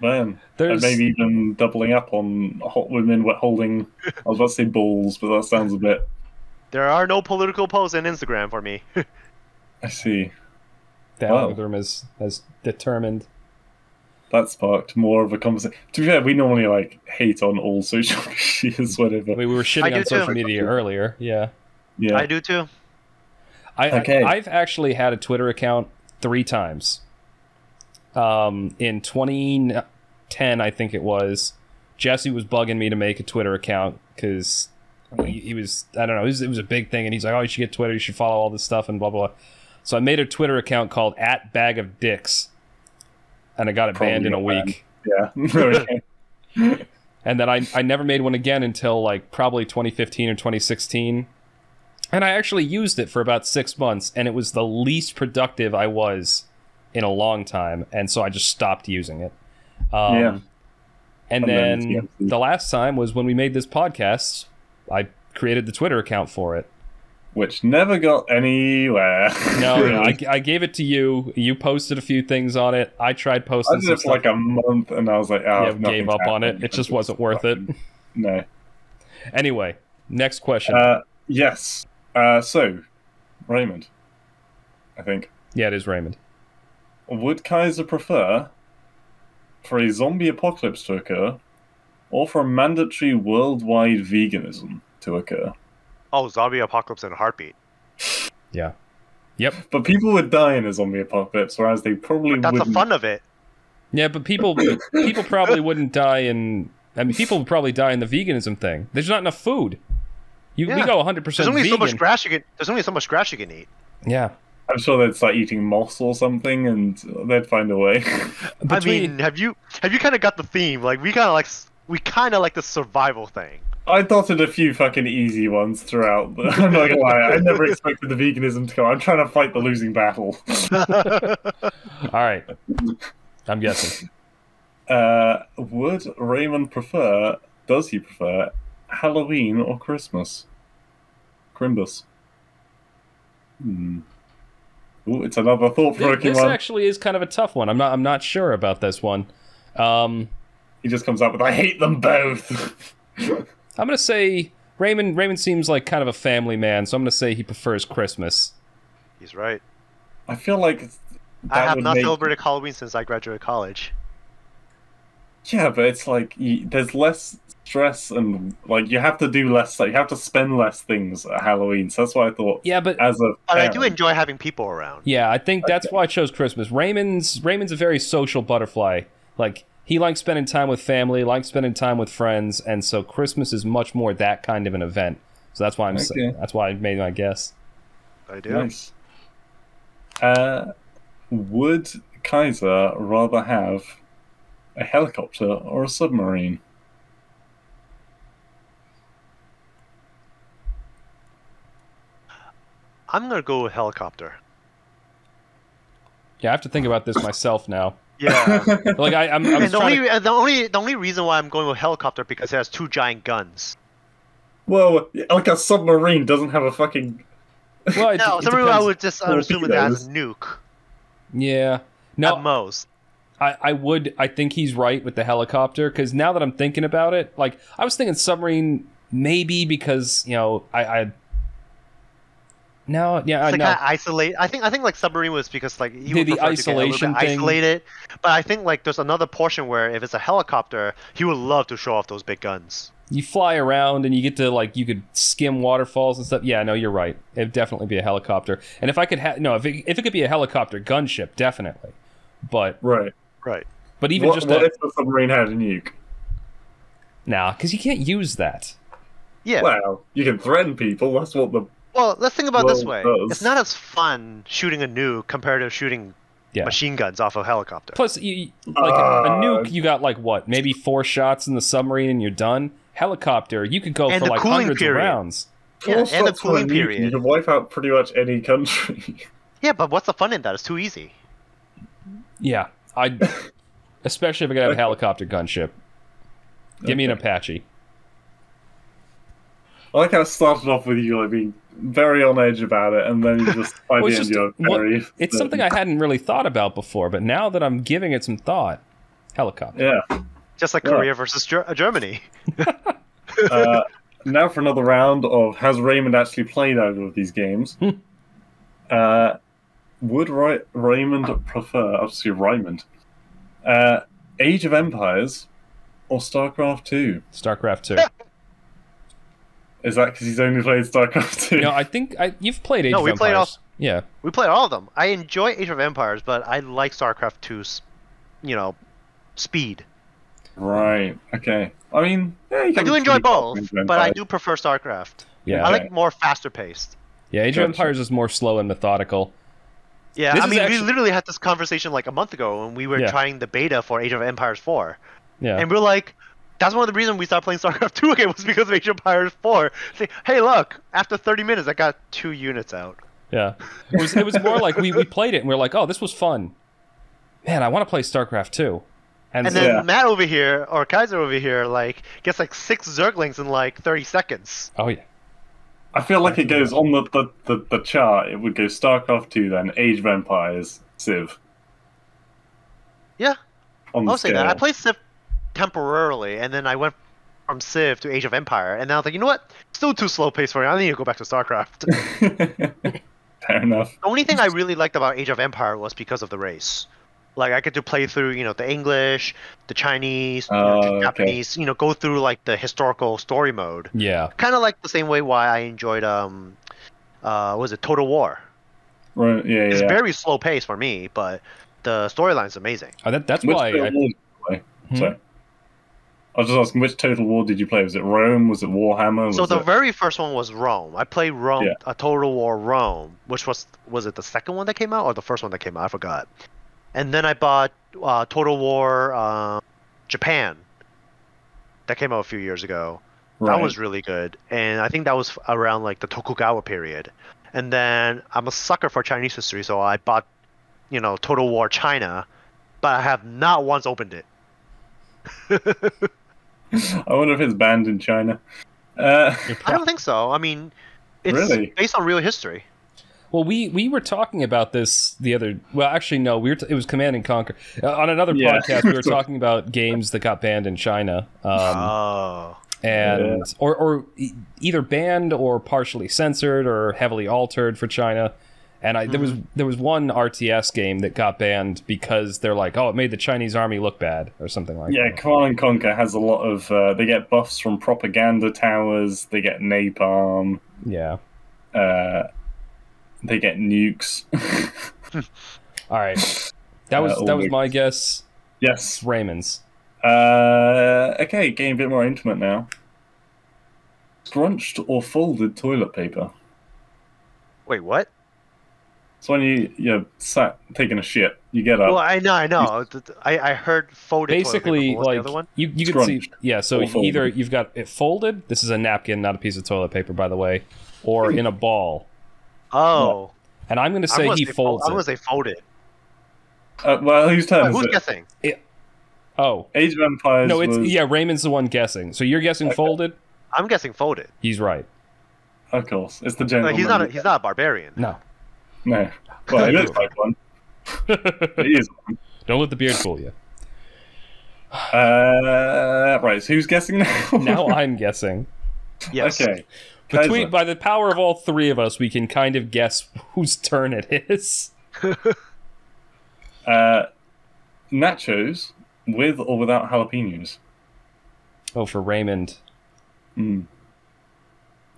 Man. There's And maybe even doubling up on hot women with holding. I was about to say balls, but that sounds a bit. There are no political posts in Instagram for me. I see. the Wow. algorithm is has determined. That sparked more of a conversation. To be fair, we normally like hate on all social medias, whatever. I mean, we were shitting do on social too. media earlier. Yeah. Yeah. I do too. I, Okay. I I've actually had a Twitter account three times. Um, in 2010, I think it was. Jesse was bugging me to make a Twitter account because he, he was I don't know it was, it was a big thing, and he's like, "Oh, you should get Twitter. You should follow all this stuff and blah blah." blah. So I made a Twitter account called at Bag of Dicks, and I got it Probably banned in a week. Yeah. And then I, I never made one again until like probably 2015 or 2016 and i actually used it for about six months and it was the least productive i was in a long time and so i just stopped using it. Um, Yeah. and, And then the- last time was when we made this podcast. I created the twitter account for it. Which never got anywhere. no, no I, I gave it to you. You posted a few things on it. I tried I posting did some it for like a month, and I was like, oh, yeah, gave up on it. it just wasn't worth it. No. anyway next question. Uh, yes. Uh, so, Raymond, I think. yeah it is raymond Would Kaiser prefer for a zombie apocalypse to occur or for a mandatory worldwide veganism to occur? Oh, zombie apocalypse in a heartbeat. yeah yep But people would die in a zombie apocalypse, whereas they probably That's the wouldn't. fun of it. Yeah, but people people probably wouldn't die in. I mean, people would probably die in the veganism thing. There's not enough food. You we Yeah. go 100 percent. There's percent only vegan. so much grass you can. There's only so much grass you can eat. yeah, I'm sure they'd start eating moss or something, and they'd find a way. between I mean, have you have you kind of got the theme? Like we kind of like we kind of like the survival thing. I dotted a few fucking easy ones throughout. But I'm not gonna lie, I never expected the veganism to go. I'm trying to fight the losing battle. all right. I'm guessing. Uh, would Raymond prefer? Does he prefer Halloween or Christmas? Crimbus. Hmm. Ooh, it's another This, thought-provoking this one. This actually is kind of a tough one. I'm not. I'm not sure about this one. Um, He just comes up with, "I hate them both." I'm gonna say Raymond. Raymond seems like kind of a family man, so I'm gonna say he prefers Christmas. He's right. I feel like I have not make... celebrated Halloween since I graduated college. Yeah, but it's like you, there's less stress and like you have to do less. Like you have to spend less things at Halloween. So that's why I thought, Yeah, but as a But I do enjoy having people around. Yeah, I think that's Okay. why I chose Christmas. Raymond's Raymond's a very social butterfly. Like he likes spending time with family, likes spending time with friends, and so Christmas is much more that kind of an event. So that's why I'm sa- Okay. that's why I made my guess. I do. Nice. Uh, would Kaiser rather have a helicopter or a submarine? I'm gonna go with helicopter. Yeah, I have to think about this myself now. Yeah. Like I, I'm, I'm and the only to, the only the only reason why I'm going with helicopter because it has two giant guns. Well, like a submarine doesn't have a fucking. well, it, No, it submarine I would just I would assume it has a nuke Yeah. at most. I, I would. I think he's right with the helicopter because now that I'm thinking about it, like I was thinking submarine maybe because you know I. I no, yeah, I It's like know. kinda isolate. I think I think like submarine was because like you The- would the prefer to get a little bit thing. isolated. But I think like there's another portion where if it's a helicopter, he would love to show off those big guns. you fly around and you get to like you could skim waterfalls and stuff. Yeah, no, you're right. It'd definitely be a helicopter. And if I could have no, if it, if it could be a helicopter gunship, definitely. But Right. Right. but even What, just what a, if the submarine had a nuke? nah, because you can't use that. Yeah. Well, you can threaten people. That's what the. Well, let's think about it this way. it. It's not as fun shooting a nuke compared to shooting Yeah. machine guns off a helicopter. Plus, you, you- like a, a Uh, nuke, you got like what, maybe four shots in the submarine and you're done. Helicopter, you could go for like cooling hundreds period. of rounds. Yeah, and the shots for a cooling period. You can wipe out pretty much any country. Yeah, but what's the fun in that? It's too easy. Yeah, I, especially if I could have a helicopter gunship. Give me an Apache. I like how it started off with you like being very on edge about it, and then you just by Well, the it's end you're what- very. It's something I hadn't really thought about before, but now that I'm giving it some thought, helicopter. Yeah. Just like Yeah. Korea versus Ger- Germany. Uh, now for another round of has Raymond actually played either of these games? Hmm. uh, would Ray- Raymond prefer? Obviously, Raymond. Uh, Age of Empires or StarCraft Two? StarCraft two. Is that because he's only played StarCraft Two? no, I think I, you've played Age No, of we played all- Empires. Yeah, We played all of them. I enjoy Age of Empires, but I like StarCraft 2's, you know, speed. Right. Okay. I mean, yeah, you I do enjoy both, but I do prefer StarCraft. yeah, I Okay. like more faster paced. yeah. Age of Empires is more slow and methodical. Yeah, This I mean, actu- we literally had this conversation like a month ago when we were Yeah. trying the beta for Age of Empires 4. Yeah, And we are like, that's one of the reasons we started playing StarCraft 2 again was because of Age of Empires 4. Say, hey, look, after 30 minutes, I got two units out. yeah. It was it was more like we, we played it and we are like, oh, this was fun. Man, I want to play StarCraft two. And, And so- then Yeah. Matt over here, or Kaiser over here, like, gets like six Zerglings in like 30 seconds. oh yeah, I feel like it goes on the, the, the, the chart. It would go StarCraft Two, then Age of Empires, Civ. Yeah, On the I'll say that. I scale. played Civ temporarily, and then I went from Civ to Age of Empire, and then I was like, you know what? Still too slow paced for me. I need to go back to StarCraft. the Fair enough. The only thing I really liked about Age of Empire was because of the race. Like I get to play through, you know, the English, the Chinese, you know, Oh, the okay. Japanese, you know, go through like the historical story mode. yeah. Kind of like the same way why I enjoyed um, uh, was it Total War? Right. Yeah. It's yeah. very slow paced for me, but the storyline's amazing. Oh, that, that's Which why. I, War did? Hmm? Sorry. I was just asking, which Total War did you play? Was it Rome? Was it Warhammer? Was So the it... very first one was Rome. I played Rome, Yeah. a Total War Rome, which was was it the second one that came out or the first one that came out? I forgot. And then I bought uh, Total War uh, Japan. That came out a few years ago. right. That was really good, and I think that was around like the Tokugawa period. And then I'm a sucker for Chinese history, so I bought, you know, Total War China, but I have not once opened it. I wonder if it's banned in China. Uh, I don't think so. I mean, it's Really? based on real history. Well, we we were talking about this the other. Well, actually, no. We were. T- it was Command and Conquer uh, on another Yeah. podcast. We were talking about games that got banned in China, um, oh. and or or e- either banned or partially censored or heavily altered for China. And I there was there was one RTS game that got banned because they're like, oh, it made the Chinese army look bad or something like yeah, that. Command and Conquer has a lot of. Uh, they get buffs from propaganda towers. They get napalm. Yeah. Uh, they get nukes. All right. That was Uh, that was all my guess. yes. Raymond's. Uh, okay, getting a bit more intimate now. Scrunched or folded toilet paper. Wait, what? So when you you're sat taking a shit, You get up. Well, I know, I know. Th- th- I, I heard folded. toilet paper, Basically, what's like the other one. you you can see, yeah. So Or folded. either you've got it folded. This is a napkin, not a piece of toilet paper, by the way, or in a ball. Oh, And I'm going to say he say folds I'm gonna it. say folded. Uh, well, whose turn Wait, who's it? guessing? Oh Age of Empires. no, it's was... yeah. Raymond's the one guessing. So you're guessing Okay. folded. I'm guessing folded. He's right. Of course, it's the No, he's not. A, he's not a barbarian. No, No. Well, he looks like one. He is one. don't let the beard fool you. Uh, right. So who's guessing now? Now I'm guessing. Yes. Okay. Between Kaiser. by the power of all three of us, we can kind of guess whose turn it is. Uh, nachos with or without jalapenos. Oh, for Raymond, Mm.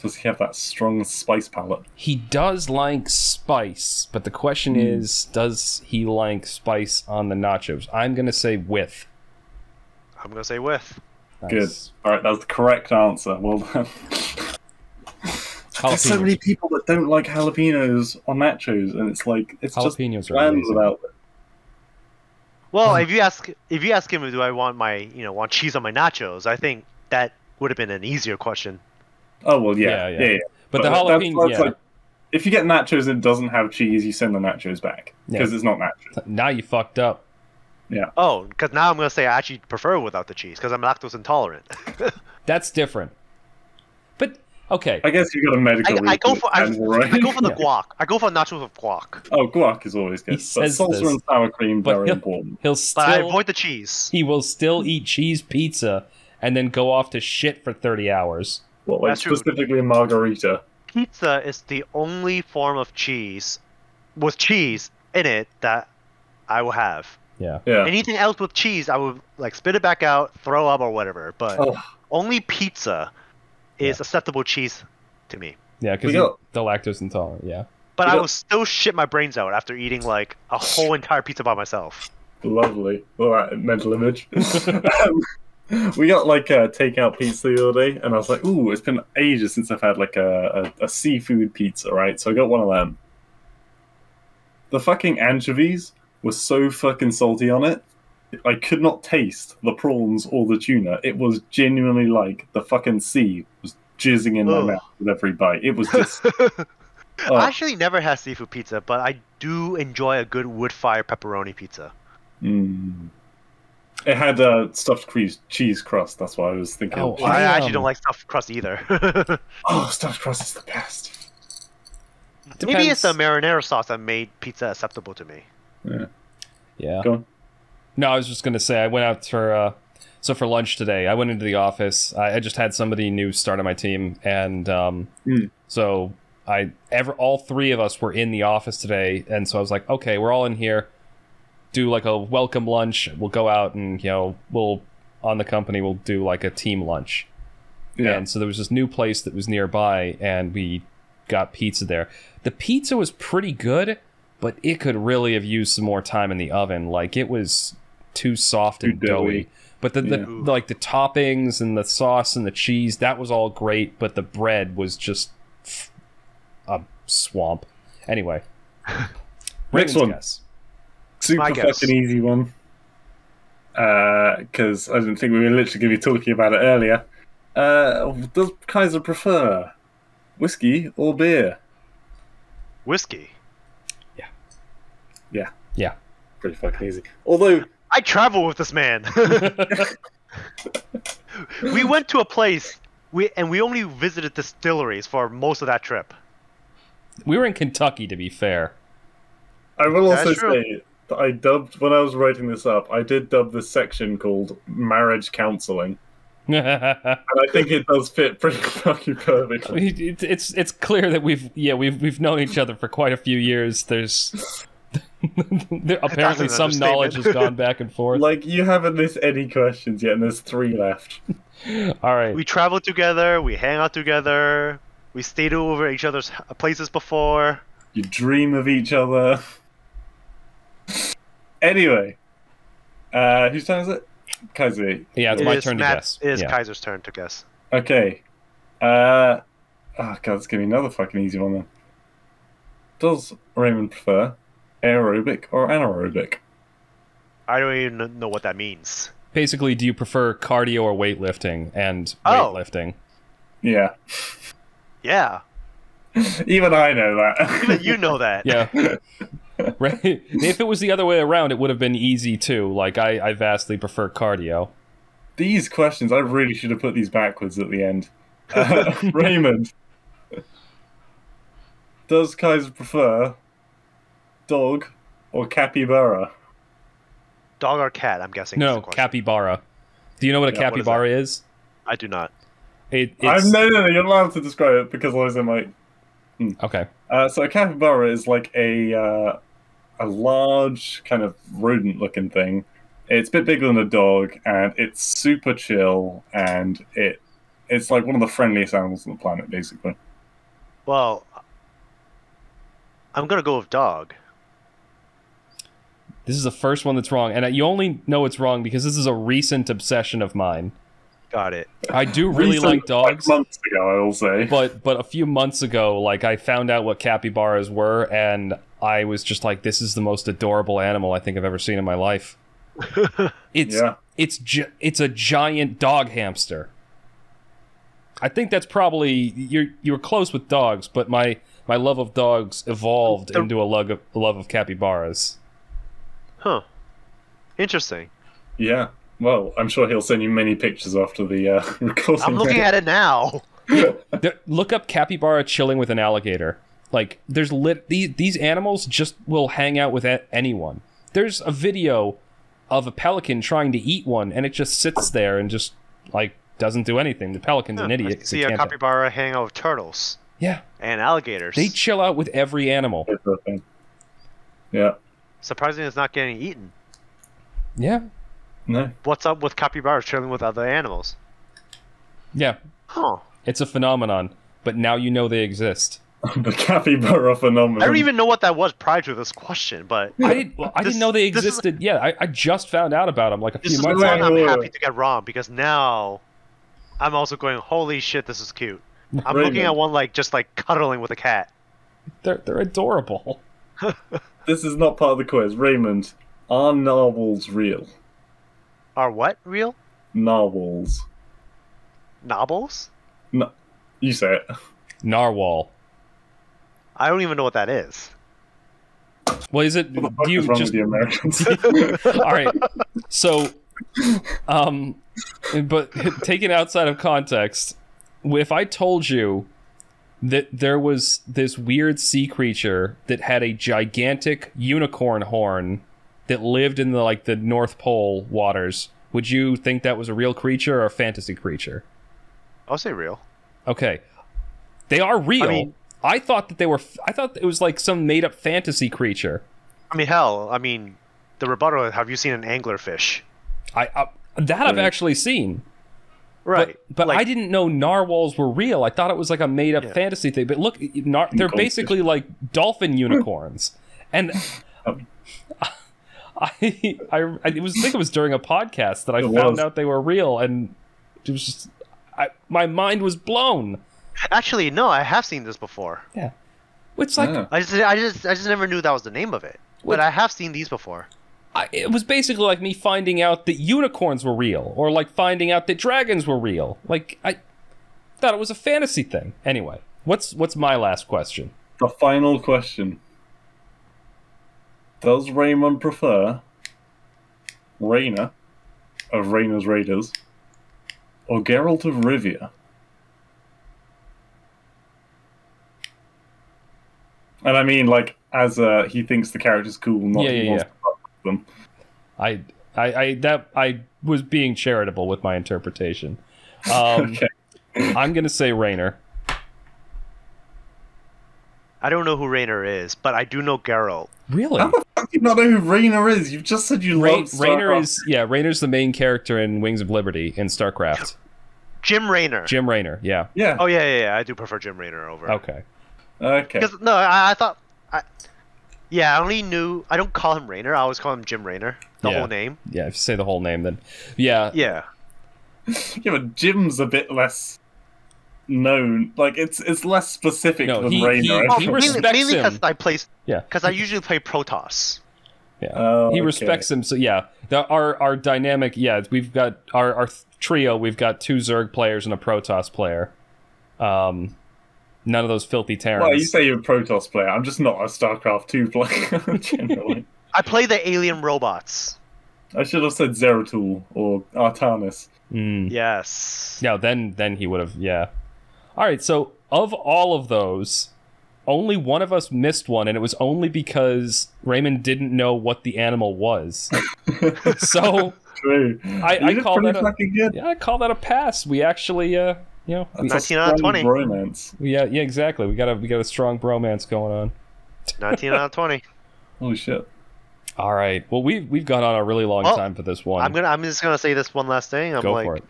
Does he have that strong spice palate? he does like spice, but the question Hmm. is, does he like spice on the nachos? I'm gonna say with. I'm gonna say with. Good. Nice. All right, that's the correct answer. Well done. There's so many people that don't like jalapenos on nachos, and it's like it's just Jalapenos are bland amazing. without it. Well, if you ask if you ask him, do I want my you know want cheese on my nachos? I think that would have been an easier question. Oh well, yeah, Yeah, yeah, yeah. yeah. But the that's- jalapeno, that's yeah. like- if you get nachos and it doesn't have cheese, you send the nachos back Yeah. because it's not nachos. Now you fucked up. Yeah. Oh, because now I'm gonna say I actually prefer without the cheese because I'm lactose intolerant. That's different. But okay, I guess you got a medical. I, I go for I, Daniel, right? I go for the Yeah. guac. I go for nachos with guac, Oh, guac is always good. He but says salsa this, and sour cream but very he'll- important. he'll but I still avoid the cheese. he will still eat cheese pizza and then go off to shit for 30 hours. Well, like That's true. specifically margherita. Pizza is the only form of cheese with cheese in it that I will have. Yeah. Yeah. Anything else with cheese, I would like spit it back out, throw up or whatever. But Oh, only pizza is acceptable cheese to me. Yeah, because We got- the lactose intolerant. Yeah. But We I got- will still shit my brains out after eating like a whole entire pizza by myself. lovely. All right, mental image. Um, we got like a takeout pizza the other day, and I was like, "Ooh, it's been ages since I've had like a, a, a seafood pizza." Right, so I got one of them. The fucking anchovies were so fucking salty on it. I could not taste the prawns or the tuna. It was genuinely like the fucking sea was jizzing in my mouth with every bite. It was just. oh, I actually never had seafood pizza, but I do enjoy a good wood fire pepperoni pizza. mm. It had uh, stuffed cheese, cheese crust. That's what I was thinking. Oh, I, I, actually don't like stuffed crust either. Oh, stuffed crust is the best. Maybe it's the marinara sauce that made pizza acceptable to me. Yeah. Go on. No, I was just gonna say I went out for uh, so for lunch today. I went into the office. I, I just had somebody new start on my team, and um, Mm. so I ever all three of us were in the office today, and so I was like, okay, we're all in here. Do like a welcome lunch. We'll go out and you know we'll on the company we'll do like a team lunch. Yeah. And so there was this new place that was nearby, and we got pizza there. The pizza was pretty good, but it could really have used some more time in the oven. Like it was too soft and doughy. doughy. But the, the Yeah. like the toppings and the sauce and the cheese that was all great, but the bread was just a swamp. Anyway, Raymond's one. guess. Super fucking easy one. Because I didn't think we were literally going to be talking about it earlier. Uh, does Kaiser prefer whiskey or beer? Whiskey. Yeah. Yeah. Yeah. Pretty fucking easy. Although, I travel with this man. we went to a place we and we only visited distilleries for most of that trip. We were in Kentucky, to be fair. I will That's also true. say that I dubbed, when I was writing this up, I did dub this section called marriage counseling. And I think it does fit pretty fucking perfectly. It- it's it's clear that we've yeah we've we've known each other for quite a few years. There's there, apparently some knowledge has gone back and forth. Like, you haven't missed any questions yet, and there's three left. All right, We travel together, we hang out together, we stayed over each other's places before. You dream of each other. Anyway, uh, whose turn is it? Kaiser. yeah, it's It my is turn to Matt- guess. It is yeah. Kaiser's turn to guess. Okay. Uh, oh god, it's gonna be another fucking easy one then. Does Raymond prefer aerobic or anaerobic? I don't even know what that means. Basically, do you prefer cardio or weightlifting? And Oh. weightlifting. Yeah. Yeah, Even I know that. even you know that. Yeah. right. If it was the other way around, it would have been easy too. Like I, I vastly prefer cardio. these questions, I really should have put these backwards at the end. Uh, Raymond. Does Kaiser prefer dog or capybara? Dog or cat? I'm guessing. No, capybara. Do you know what a Yeah, what is capybara is? I do not. It, I'm no, no, no, you're allowed to describe it because otherwise I was in okay. Uh, so a capybara is like a uh, a large kind of rodent-looking thing. It's a bit bigger than a dog, and it's super chill, and it it's like one of the friendliest animals on the planet, basically. Well, I'm gonna go with dog. This is the first one that's wrong, and you only know it's wrong because this is a recent obsession of mine. Got it. I do really Recent, like dogs, months ago, I will say. but but a few months ago, like I found out what capybaras were, and I was just like, "This is the most adorable animal I think I've ever seen in my life." It's yeah, it's gi- it's a giant dog hamster. I think that's probably you're you're close with dogs, but my my love of dogs evolved The- into a love of, love of capybaras. Huh. Interesting. yeah. Well, I'm sure he'll send you many pictures after the uh, recording. I'm looking at it now. Look up capybara chilling with an alligator. Like there's lit these these animals just will hang out with a- anyone. There's a video of a pelican trying to eat one, and it just sits there and just like doesn't do anything. The pelican's an idiot. I 'cause see a can't- capybara hang out with turtles Yeah, and alligators. they chill out with every animal. Yeah. Surprising it's not getting eaten. Yeah, No. What's up with capybaras chilling with other animals? yeah. Huh. It's a phenomenon, but now you know they exist. the capybara phenomenon. I don't even know what that was prior to this question, but I didn't. Well, I This- didn't know they this is- existed. yeah, I, I just found out about them like a this few is months the one ago. I'm happy to get wrong because now I'm also going, holy shit, this is cute. I'm Raymond. looking at one like just like cuddling with a cat. They're they're adorable. This is not part of the quiz. Raymond, are narwhals real? Are what real? Narwhals. Novels? No, you say it. Narwhal. I don't even know what that is. Well, is it? What do you wrong just with the Americans? all right. So, um, but taken outside of context, if I told you that there was this weird sea creature that had a gigantic unicorn horn that lived in the like the North Pole waters, would you think that was a real creature or a fantasy creature? I'll say real. Okay, they are real. I, mean- thought that they were. I thought it was like some made up fantasy creature. I mean, hell, I mean, the rebuttal have you seen an anglerfish? I, I that I've actually seen. Right. But, but like, I didn't know narwhals were real. I thought it was like a made up Yeah. fantasy thing. But look, nar- they're Goldfish. basically like dolphin unicorns. and Um. I, I, I it was I think it was during a podcast that I It found was. out they were real, and it was just I, my mind was blown. Actually, no, I have seen this before. Yeah. It's like Yeah. I just, I just, I just never knew that was the name of it. What- But I have seen these before. I, it was basically like me finding out that unicorns were real, or like finding out that dragons were real. Like I thought it was a fantasy thing. Anyway, what's what's my last question? The final question. Does Raymond prefer Raynor of Raynor's Raiders or Geralt of Rivia? And I mean, like, as uh, he thinks the character's cool, not Yeah, he yeah, wants to fuck with them. I, I, I that I was being charitable with my interpretation. Um, Okay. I'm gonna say Raynor. I don't know who Raynor is, but I do know Geralt. Really? How the fuck do you not know who Raynor is? You've just said you Rain, love Starcraft. Raynor is yeah. Raynor's the main character in Wings of Liberty in StarCraft. Jim Raynor. Jim Raynor, Yeah. Yeah. Oh yeah, yeah, yeah. I do prefer Jim Raynor over. Okay. Okay. Because no, I, I thought. I, yeah, I only knew. I don't call him Raynor. I always call him Jim Raynor. The Yeah. whole name. Yeah. If you say the whole name, then yeah. Yeah. Yeah, but Jim's a bit less known. Like it's it's less specific No, than he- Raynor. he- I he respects mainly because. I play. Yeah. Because I usually play Protoss. Yeah, Oh, he okay. respects him. So yeah, the, our our dynamic. Yeah, we've got our our trio. We've got two Zerg players and a Protoss player. Um, none of those filthy Terrans. Well, you say you're a Protoss player. I'm just not a StarCraft 2 player, generally. I play the alien robots. I should have said Zeratul or Artanis. Mm. Yes. Yeah, then then he would have. Yeah. All right. So of all of those, only one of us missed one, and it was only because Raymond didn't know what the animal was. so True. I- I call that a- good. yeah, I call that a pass. We actually, uh, you know, we, a 19 out of 20. Bromance. yeah, yeah, exactly. We got a we got a strong bromance going on. 19 out of 20. Holy shit. All right. Well, we've we've gone on a really long Oh, time for this one. I'm gonna. I'm just gonna say this one last thing. I'm Go like, for it.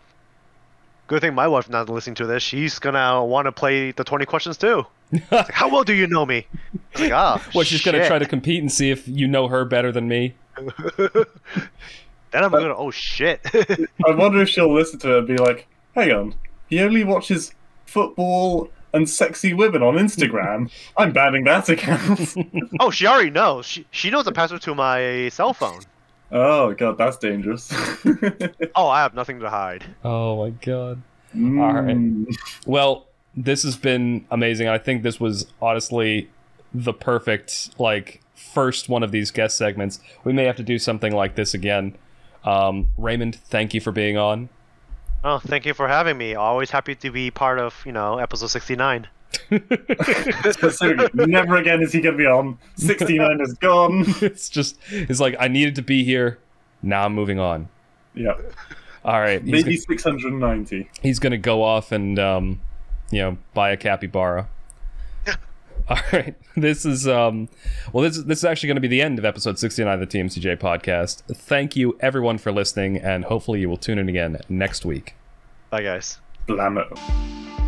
good thing my wife's not listening to this. She's gonna want to play the 20 questions too. Like, How well do you know me? I'm like, ah, Well, she's gonna try to compete and see if you know her better than me. Then I'm gonna. Oh shit. I wonder if she'll listen to it and be like, hang on, he only watches football and sexy women on Instagram. I'm banning that account. oh, she already knows. She she knows the password to my cell phone. oh, god, that's dangerous. Oh, I have nothing to hide. Oh my god. Mm. Well, this has been amazing. I think this was honestly the perfect like first one of these guest segments. We may have to do something like this again. Um, Raymond, thank you for being on. Oh, thank you for having me. Always happy to be part of you know episode 69. Never again is he going to be on. 69 is gone. it's just it's like I needed to be here. Now I'm moving on. Yeah, All right, he's, maybe go- 690. he's gonna go off and um, you know buy a capybara. All right, this is um, well, this this is actually going to be the end of episode 69 of the TMCJ podcast. Thank you everyone for listening, and hopefully you will tune in again next week. Bye, guys. Blammo.